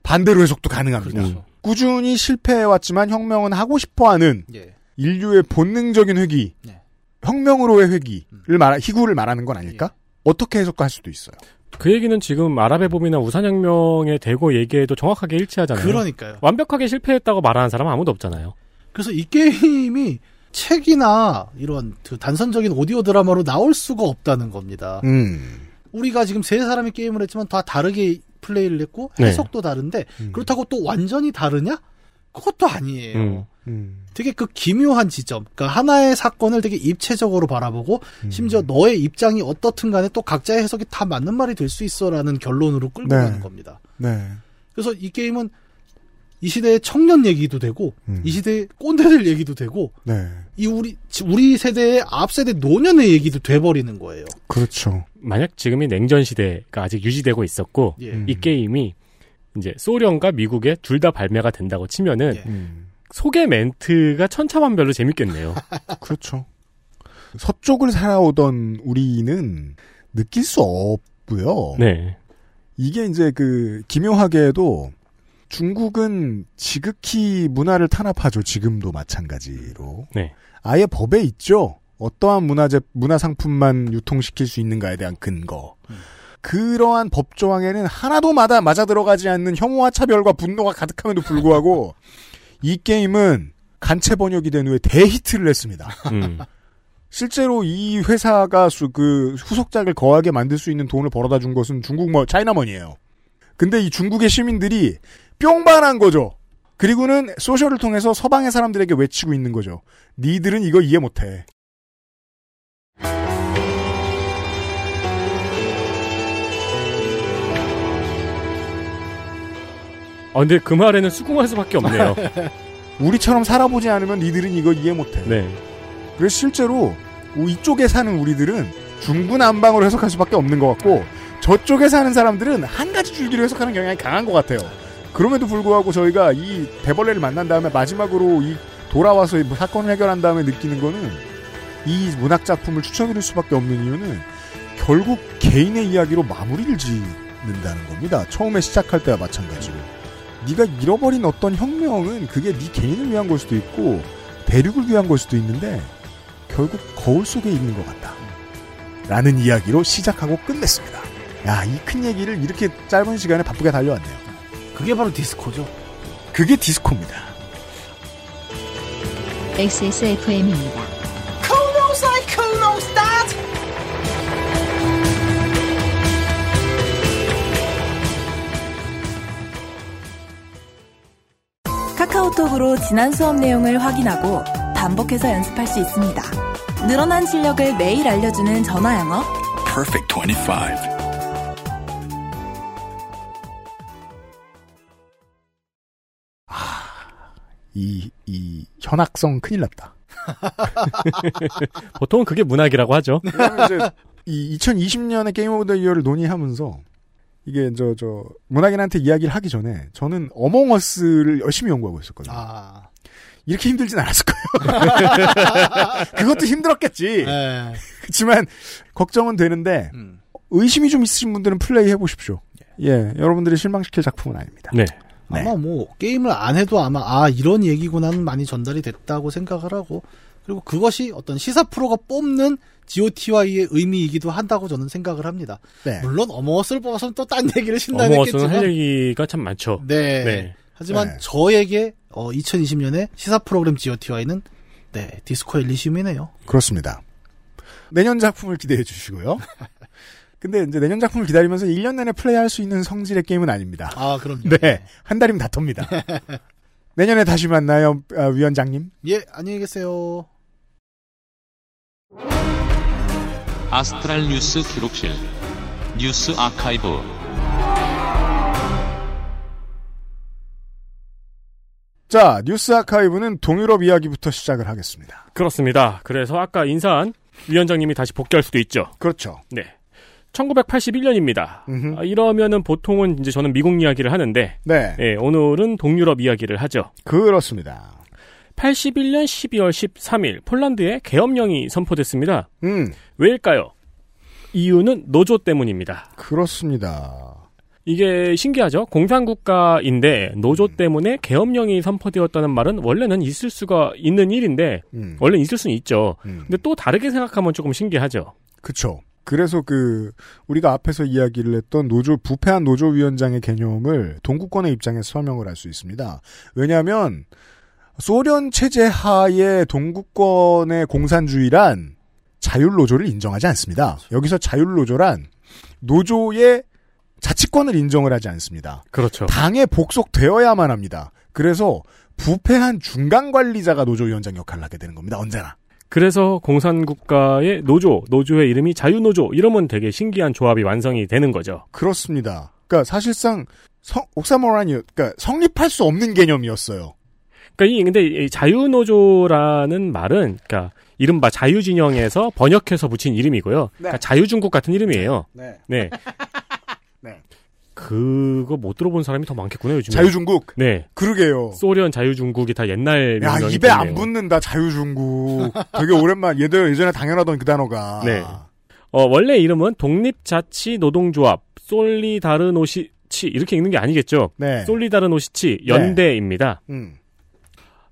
반대로 해석도 가능합니다.
그렇죠.
꾸준히 실패해왔지만 혁명은 하고 싶어하는
예.
인류의 본능적인 회귀, 혁명으로의 회귀를 말 희구를 말하는 건 아닐까? 어떻게 해석할 수도 있어요.
그 얘기는 지금 아랍의 봄이나 우산혁명의 대고 얘기에도 정확하게 일치하잖아요.
그러니까요.
완벽하게 실패했다고 말하는 사람은 아무도 없잖아요.
그래서 이 게임이 책이나 이런 그 단선적인 오디오 드라마로 나올 수가 없다는 겁니다.
음.
우리가 지금 세 사람이 게임을 했지만 다 다르게 플레이를 했고
네.
해석도 다른데 그렇다고 또 완전히 다르냐? 그것도 아니에요.
음.
음.
되게 그 기묘한 지점, 그러니까 하나의 사건을 되게 입체적으로 바라보고 심지어 너의 입장이 어떻든 간에 또 각자의 해석이 다 맞는 말이 될 수 있어라는 결론으로 끌고
네.
가는 겁니다.
네.
그래서 이 게임은 이 시대의 청년 얘기도 되고 이 시대의 꼰대들 얘기도 되고
네.
이 우리 우리 세대의 앞 세대 노년의 얘기도 돼버리는 거예요.
그렇죠.
만약 지금이 냉전 시대가 아직 유지되고 있었고
예.
이 게임이 이제 소련과 미국에 둘 다 발매가 된다고 치면은
예.
음.
소개 멘트가 천차만별로 재밌겠네요.
그렇죠. 서쪽을 살아오던 우리는 느낄 수 없고요.
네.
이게 이제 그 기묘하게도 중국은 지극히 문화를 탄압하죠. 지금도 마찬가지로.
네.
아예 법에 있죠. 어떠한 문화재 문화 상품만 유통시킬 수 있는가에 대한 근거. 그러한 법 조항에는 하나도 마다 맞아 들어가지 않는 혐오와 차별과 분노가 가득함에도 불구하고 이 게임은 간체 번역이 된 후에 대히트를 했습니다.
음.
실제로 이 회사가 수, 그 후속작을 거하게 만들 수 있는 돈을 벌어다 준 것은 중국 뭐 차이나머니예요. 근데 이 중국의 시민들이 뿅반한 거죠. 그리고는 소셜을 통해서 서방의 사람들에게 외치고 있는 거죠. 니들은 이거 이해 못해.
아, 근데 그 말에는 수긍할 수밖에 없네요.
우리처럼 살아보지 않으면 니들은 이거 이해 못해.
네.
그래서 실제로 이쪽에 사는 우리들은 중구난방으로 해석할 수밖에 없는 것 같고 저쪽에 사는 사람들은 한 가지 줄기로 해석하는 경향이 강한 것 같아요. 그럼에도 불구하고 저희가 이 대벌레를 만난 다음에 마지막으로 이 돌아와서 이 사건을 해결한 다음에 느끼는 거는 이 문학 작품을 추천드릴 수밖에 없는 이유는 결국 개인의 이야기로 마무리를 짓는다는 겁니다. 처음에 시작할 때와 마찬가지로. 네가 잃어버린 어떤 혁명은 그게 네 개인을 위한 걸 수도 있고 대륙을 위한 걸 수도 있는데 결국 거울 속에 있는 것 같다. 라는 이야기로 시작하고 끝냈습니다. 야, 이 큰 얘기를 이렇게 짧은 시간에 바쁘게 달려왔네요.
그게 바로 디스코죠.
그게 디스코입니다.
XSFM입니다.
카카오톡으로 지난 수업 내용을 확인하고 반복해서 연습할 수 있습니다. 늘어난 실력을 매일 알려주는 전화 영어.
Perfect 25.
이, 이, 현악성 큰일 났다.
보통은 그게 문학이라고 하죠.
이 2020년에 Game of the Year를 논의하면서 이게 저, 저, 문학인한테 이야기를 하기 전에 저는 어몽어스를 열심히 연구하고 있었거든요.
아.
이렇게 힘들진 않았을 거예요. 그것도 힘들었겠지.
네.
그렇지만 걱정은 되는데
음.
의심이 좀 있으신 분들은 플레이 해보십시오. 예, 여러분들이 실망시킬 작품은 아닙니다.
네.
아마 뭐 게임을 안 해도 아마 아 이런 얘기구나는 많이 전달이 됐다고 생각을 하고 그리고 그것이 어떤 시사 프로가 뽑는 GOTY의 의미이기도 한다고 저는 생각을 합니다.
네.
물론 어머스를 뽑아서는 또 딴 얘기를 신나게 했겠지만
할 얘기가 참 많죠.
네.
네.
하지만
네.
저에게 어, 2020년에 시사 프로그램 GOTY는 네 디스코 엘리시움이네요.
그렇습니다. 내년 작품을 기대해 주시고요. 근데 이제 내년 작품을 기다리면서 1년 내내 플레이할 수 있는 성질의 게임은 아닙니다.
아 그럼요.
네. 한 달이면 다 텁니다. 내년에 다시 만나요, 아, 위원장님.
예 안녕히 계세요.
아스트랄 뉴스 기록실 뉴스 아카이브
자, 뉴스 아카이브는 동유럽 이야기부터 시작을 하겠습니다.
그렇습니다. 그래서 아까 인사한 위원장님이 다시 복귀할 수도 있죠.
그렇죠.
네. 1981년입니다. 아, 이러면은 보통은 이제 저는 미국 이야기를 하는데,
네.
예, 오늘은 동유럽 이야기를 하죠.
그렇습니다.
81년 12월 13일 폴란드에 계엄령이 선포됐습니다.
음.
왜일까요? 이유는 노조 때문입니다.
그렇습니다.
이게 신기하죠? 공산국가인데 노조 때문에 계엄령이 선포되었다는 말은 원래는 있을 수가 있는 일인데
음.
원래 있을 수는 있죠. 근데 또 다르게 생각하면 조금 신기하죠.
그쵸. 그래서 그 우리가 앞에서 이야기를 했던 노조 부패한 노조 위원장의 개념을 동구권의 입장에서 설명을 할 수 있습니다. 왜냐하면 소련 체제 하에 동구권의 공산주의란 자율 노조를 인정하지 않습니다. 여기서 자율 노조란 노조의 자치권을 인정을 하지 않습니다.
그렇죠.
당에 복속되어야만 합니다. 그래서 부패한 중간 관리자가 노조 위원장 역할을 하게 되는 겁니다. 언제나.
그래서 공산국가의 노조, 노조의 이름이 자유노조 이러면 되게 신기한 조합이 완성이 되는 거죠.
그렇습니다. 그러니까 사실상 성, 옥사모란이 그러니까 성립할 수 없는 개념이었어요.
그러니까 이 근데 이 자유노조라는 말은 그러니까 이른바 자유진영에서 번역해서 붙인 이름이고요. 그러니까 자유중국 같은 이름이에요.
네.
네.
네.
그거 못 들어본 사람이 더 많겠구나 요즘에.
자유중국.
네.
그러게요.
소련 자유중국이 다 옛날
야 입에 안. 붙는다 자유중국. 되게 오랜만 얘들 예전에 당연하던 그 단어가.
네. 어, 원래 이름은 독립자치노동조합 솔리다르노시치 이렇게 읽는 게 아니겠죠.
네.
솔리다르노시치 연대입니다.
음.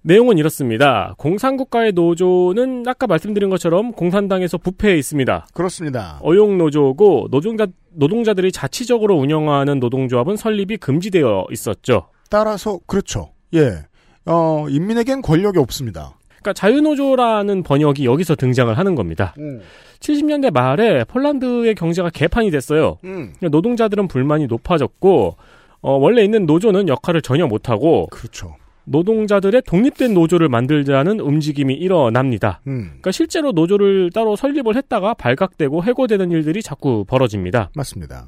내용은 이렇습니다. 공산국가의 노조는 아까 말씀드린 것처럼 공산당에서 부패해 있습니다.
그렇습니다.
어용 노조고 노동자 노동자들이 자치적으로 운영하는 노동조합은 설립이 금지되어 있었죠.
따라서 그렇죠. 예. 어 인민에겐 권력이 없습니다.
그러니까 자유노조라는 번역이 여기서 등장을 하는 겁니다.
음.
70년대 말에 폴란드의 경제가 개판이 됐어요.
음.
노동자들은 불만이 높아졌고 어, 원래 있는 노조는 역할을 전혀 못하고
그렇죠.
노동자들의 독립된 노조를 만들자는 움직임이 일어납니다.
음.
그러니까 실제로 노조를 따로 설립을 했다가 발각되고 해고되는 일들이 자꾸 벌어집니다.
맞습니다.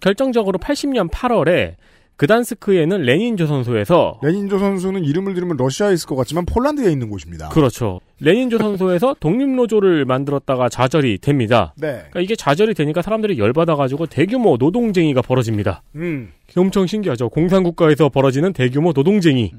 결정적으로 80년 8월에 그단스크에는 레닌 조선소에서
레닌 조선소는 이름을 들으면 러시아에 있을 것 같지만 폴란드에 있는 곳입니다.
그렇죠. 레닌 조선소에서 독립노조를 만들었다가 좌절이 됩니다.
네.
그러니까 이게 좌절이 되니까 사람들이 열받아가지고 대규모 노동쟁의가 벌어집니다.
음.
엄청 신기하죠. 공산국가에서 벌어지는 대규모 노동쟁이.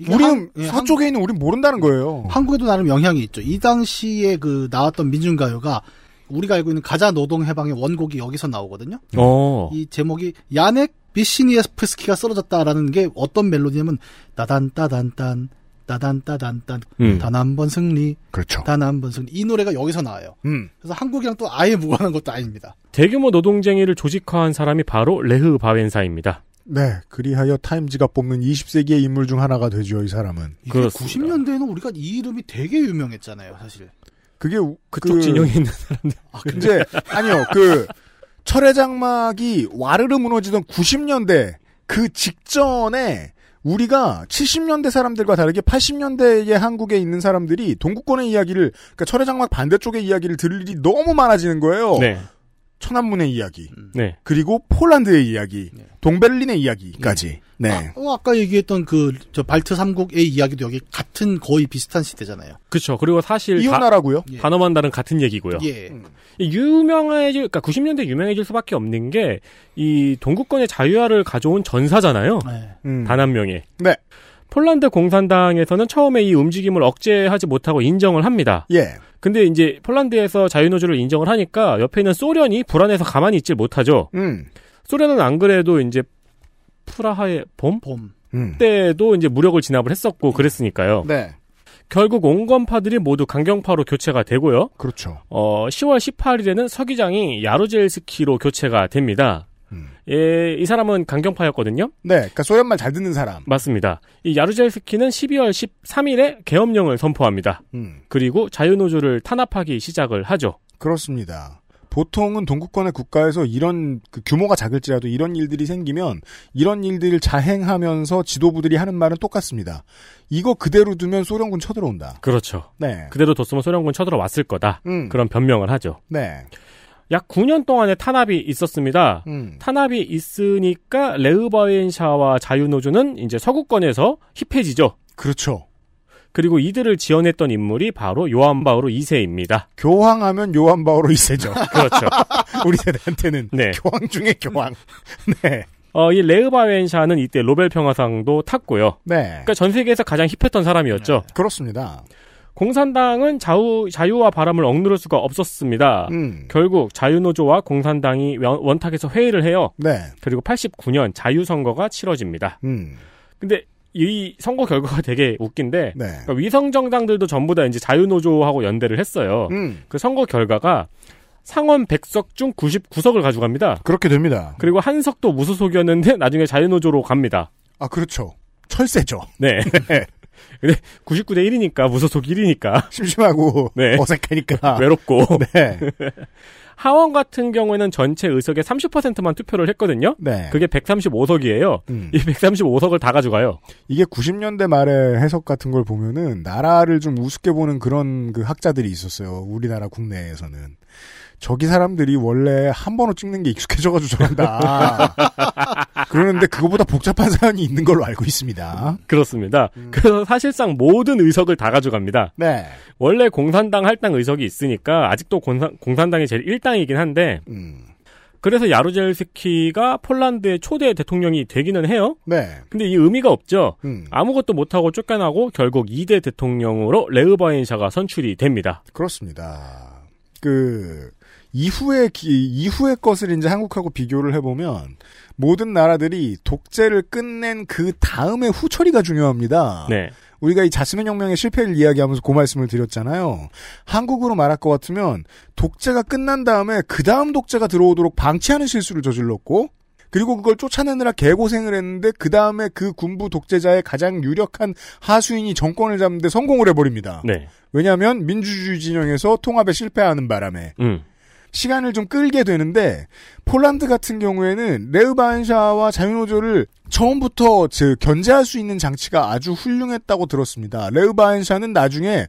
우리는
한- 예,
서쪽에 있는 우리는 모른다는 거예요.
한국에도 나름 영향이 있죠. 이 당시에 그 나왔던 민중가요가 우리가 알고 있는 가자 노동 해방의 원곡이 여기서 나오거든요.
어.
이 제목이 야넥 비시니에스프스키가 쓰러졌다라는 게 어떤 멜로디냐면 따단 따단 딴 따단 따단 딴
음.
단한 번 승리
그렇죠.
단 한 번 승리 이 노래가 여기서 나와요.
음.
그래서 한국이랑 또 아예 무관한 것도 아닙니다.
대규모 노동쟁이를 조직화한 사람이 바로 레흐 바웬사입니다.
네. 그리하여 타임즈가 뽑는 20세기의 인물 중 하나가 되죠, 이 사람은.
이게 90년대에는 우리가 이 이름이 되게 유명했잖아요, 사실.
그게 우-
그쪽
그-
진영에 있는 사람들.
아,
이제 아니요 그 철의 장막이 와르르 무너지던 90년대 그 직전에 우리가 70년대 사람들과 다르게 80년대의 한국에 있는 사람들이 동구권의 이야기를 그러니까 철의 장막 반대쪽의 이야기를 들을 일이 너무 많아지는 거예요.
네.
천안문의 이야기
네.
그리고 폴란드의 이야기 동베를린의 이야기까지 네.
어, 아까 얘기했던 그 저 발트 삼국의 이야기도 여기 같은 거의 비슷한 시대잖아요.
그렇죠. 그리고 사실
이웃
다-
나라고요.
예.
단어만 다른 같은 얘기고요.
예.
이 유명해질, 그러니까 90년대 유명해질 수밖에 없는 게 이 동구권의 자유화를 가져온 전사잖아요.
네.
음.
단한 명이.
네.
폴란드 공산당에서는 처음에 이 움직임을 억제하지 못하고 인정을 합니다.
예.
근데 이제 폴란드에서 자유노조를 인정을 하니까 옆에 있는 소련이 불안해서 가만히 있질 못하죠.
음.
소련은 안 그래도 이제 프라하의 봄?
봄.
음.
때도 이제 무력을 진압을 했었고 그랬으니까요.
네.
결국 온건파들이 모두 강경파로 교체가 되고요.
그렇죠.
어, 10월 18일에는 서기장이 야루젤스키로 교체가 됩니다. 예, 이 사람은 강경파였거든요.
네. 그러니까 소련 말 잘 듣는 사람.
맞습니다. 이 야루젤스키는 12월 13일에 계엄령을 선포합니다.
음.
그리고 자유노조를 탄압하기 시작을 하죠.
그렇습니다. 보통은 동구권의 국가에서 이런 그 규모가 작을지라도 이런 일들이 생기면 이런 일들을 자행하면서 지도부들이 하는 말은 똑같습니다. 이거 그대로 두면 소련군 쳐들어온다.
그렇죠.
네.
그대로 뒀으면 소련군 쳐들어왔을 거다.
음.
그런 변명을 하죠.
네.
약 9년 동안의 탄압이 있었습니다.
음.
탄압이 있으니까 레흐바웬샤와 자유노조는 이제 서구권에서 힙해지죠.
그렇죠.
그리고 이들을 지원했던 인물이 바로 요한 바오로 2세입니다.
교황하면 요한 바오로 2세죠.
그렇죠.
우리 세대한테는
네.
교황 중에 교황. 네.
어, 이 레흐바웬샤는 이때 노벨 평화상도 탔고요.
네.
그러니까 전 세계에서 가장 힙했던 사람이었죠.
그렇습니다.
공산당은 자유, 자유와 바람을 억누를 수가 없었습니다.
음.
결국 자유노조와 공산당이 원- 원탁에서 회의를 해요.
네.
그리고 89년 자유선거가 치러집니다.
음.
근데 이 선거 결과가 되게 웃긴데
네.
그러니까 위성 정당들도 전부 다 이제 자유노조하고 연대를 했어요.
음.
그 선거 결과가 상원 100석 중 99석을 가져갑니다.
그렇게 됩니다.
그리고 한 석도 무소속이었는데 나중에 자유노조로 갑니다.
아, 그렇죠. 철새죠.
네. 근데 99대 1이니까 무소속 1이니까
심심하고
네.
어색하니까
외롭고
네.
하원 같은 경우에는 전체 의석의 30%만 투표를 했거든요.
네.
그게 135석이에요.
음.
이 135석을 다 가져가요.
이게 90년대 말에 해석 같은 걸 보면은 나라를 좀 우습게 보는 그런 그 학자들이 있었어요. 우리나라 국내에서는. 저기 사람들이 원래 한 번호 찍는 게 익숙해져가지고 저런다. 그러는데 그거보다 복잡한 사연이 있는 걸로 알고 있습니다.
그렇습니다. 그래서 사실상 모든 의석을 다 가져갑니다.
네.
원래 공산당 할당 의석이 있으니까 아직도 공산, 공산당이 제일 1당이긴 한데
음.
그래서 야루젤스키가 폴란드의 초대 대통령이 되기는 해요.
네.
근데 이 의미가 없죠.
음.
아무것도 못하고 쫓겨나고 결국 2대 대통령으로 레흐바인샤가 선출이 됩니다.
그렇습니다. 그 이후의 기- 이후의 것을 이제 한국하고 비교를 해보면 모든 나라들이 독재를 끝낸 그 다음의 후처리가 중요합니다.
네.
우리가 이 자스민 혁명의 실패를 이야기하면서 그 말씀을 드렸잖아요. 한국으로 말할 것 같으면 독재가 끝난 다음에 그 다음 독재가 들어오도록 방치하는 실수를 저질렀고 그리고 그걸 쫓아내느라 개고생을 했는데 그 다음에 그 군부 독재자의 가장 유력한 하수인이 정권을 잡는데 성공을 해버립니다.
네.
왜냐하면 민주주의 진영에서 통합에 실패하는 바람에
음.
시간을 좀 끌게 되는데 폴란드 같은 경우에는 레흐바인샤와 자유노조를 처음부터 즉 견제할 수 있는 장치가 아주 훌륭했다고 들었습니다. 레흐바인샤는 나중에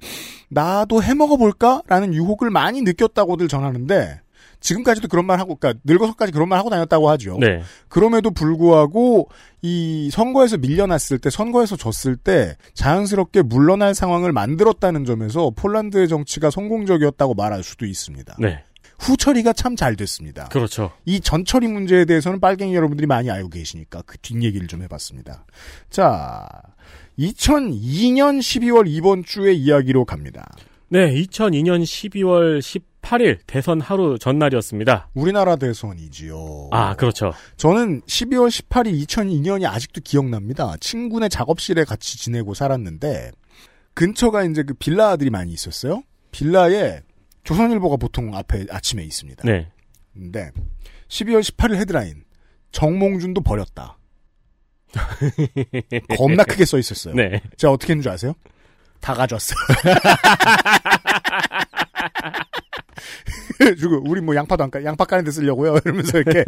나도 해먹어 볼까라는 유혹을 많이 느꼈다고들 전하는데 지금까지도 그런 말 하고 그러니까 늙어서까지 그런 말 하고 다녔다고 하죠.
네.
그럼에도 불구하고 이 선거에서 밀려났을 때 선거에서 졌을 때 자연스럽게 물러날 상황을 만들었다는 점에서 폴란드의 정치가 성공적이었다고 말할 수도 있습니다.
네.
후처리가 참 잘 됐습니다.
그렇죠.
이 전처리 문제에 대해서는 빨갱이 여러분들이 많이 알고 계시니까 그 뒷얘기를 좀 해봤습니다. 자, 2002년 12월 이번 주의 이야기로 갑니다.
네, 2002년 12월 18일 대선 하루 전날이었습니다.
우리나라 대선이지요.
아, 그렇죠.
저는 12월 18일 2002년이 아직도 기억납니다. 친구네 작업실에 같이 지내고 살았는데 근처가 이제 그 빌라들이 많이 있었어요. 빌라에 조선일보가 보통 앞에 아침에 있습니다.
네.
근데 12월 18일 헤드라인 정몽준도 버렸다. 겁나 크게 써 있었어요.
네.
제가 어떻게 했는 줄 아세요? 다 가져왔어요. 그리고 우리 뭐 양파도 안 까, 양파 까는 데 쓰려고요. 이러면서 이렇게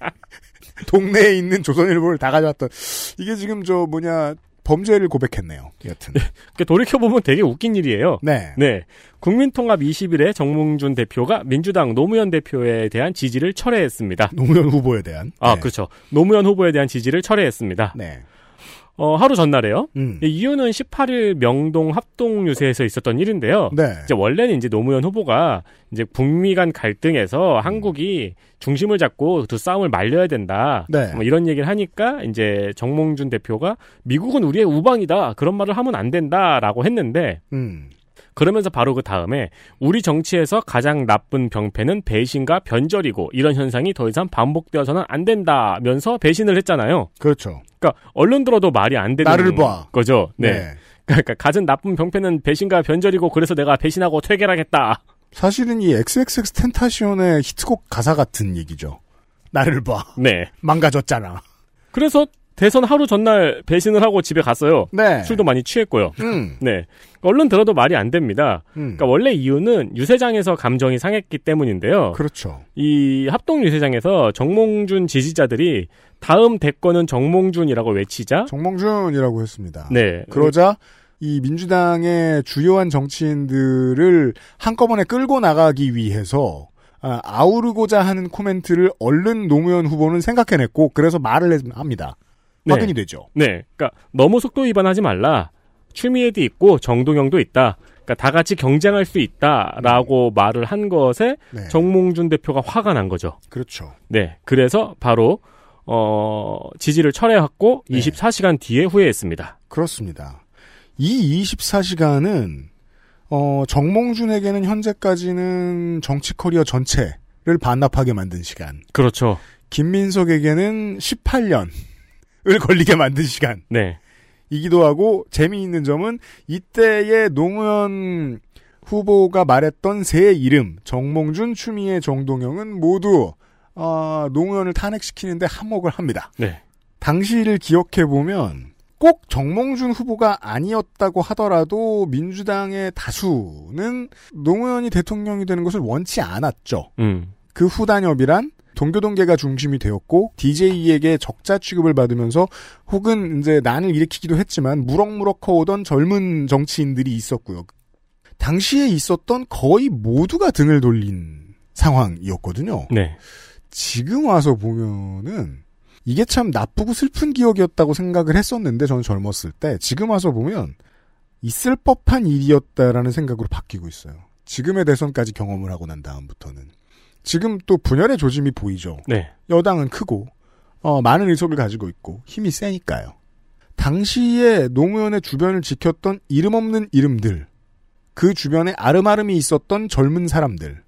동네에 있는 조선일보를 다 가져왔던 이게 지금 저 뭐냐 범죄를 고백했네요. 여튼.
그 돌이켜보면 되게 웃긴 일이에요.
네.
네. 국민통합 20일에 정몽준 대표가 민주당 노무현 대표에 대한 지지를 철회했습니다.
노무현 후보에 대한.
아,
네.
그렇죠. 노무현 후보에 대한 지지를 철회했습니다.
네.
어, 하루 전날에요.
음.
이 이유는 18일 명동 합동 유세에서 있었던 일인데요.
네.
이제 원래는 이제 노무현 후보가 이제 북미 간 갈등에서 한국이 중심을 잡고 두 싸움을 말려야 된다.
네.
뭐 이런 얘기를 하니까 이제 정몽준 대표가 미국은 우리의 우방이다. 그런 말을 하면 안 된다라고 했는데
음.
그러면서 바로 그 다음에 우리 정치에서 가장 나쁜 병폐는 배신과 변절이고 이런 현상이 더 이상 반복되어서는 안 된다면서 배신을 했잖아요.
그렇죠.
그러니까 언론 들어도 말이 안 되는
나를 봐.
거죠. 네.
네.
그러니까 가진 나쁜 병폐는 배신과 변절이고 그래서 내가 배신하고 퇴계하겠다.
사실은 이 XXX 텐타시온의 히트곡 가사 같은 얘기죠. 나를 봐.
네.
망가졌잖아.
그래서 대선 하루 전날 배신을 하고 집에 갔어요.
네.
술도 많이 취했고요.
음.
네. 언론 들어도 말이 안 됩니다.
음.
그러니까 원래 이유는 유세장에서 감정이 상했기 때문인데요.
그렇죠.
이 합동 유세장에서 정몽준 지지자들이 다음 대권은 정몽준이라고 외치자
정몽준이라고 했습니다.
네.
그러자 이 민주당의 주요한 정치인들을 한꺼번에 끌고 나가기 위해서 아, 아우르고자 하는 코멘트를 얼른 노무현 후보는 생각해냈고 그래서 말을 해- 합니다.
네.
확인이 되죠.
네. 그러니까 너무 속도 위반하지 말라. 추미애도 있고 정동영도 있다. 그러니까 다 같이 경쟁할 수 있다라고 말을 한 것에
네.
정몽준 대표가 화가 난 거죠.
그렇죠.
네. 그래서 바로 어, 지지를 철회했고
네.
24시간 뒤에 후회했습니다.
그렇습니다. 이 24시간은 어, 정몽준에게는 현재까지는 정치 커리어 전체를 반납하게 만든 시간.
그렇죠.
김민석에게는 18년을 걸리게 만든 시간.
네.
이기도 하고 재미있는 점은 이때의 노무현 후보가 말했던 세 이름 정몽준, 추미애, 정동영은 모두 어, 노무현을 탄핵시키는데 한몫을 합니다.
네.
당시를 기억해 보면 꼭 정몽준 후보가 아니었다고 하더라도 민주당의 다수는 노무현이 대통령이 되는 것을 원치 않았죠.
음.
그 후단협이란 동교동계가 중심이 되었고 DJ에게 적자 취급을 받으면서 혹은 이제 난을 일으키기도 했지만 무럭무럭 커오던 젊은 정치인들이 있었고요. 당시에 있었던 거의 모두가 등을 돌린 상황이었거든요.
네.
지금 와서 보면은 이게 참 나쁘고 슬픈 기억이었다고 생각을 했었는데 저는 젊었을 때 지금 와서 보면 있을 법한 일이었다라는 생각으로 바뀌고 있어요. 지금의 대선까지 경험을 하고 난 다음부터는 지금 또 분열의 조짐이 보이죠.
네.
여당은 크고 어, 많은 의석을 가지고 있고 힘이 세니까요. 당시에 노무현의 주변을 지켰던 이름 없는 이름들, 그 주변에 아름아름이 있었던 젊은 사람들,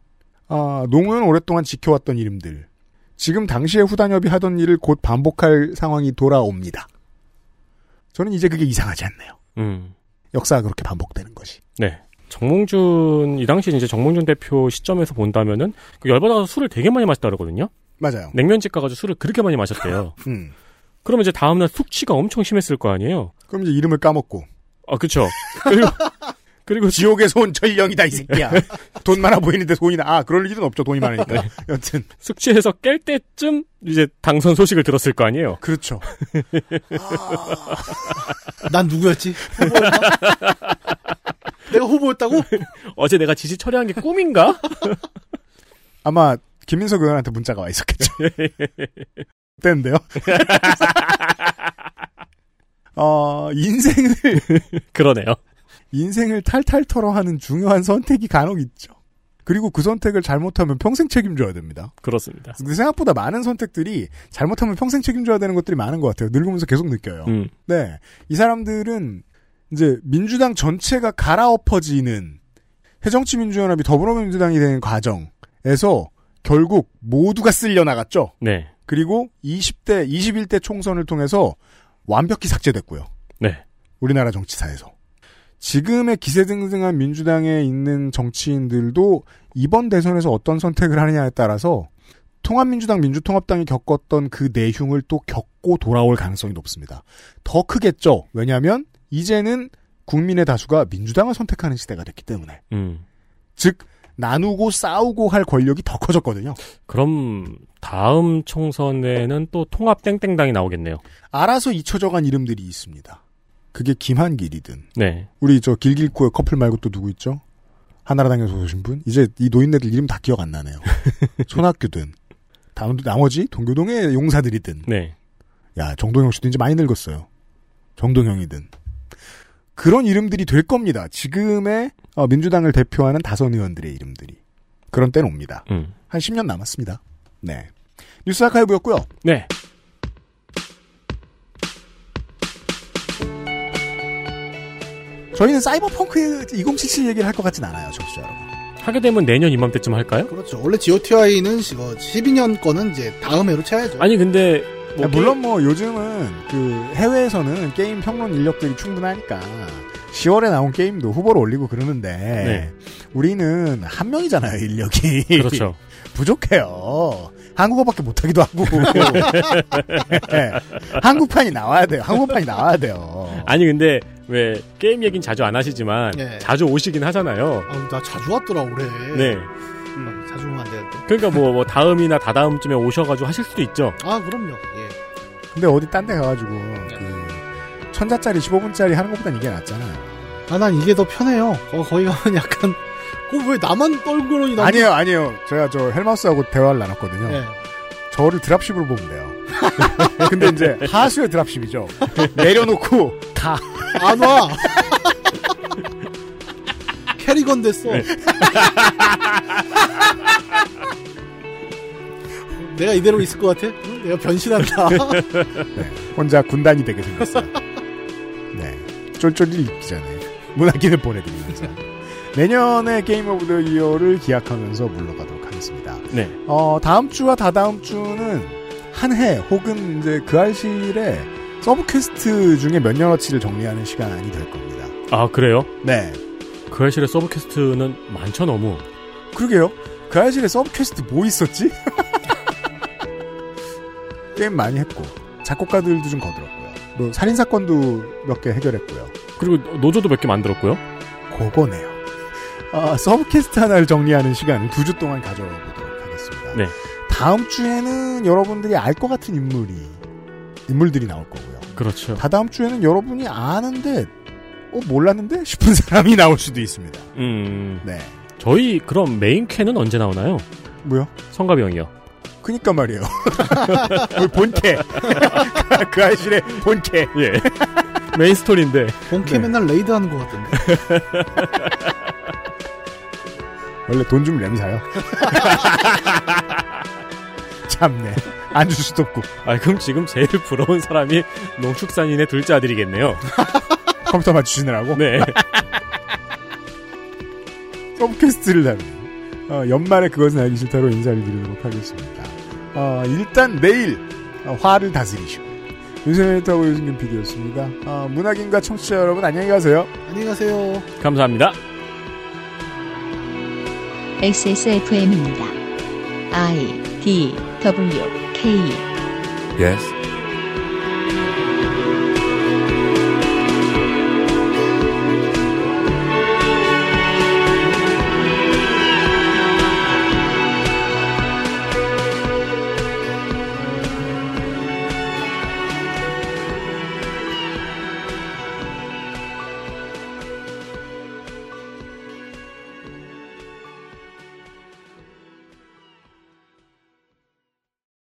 아, 노무현 오랫동안 지켜왔던 이름들, 지금 당시에 후단협이 하던 일을 곧 반복할 상황이 돌아옵니다. 저는 이제 그게 이상하지 않네요.
음.
역사가 그렇게 반복되는 것이.
네. 정몽준 이 당시 이제 정몽준 대표 시점에서 본다면은 그 열받아서 술을 되게 많이 마셨다 그러거든요.
맞아요.
냉면집 가가지고 술을 그렇게 많이 마셨대요.
음.
그러면 이제 다음날 숙취가 엄청 심했을 거 아니에요.
그럼 이제 이름을 까먹고.
아 그렇죠. 그리고 그리고
지옥에서 온 전령이다 이 새끼야. 돈 많아 보이는데 돈이 나. 아 그럴 일은 없죠. 돈이 많으니까. 여튼
숙취해서 깰 때쯤 이제 당선 소식을 들었을 거 아니에요.
그렇죠.
난 누구였지? 내가 후보였다고?
어제 내가 지지 처리한 게 꿈인가?
아마 김민석 의원한테 문자가 와 있었겠죠. 때인데요. 어, 인생을
그러네요.
인생을 탈탈 털어하는 중요한 선택이 간혹 있죠. 그리고 그 선택을 잘못하면 평생 책임져야 됩니다.
그렇습니다.
근데 생각보다 많은 선택들이 잘못하면 평생 책임져야 되는 것들이 많은 것 같아요. 늙으면서 계속 느껴요.
음.
네. 이 사람들은 이제 민주당 전체가 갈아엎어지는 새정치민주연합이 더불어민주당이 되는 과정에서 결국 모두가 쓸려 나갔죠.
네.
그리고 20대, 21대 총선을 통해서 완벽히 삭제됐고요.
네.
우리나라 정치사에서. 지금의 기세등등한 민주당에 있는 정치인들도 이번 대선에서 어떤 선택을 하느냐에 따라서 통합민주당, 민주통합당이 겪었던 그 내흉을 또 겪고 돌아올 가능성이 높습니다. 더 크겠죠. 왜냐하면 이제는 국민의 다수가 민주당을 선택하는 시대가 됐기 때문에.
음.
즉 나누고 싸우고 할 권력이 더 커졌거든요.
그럼 다음 총선에는 또 통합 땡땡당이 나오겠네요.
알아서 잊혀져간 이름들이 있습니다. 그게 김한길이든
네.
우리 저 길길코의 커플 말고 또 누구 있죠? 하나라당에서 오신 분? 이제 이 노인네들 이름 다 기억 안 나네요. 손학규든 다음 나머지 동교동의 용사들이든
네.
야 정동영 씨도 이제 많이 늙었어요. 정동영이든 그런 이름들이 될 겁니다. 지금의 어, 민주당을 대표하는 다선 의원들의 이름들이 그런 때는 옵니다.
음.
한 10년 남았습니다. 네. 뉴스 아카이브였고요.
네.
저희는 사이버펑크 2077 얘기를 할 것 같진 않아요, 청취자 여러분.
하게 되면 내년 이맘때쯤 할까요?
그렇죠. 원래 GOTI는 12년 거는 이제 다음 해로 채야죠.
아니 근데
뭐 물론 뭐 요즘은 그 해외에서는 게임 평론 인력들이 충분하니까 10월에 나온 게임도 후보로 올리고 그러는데
네.
우리는 한 명이잖아요 인력이
그렇죠.
부족해요. 한국어밖에 못하기도 하고 네. 한국판이 나와야 돼요. 한국판이 나와야 돼요.
아니 근데 왜 게임 얘기는 자주 안 하시지만
네.
자주 오시긴 하잖아요.
아, 나 자주 왔더라 올해.
네.
음, 자주 오면 안 되는데.
그러니까 뭐, 뭐 다음이나 다다음쯤에 오셔가지고 하실 수도 있죠.
아 그럼요. 예.
근데 어디 딴 데 가가지고 그 천자짜리 15분짜리 하는 것보단 이게 낫잖아요.
아 난 이게 더 편해요. 어, 거기 가면 약간 그왜 나만 떨그러니 나
아니에요, 아니에요. 제가 저 헬마우스하고 대화를 나눴거든요.
네.
저를 드랍십으로 보면 돼요. 근데 이제 하수의 드랍십이죠. 내려놓고 가.
안 와. 캐리건 됐어. 내가 이대로 있을 것 같아? 응? 내가 변신한다.
네, 혼자 군단이 되게 생겼어요. 네, 쫄쫄이 읽기 전에 문학기를 보내드리면서 내년에 Game of the Year를 기약하면서 물러가도록 하겠습니다.
네.
어, 다음 주와 다다음 주는 한 해 혹은 이제 그알싫의 sub quest 중에 몇 년어치를 정리하는 시간이 될 겁니다.
아, 그래요?
네.
그알싫의 sub quest는 많죠, 너무.
그러게요. 그알싫의 sub quest 뭐 있었지? 게임 많이 했고 작곡가들도 좀 거들었고요. 뭐 살인 사건도 몇 개 해결했고요.
그리고 노조도 몇 개 만들었고요.
그거네요. 아, sub quest 하나를 정리하는 시간을 두 주 동안 가져보도록 하겠습니다.
네.
다음 주에는 여러분들이 알 것 같은 인물이 인물들이 나올 거고요.
그렇죠.
다다음 주에는 여러분이 아는데 어 몰랐는데 싶은 사람이 나올 수도 있습니다.
음.
네.
저희 그럼 메인 캔은 언제 나오나요?
뭐요?
성가비 형이요.
그니까 말이에요. 우리 본캐. 그 아이실의 본캐.
예. 메인 스토리인데.
본캐 맨날 레이드 하는 것 같던데.
원래 돈 주면 램사요. 참네. 안 줄 수도 없고.
아, 그럼 지금 제일 부러운 사람이 농축산인의 둘째 아들이겠네요.
컴퓨터 맞추시느라고?
네.
서브캐스트를 다루는 어, 연말에 그것은 알기 싫다로 인사를 드리도록 하겠습니다. 어, 일단 내일 어, 화를 다스리시고 윤세민 타고 유승균 PD였습니다. 어, 문학인과 청취자 여러분 안녕히 가세요.
안녕히 가세요.
감사합니다.
XSFM입니다. I D W K
Yes.